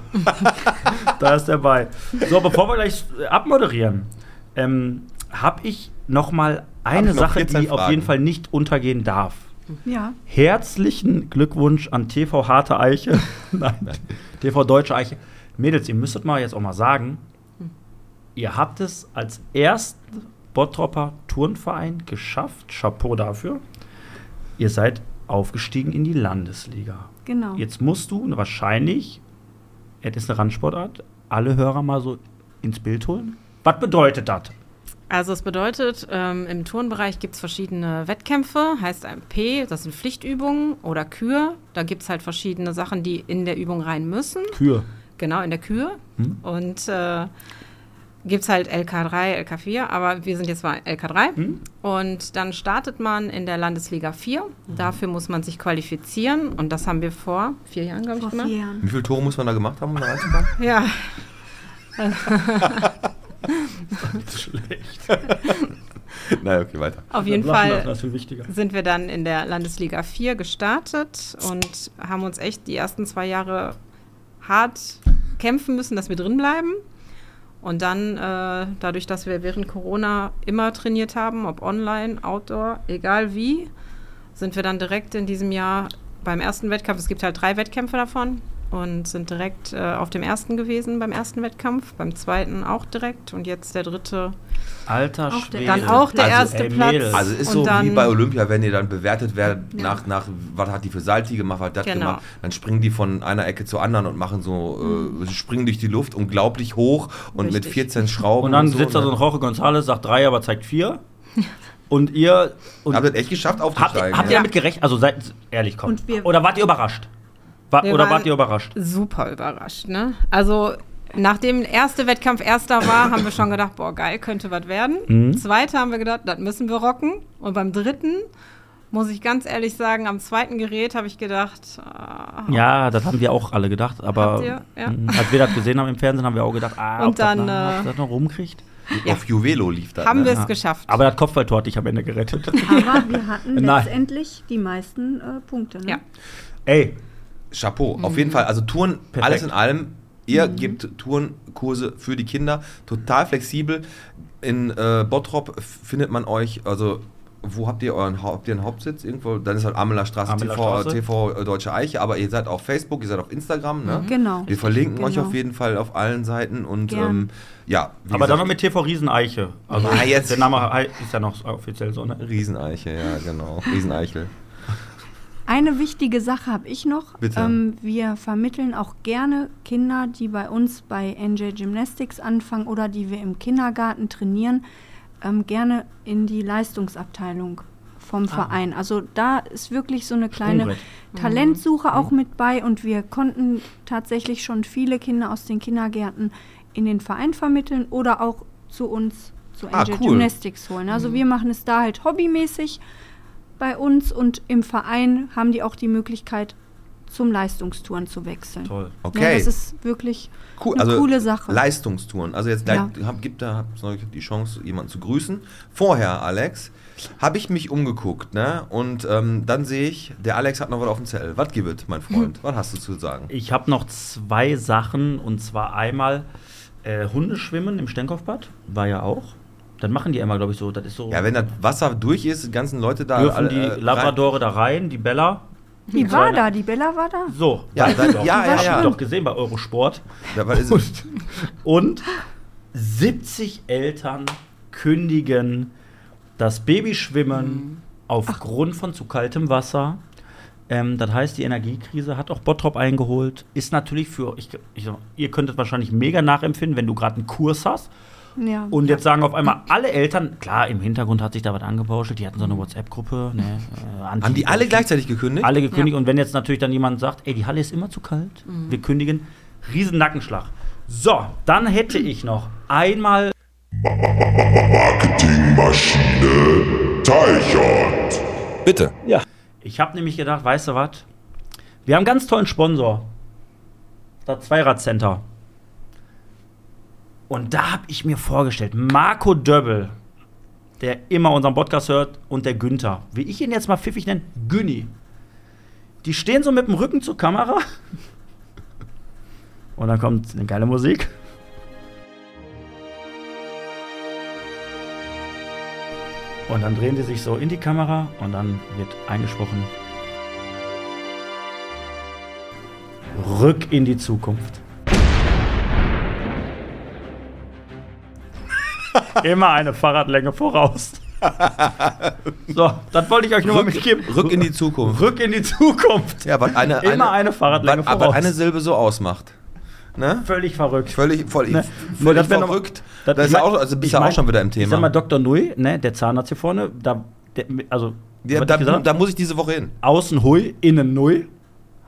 da ist der bei. So, bevor wir gleich äh, abmoderieren, ähm, habe ich noch mal eine Sache, 14 die auf Fragen. jeden Fall nicht untergehen darf. Ja. Herzlichen Glückwunsch an TV Harte Eiche. Nein, TV Deutsche Eiche. Mädels, ihr müsstet mal jetzt auch mal sagen, ihr habt es als ersten Bottropper Turnverein geschafft. Chapeau dafür. Ihr seid aufgestiegen in die Landesliga. Genau. Jetzt musst du wahrscheinlich, es ist eine Randsportart, alle Hörer mal so ins Bild holen. Was bedeutet das? Also es bedeutet, ähm, im Turnbereich gibt es verschiedene Wettkämpfe, heißt ein P, das sind Pflichtübungen oder Kür. Da gibt es halt verschiedene Sachen, die in der Übung rein müssen. Kühe. Genau, in der Kür. Hm. Und äh, gibt es halt LK3, LK4, aber wir sind jetzt bei LK3. Hm. Und dann startet man in der Landesliga 4. Dafür muss man sich qualifizieren und das haben wir vor vier Jahren, glaube ich, gemacht. vier Jahren. Wie viele Tore muss man da gemacht haben, um da reinzukommen? Ja, Schlecht. Nein, okay, weiter. auf jeden Fall Das ist sind wir dann in der Landesliga 4 gestartet und haben uns echt die ersten zwei Jahre hart kämpfen müssen, dass wir drin bleiben. Und dann, äh, dadurch, dass wir während Corona immer trainiert haben, ob online, outdoor, egal wie, sind wir dann direkt in diesem Jahr beim ersten Wettkampf, es gibt halt drei Wettkämpfe davon, und sind direkt äh, auf dem ersten gewesen beim ersten Wettkampf, beim zweiten auch direkt und jetzt der dritte. Alter Auch der Schwede. Dann auch der Also, erste ey, Platz. Also es ist Und so wie bei Olympia, wenn ihr dann bewertet werdet Ja. nach, nach, was hat die für Salti gemacht, was hat das Genau. gemacht, dann springen die von einer Ecke zur anderen und machen so, äh, springen durch die Luft unglaublich hoch und mit Richtig. 14 Schrauben. Und dann so, sitzt da so ein ne? Jorge González, sagt drei, aber zeigt vier. Und ihr. Und Habt ihr das echt geschafft habt, aufzusteigen? habt ihr ja? damit gerechnet? Also seid ehrlich, komm. Und wir- Oder wart ihr überrascht? Wa Wir oder waren- wart ihr überrascht? super überrascht. Ne? Also nachdem der erste Wettkampf erster war, haben wir schon gedacht, boah, geil, könnte was werden. Mhm. Zweiter haben wir gedacht, das müssen wir rocken. Und beim dritten, muss ich ganz ehrlich sagen, am zweiten Gerät habe ich gedacht, ah, Ja, das haben wir auch alle gedacht. Aber? Ja. mhm, als wir das gesehen haben im Fernsehen, haben wir auch gedacht, ah, Und ob das dann, noch- ob äh, das noch rumkriegt. Ja. Auf Juvelo lief das. haben ne? wir es Ja. geschafft. Aber das Kopfballtor hat dich am Ende gerettet. Aber wir hatten Nein. letztendlich die meisten äh, Punkte. Ne? Ja. Ey, Chapeau, auf jeden Fall. Also Touren, Perfekt. alles in allem. Ihr gebt Tourenkurse für die Kinder, total flexibel. In äh, Bottrop findet man euch, also wo habt ihr euren habt ihr einen Hauptsitz irgendwo? Dann ist halt Ameler Straße, TV, Straße. TV äh, Deutsche Eiche, aber ihr seid auf Facebook, ihr seid auf Instagram, ne? Genau. Wir verlinken euch Genau. auf jeden Fall auf allen Seiten und ähm, ja, wie aber dann noch gesagt, mit TV Rieseneiche. Also Ja, jetzt- der Name ist ja noch offiziell so, ne? Rieseneiche, ja genau, Rieseneichel. Eine wichtige Sache habe ich noch. Bitte. Ähm, wir vermitteln auch gerne Kinder, die bei uns bei NJ Gymnastics anfangen oder die wir im Kindergarten trainieren, ähm, gerne in die Leistungsabteilung vom Verein. Also da ist wirklich so eine kleine Sprungbrett. Talentsuche auch mit bei und wir konnten tatsächlich schon viele Kinder aus den Kindergärten in den Verein vermitteln oder auch zu uns zu Ah, NJ cool. Gymnastics holen. Also wir machen es da halt hobbymäßig bei uns und im Verein haben die auch die Möglichkeit, zum Leistungstouren zu wechseln. Toll. Okay. Ja, das ist wirklich Cool, eine also coole Sache. Leistungstouren. Also jetzt gleich Ja. hab, gibt da die Chance, jemanden zu grüßen. Vorher, Alex, habe ich mich umgeguckt, ne? Und ähm, dann sehe ich, der Alex hat noch was auf dem Zettel. Was gibt es, mein Freund? Was hast du zu sagen? Ich habe noch zwei Sachen und zwar einmal äh, Hundeschwimmen im Stenkopfbad, war ja auch. Dann machen die immer, glaube ich, so. Das ist so. Ja, wenn das Wasser durch ist, die ganzen Leute da dürfen alle, die äh, rein- Labradore da rein, die Bella. die war da, die Bella war da. So, Ja, doch. ja, ja, Hab ja. ich doch gesehen bei Eurosport. Da, was ist es? Und 70 Eltern kündigen das Babyschwimmen aufgrund von zu kaltem Wasser. Ähm, das heißt, die Energiekrise hat auch Bottrop eingeholt. Ist natürlich für, ich, ich, ihr könntet wahrscheinlich mega nachempfinden, wenn du gerade einen Kurs hast. Ja. Und jetzt sagen auf einmal alle Eltern, klar, im Hintergrund hat sich da was angebauschelt, die hatten so eine WhatsApp-Gruppe. Ne, äh, Haben die alle gleichzeitig gekündigt? alle gekündigt. Und wenn jetzt natürlich dann jemand sagt, ey, die Halle ist immer zu kalt, wir kündigen, riesen Nackenschlag. So, dann hätte ich noch einmal Marketingmaschine Teichert. Bitte. Ich habe nämlich gedacht, weißt du was? Wir haben einen ganz tollen Sponsor. Das Zweirad-Center. Und da habe ich mir vorgestellt, Marco Döbbel, der immer unseren Podcast hört, und der Günther, wie ich ihn jetzt mal pfiffig nenne, Günni. Die stehen so mit dem Rücken zur Kamera. Und dann kommt eine geile Musik. Und dann drehen die sich so in die Kamera und dann wird eingesprochen. Rück in die Zukunft. Immer eine Fahrradlänge voraus. so, das wollte ich euch nur mal mitgeben. Rück in die Zukunft. Rück in die Zukunft. Ja, was eine, Immer eine Fahrradlänge was, aber voraus. eine Silbe so ausmacht. Ne? Völlig verrückt. Völlig, voll, Ne? völlig das wär noch- verrückt. Das- da ist mein- auch, also bist ich ja auch schon wieder im Ich sag mal, Thema. Dr. Nui, ne, der Zahnarzt hier vorne, da, der, also, Ja, da, gesagt da muss ich diese Woche hin. außen Hui, innen Nui,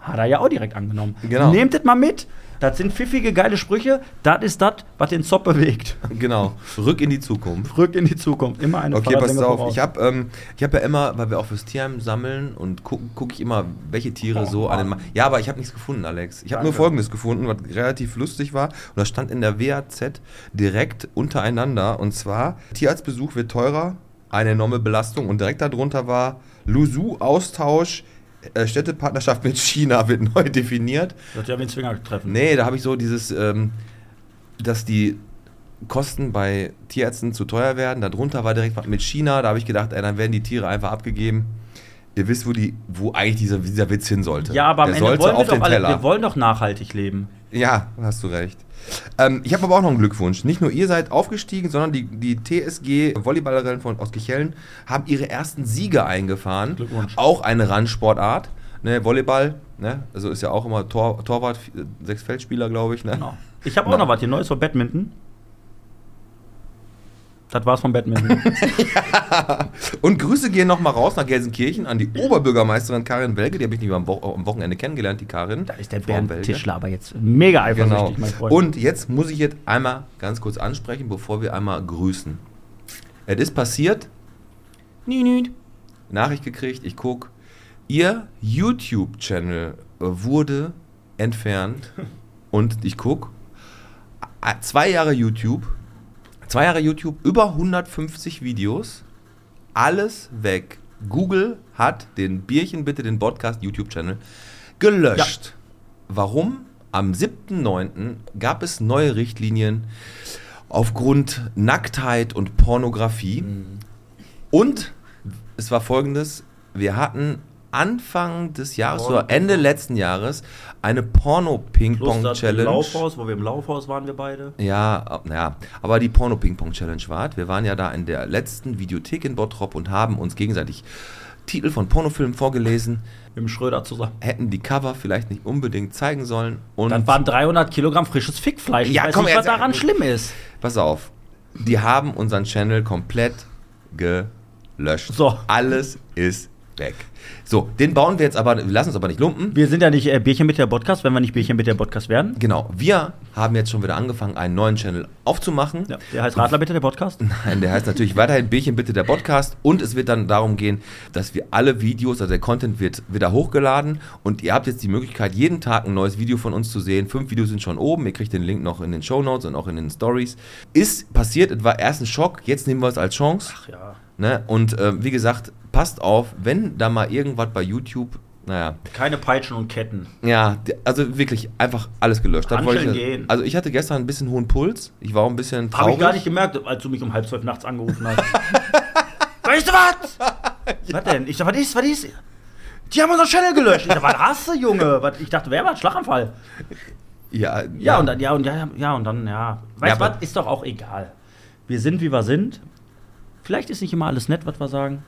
hat er ja auch direkt angenommen. Genau. Nehmt das mal mit. Das sind pfiffige, geile Sprüche. Das ist das, was den Zopp bewegt. Genau. Rück in die Zukunft. Rück in die Zukunft. Immer eine Okay, pass auf. voraus. Ich habe ähm, ich hab ja immer, weil wir auch fürs Tierheim sammeln und gucke guck ich immer, welche Tiere so an den Ma Ja, aber ich habe nichts gefunden, Alex. Ich habe nur. Folgendes gefunden, was relativ lustig war. Und das stand in der WAZ direkt untereinander. Und zwar, Tierarztbesuch wird teurer, eine enorme Belastung. Und direkt darunter war Lusu-Austausch, Städtepartnerschaft mit China wird neu definiert. Das ja wie ein Zwinger treffen. Nee, da habe ich so dieses, ähm, dass die Kosten bei Tierärzten zu teuer werden. Darunter war direkt mit China. Da habe ich gedacht, ey, dann werden die Tiere einfach abgegeben. Ihr wisst, wo, die, wo eigentlich dieser, dieser Witz hin sollte. Ja, aber am Der Ende wollen wir doch alle, wir wollen doch nachhaltig leben. Ja, hast du recht. Ähm, ich habe aber auch noch einen Glückwunsch. Nicht nur ihr seid aufgestiegen, sondern die, die TSG Volleyballerinnen von aus Kichellen haben ihre ersten Siege eingefahren. Glückwunsch. Auch eine Randsportart. Ne, Volleyball, ne? Also ist ja auch immer Tor, Torwart, vier- sechs Feldspieler, glaube ich. Ne? Genau. Ich habe auch noch was hier Neues von Badminton. Das war's vom Badminton. Und Grüße gehen nochmal raus nach Gelsenkirchen an die Oberbürgermeisterin Karin Welge. Die habe ich nicht am, Wo am Wochenende kennengelernt, die Karin. da ist der Bernd. Tischler aber jetzt mega eifersüchtig, Genau. mein Freund. Und jetzt muss ich jetzt einmal ganz kurz ansprechen, bevor wir einmal grüßen. Es ist passiert. Nü, nü. Nachricht gekriegt, ich gucke. Ihr YouTube-Channel wurde entfernt. Und ich gucke. Zwei Jahre YouTube. Zwei Jahre YouTube, über 150 Videos. Alles weg. Google hat den Bierchen bitte, den Podcast YouTube-Channel, gelöscht. Warum? Am 7.9. gab es neue Richtlinien aufgrund Nacktheit und Pornografie. Und es war folgendes: Wir hatten Anfang des Jahres oder Ende letzten Jahres eine Porno-Ping-Pong-Challenge. Laufhaus, wo wir im Laufhaus waren wir beide. Ja, naja, aber die Porno-Ping-Pong-Challenge war. Wir waren ja da in der letzten Videothek in Bottrop und haben uns gegenseitig Titel von Pornofilmen vorgelesen, Mit dem Schröder zusammen. hätten die Cover vielleicht nicht unbedingt zeigen sollen. Und Dann waren 300 Kilogramm frisches Fickfleisch. Ich Ja, weiß komm, nicht, was daran schlimm ist. pass auf, die haben unseren Channel komplett gelöscht. So. Alles ist weg. So, den bauen wir jetzt aber, wir lassen uns aber nicht lumpen. Wir sind ja nicht äh, Bierchen mit der Podcast, wenn wir nicht Bierchen mit der Podcast werden. Genau, wir haben jetzt schon wieder angefangen, einen neuen Channel aufzumachen. Ja, der heißt Radler bitte der Podcast. Nein, der heißt natürlich weiterhin Bierchen bitte der Podcast und es wird dann darum gehen, dass wir alle Videos, also der Content wird wieder hochgeladen und ihr habt jetzt die Möglichkeit, jeden Tag ein neues Video von uns zu sehen. Fünf Videos sind schon oben, ihr kriegt den Link noch in den Show Notes und auch in den Stories. Ist passiert, es war erst ein Schock, jetzt nehmen wir es als Chance. Ach ja. Ne? Und äh, wie gesagt, passt auf, wenn da mal irgendwas bei YouTube, naja, Keine Peitschen und Ketten. ja, also wirklich einfach alles gelöscht. Das ich- gehen. Also ich hatte gestern ein bisschen hohen Puls, ich war auch ein bisschen traurig. Habe ich gar nicht gemerkt, als du mich um halb zwölf nachts angerufen hast. weißt du was? Was denn? Ich sag, was ist, was ist? Die haben unseren Channel gelöscht. Ich sag, was hast du, Junge? Was, ich dachte, wer war ein Schlaganfall? Ja, Ja, und dann, ja, und ja, ja, und dann, ja. Weißt du Ja, was? Ist doch auch egal. Wir sind, wie wir sind. Vielleicht ist nicht immer alles nett, was wir sagen.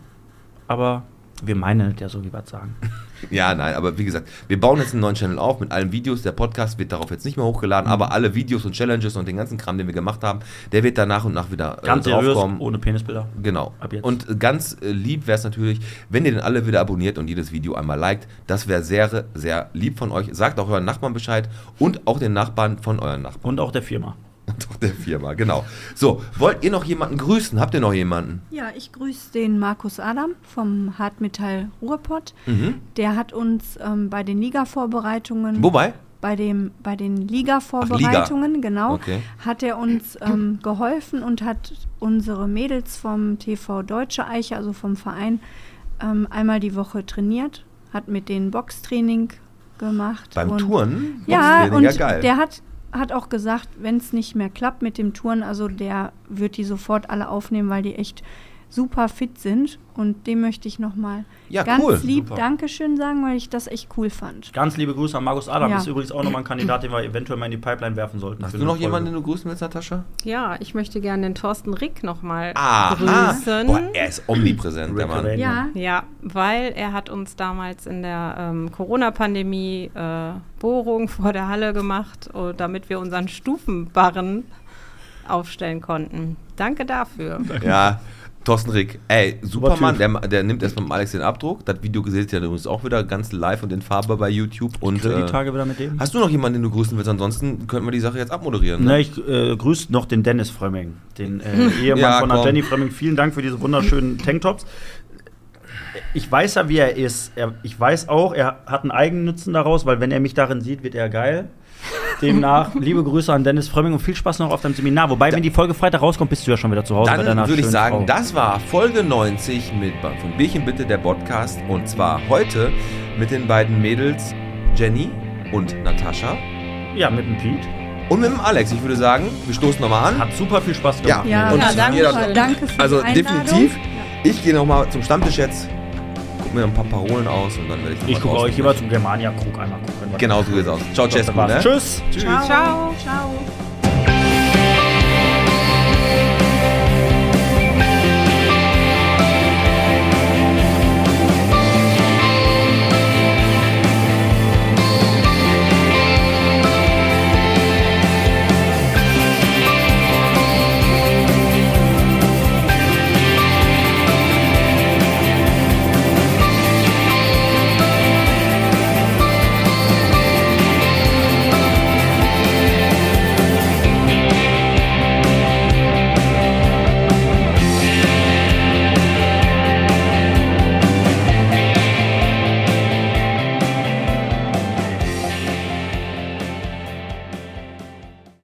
Aber wir meinen es ja so, wie wir es sagen. Ja, nein, aber wie gesagt, wir bauen jetzt einen neuen Channel auf mit allen Videos. Der Podcast wird darauf jetzt nicht mehr hochgeladen, Mhm. aber alle Videos und Challenges und den ganzen Kram, den wir gemacht haben, der wird da nach und nach wieder äh, Ganz draufkommen. ohne Penisbilder. Genau. Und ganz äh, lieb wäre es natürlich, wenn ihr den alle wieder abonniert und jedes Video einmal liked. Das wäre sehr, sehr lieb von euch. Sagt auch euren Nachbarn Bescheid und auch den Nachbarn von euren Nachbarn. Und auch der Firma. Doch der Firma, genau. So, wollt ihr noch jemanden grüßen? Habt ihr noch jemanden? Ja, ich grüße den Markus Adam vom Hartmetall Ruhrpott. Mhm. Der hat uns ähm, bei den Liga-Vorbereitungen. Wobei? Bei, dem, bei den Liga-Vorbereitungen, genau, Okay. hat er uns ähm, geholfen und hat unsere Mädels vom TV Deutsche Eiche, also vom Verein, ähm, einmal die Woche trainiert, hat mit denen Boxtraining gemacht. Beim Touren? Ja, und ja, geil. der hat, hat auch gesagt, wenn es nicht mehr klappt mit dem Touren, also der wird die sofort alle aufnehmen, weil die echt super fit sind. Und dem möchte ich nochmal Ja, ganz cool. lieb Super. Dankeschön sagen, weil ich das echt cool fand. Ganz liebe Grüße an Markus Adam. Ja. Ist übrigens auch nochmal ein Kandidat, den wir eventuell mal in die Pipeline werfen sollten. Hast du noch jemanden, den du grüßen willst, Natascha? Ja, ich möchte gerne den Thorsten Rick nochmal grüßen. Boah, er ist omnipräsent, der Mann. Ja, Ja, weil er hat uns damals in der ähm, Corona-Pandemie äh, Bohrung vor der Halle gemacht, äh, damit wir unseren Stufenbarren aufstellen konnten. Danke dafür. Ja, Thorsten Rick, ey, super Super Mann, Typ. der, der nimmt erst beim Alex den Abdruck. Das Video gesehen ihr übrigens auch wieder ganz live und in Farbe bei YouTube. Und Grill die äh, Tage wieder mit dem. hast du noch jemanden, den du grüßen willst? Ansonsten könnten wir die Sache jetzt abmoderieren. Ne, Ne? ich äh, grüße noch den Dennis Frömming, den äh, Ehemann Ja, von der. Jenny Frömming. Vielen Dank für diese wunderschönen Tanktops. Ich weiß ja, wie er ist. Er, ich weiß auch, er hat einen Eigennutzen daraus, weil wenn er mich darin sieht, wird er geil. Demnach, liebe Grüße an Dennis Frömming und viel Spaß noch auf deinem Seminar. Wobei, wenn die Folge Freitag rauskommt, bist du ja schon wieder zu Hause Dann würde ich sagen, Frau. das war Folge 90 mit von Bierchen bitte der Podcast. Und zwar heute mit den beiden Mädels Jenny und Natascha. Ja, mit dem Pete. Und mit dem Alex. Ich würde sagen, wir stoßen nochmal an. Hat super viel Spaß Ja. gemacht. ja, Und ja danke, jeder- danke für Also die Einladung. definitiv. Ich gehe nochmal zum Stammtisch jetzt, guck mir ein paar Parolen aus und dann werde ich noch Ich mal gucke euch lieber zum Germania-Krug einmal gucken. Genau so geht's aus. Ciao, Cesco, ne? Tschüss. Tschüss. Ciao. Ciao.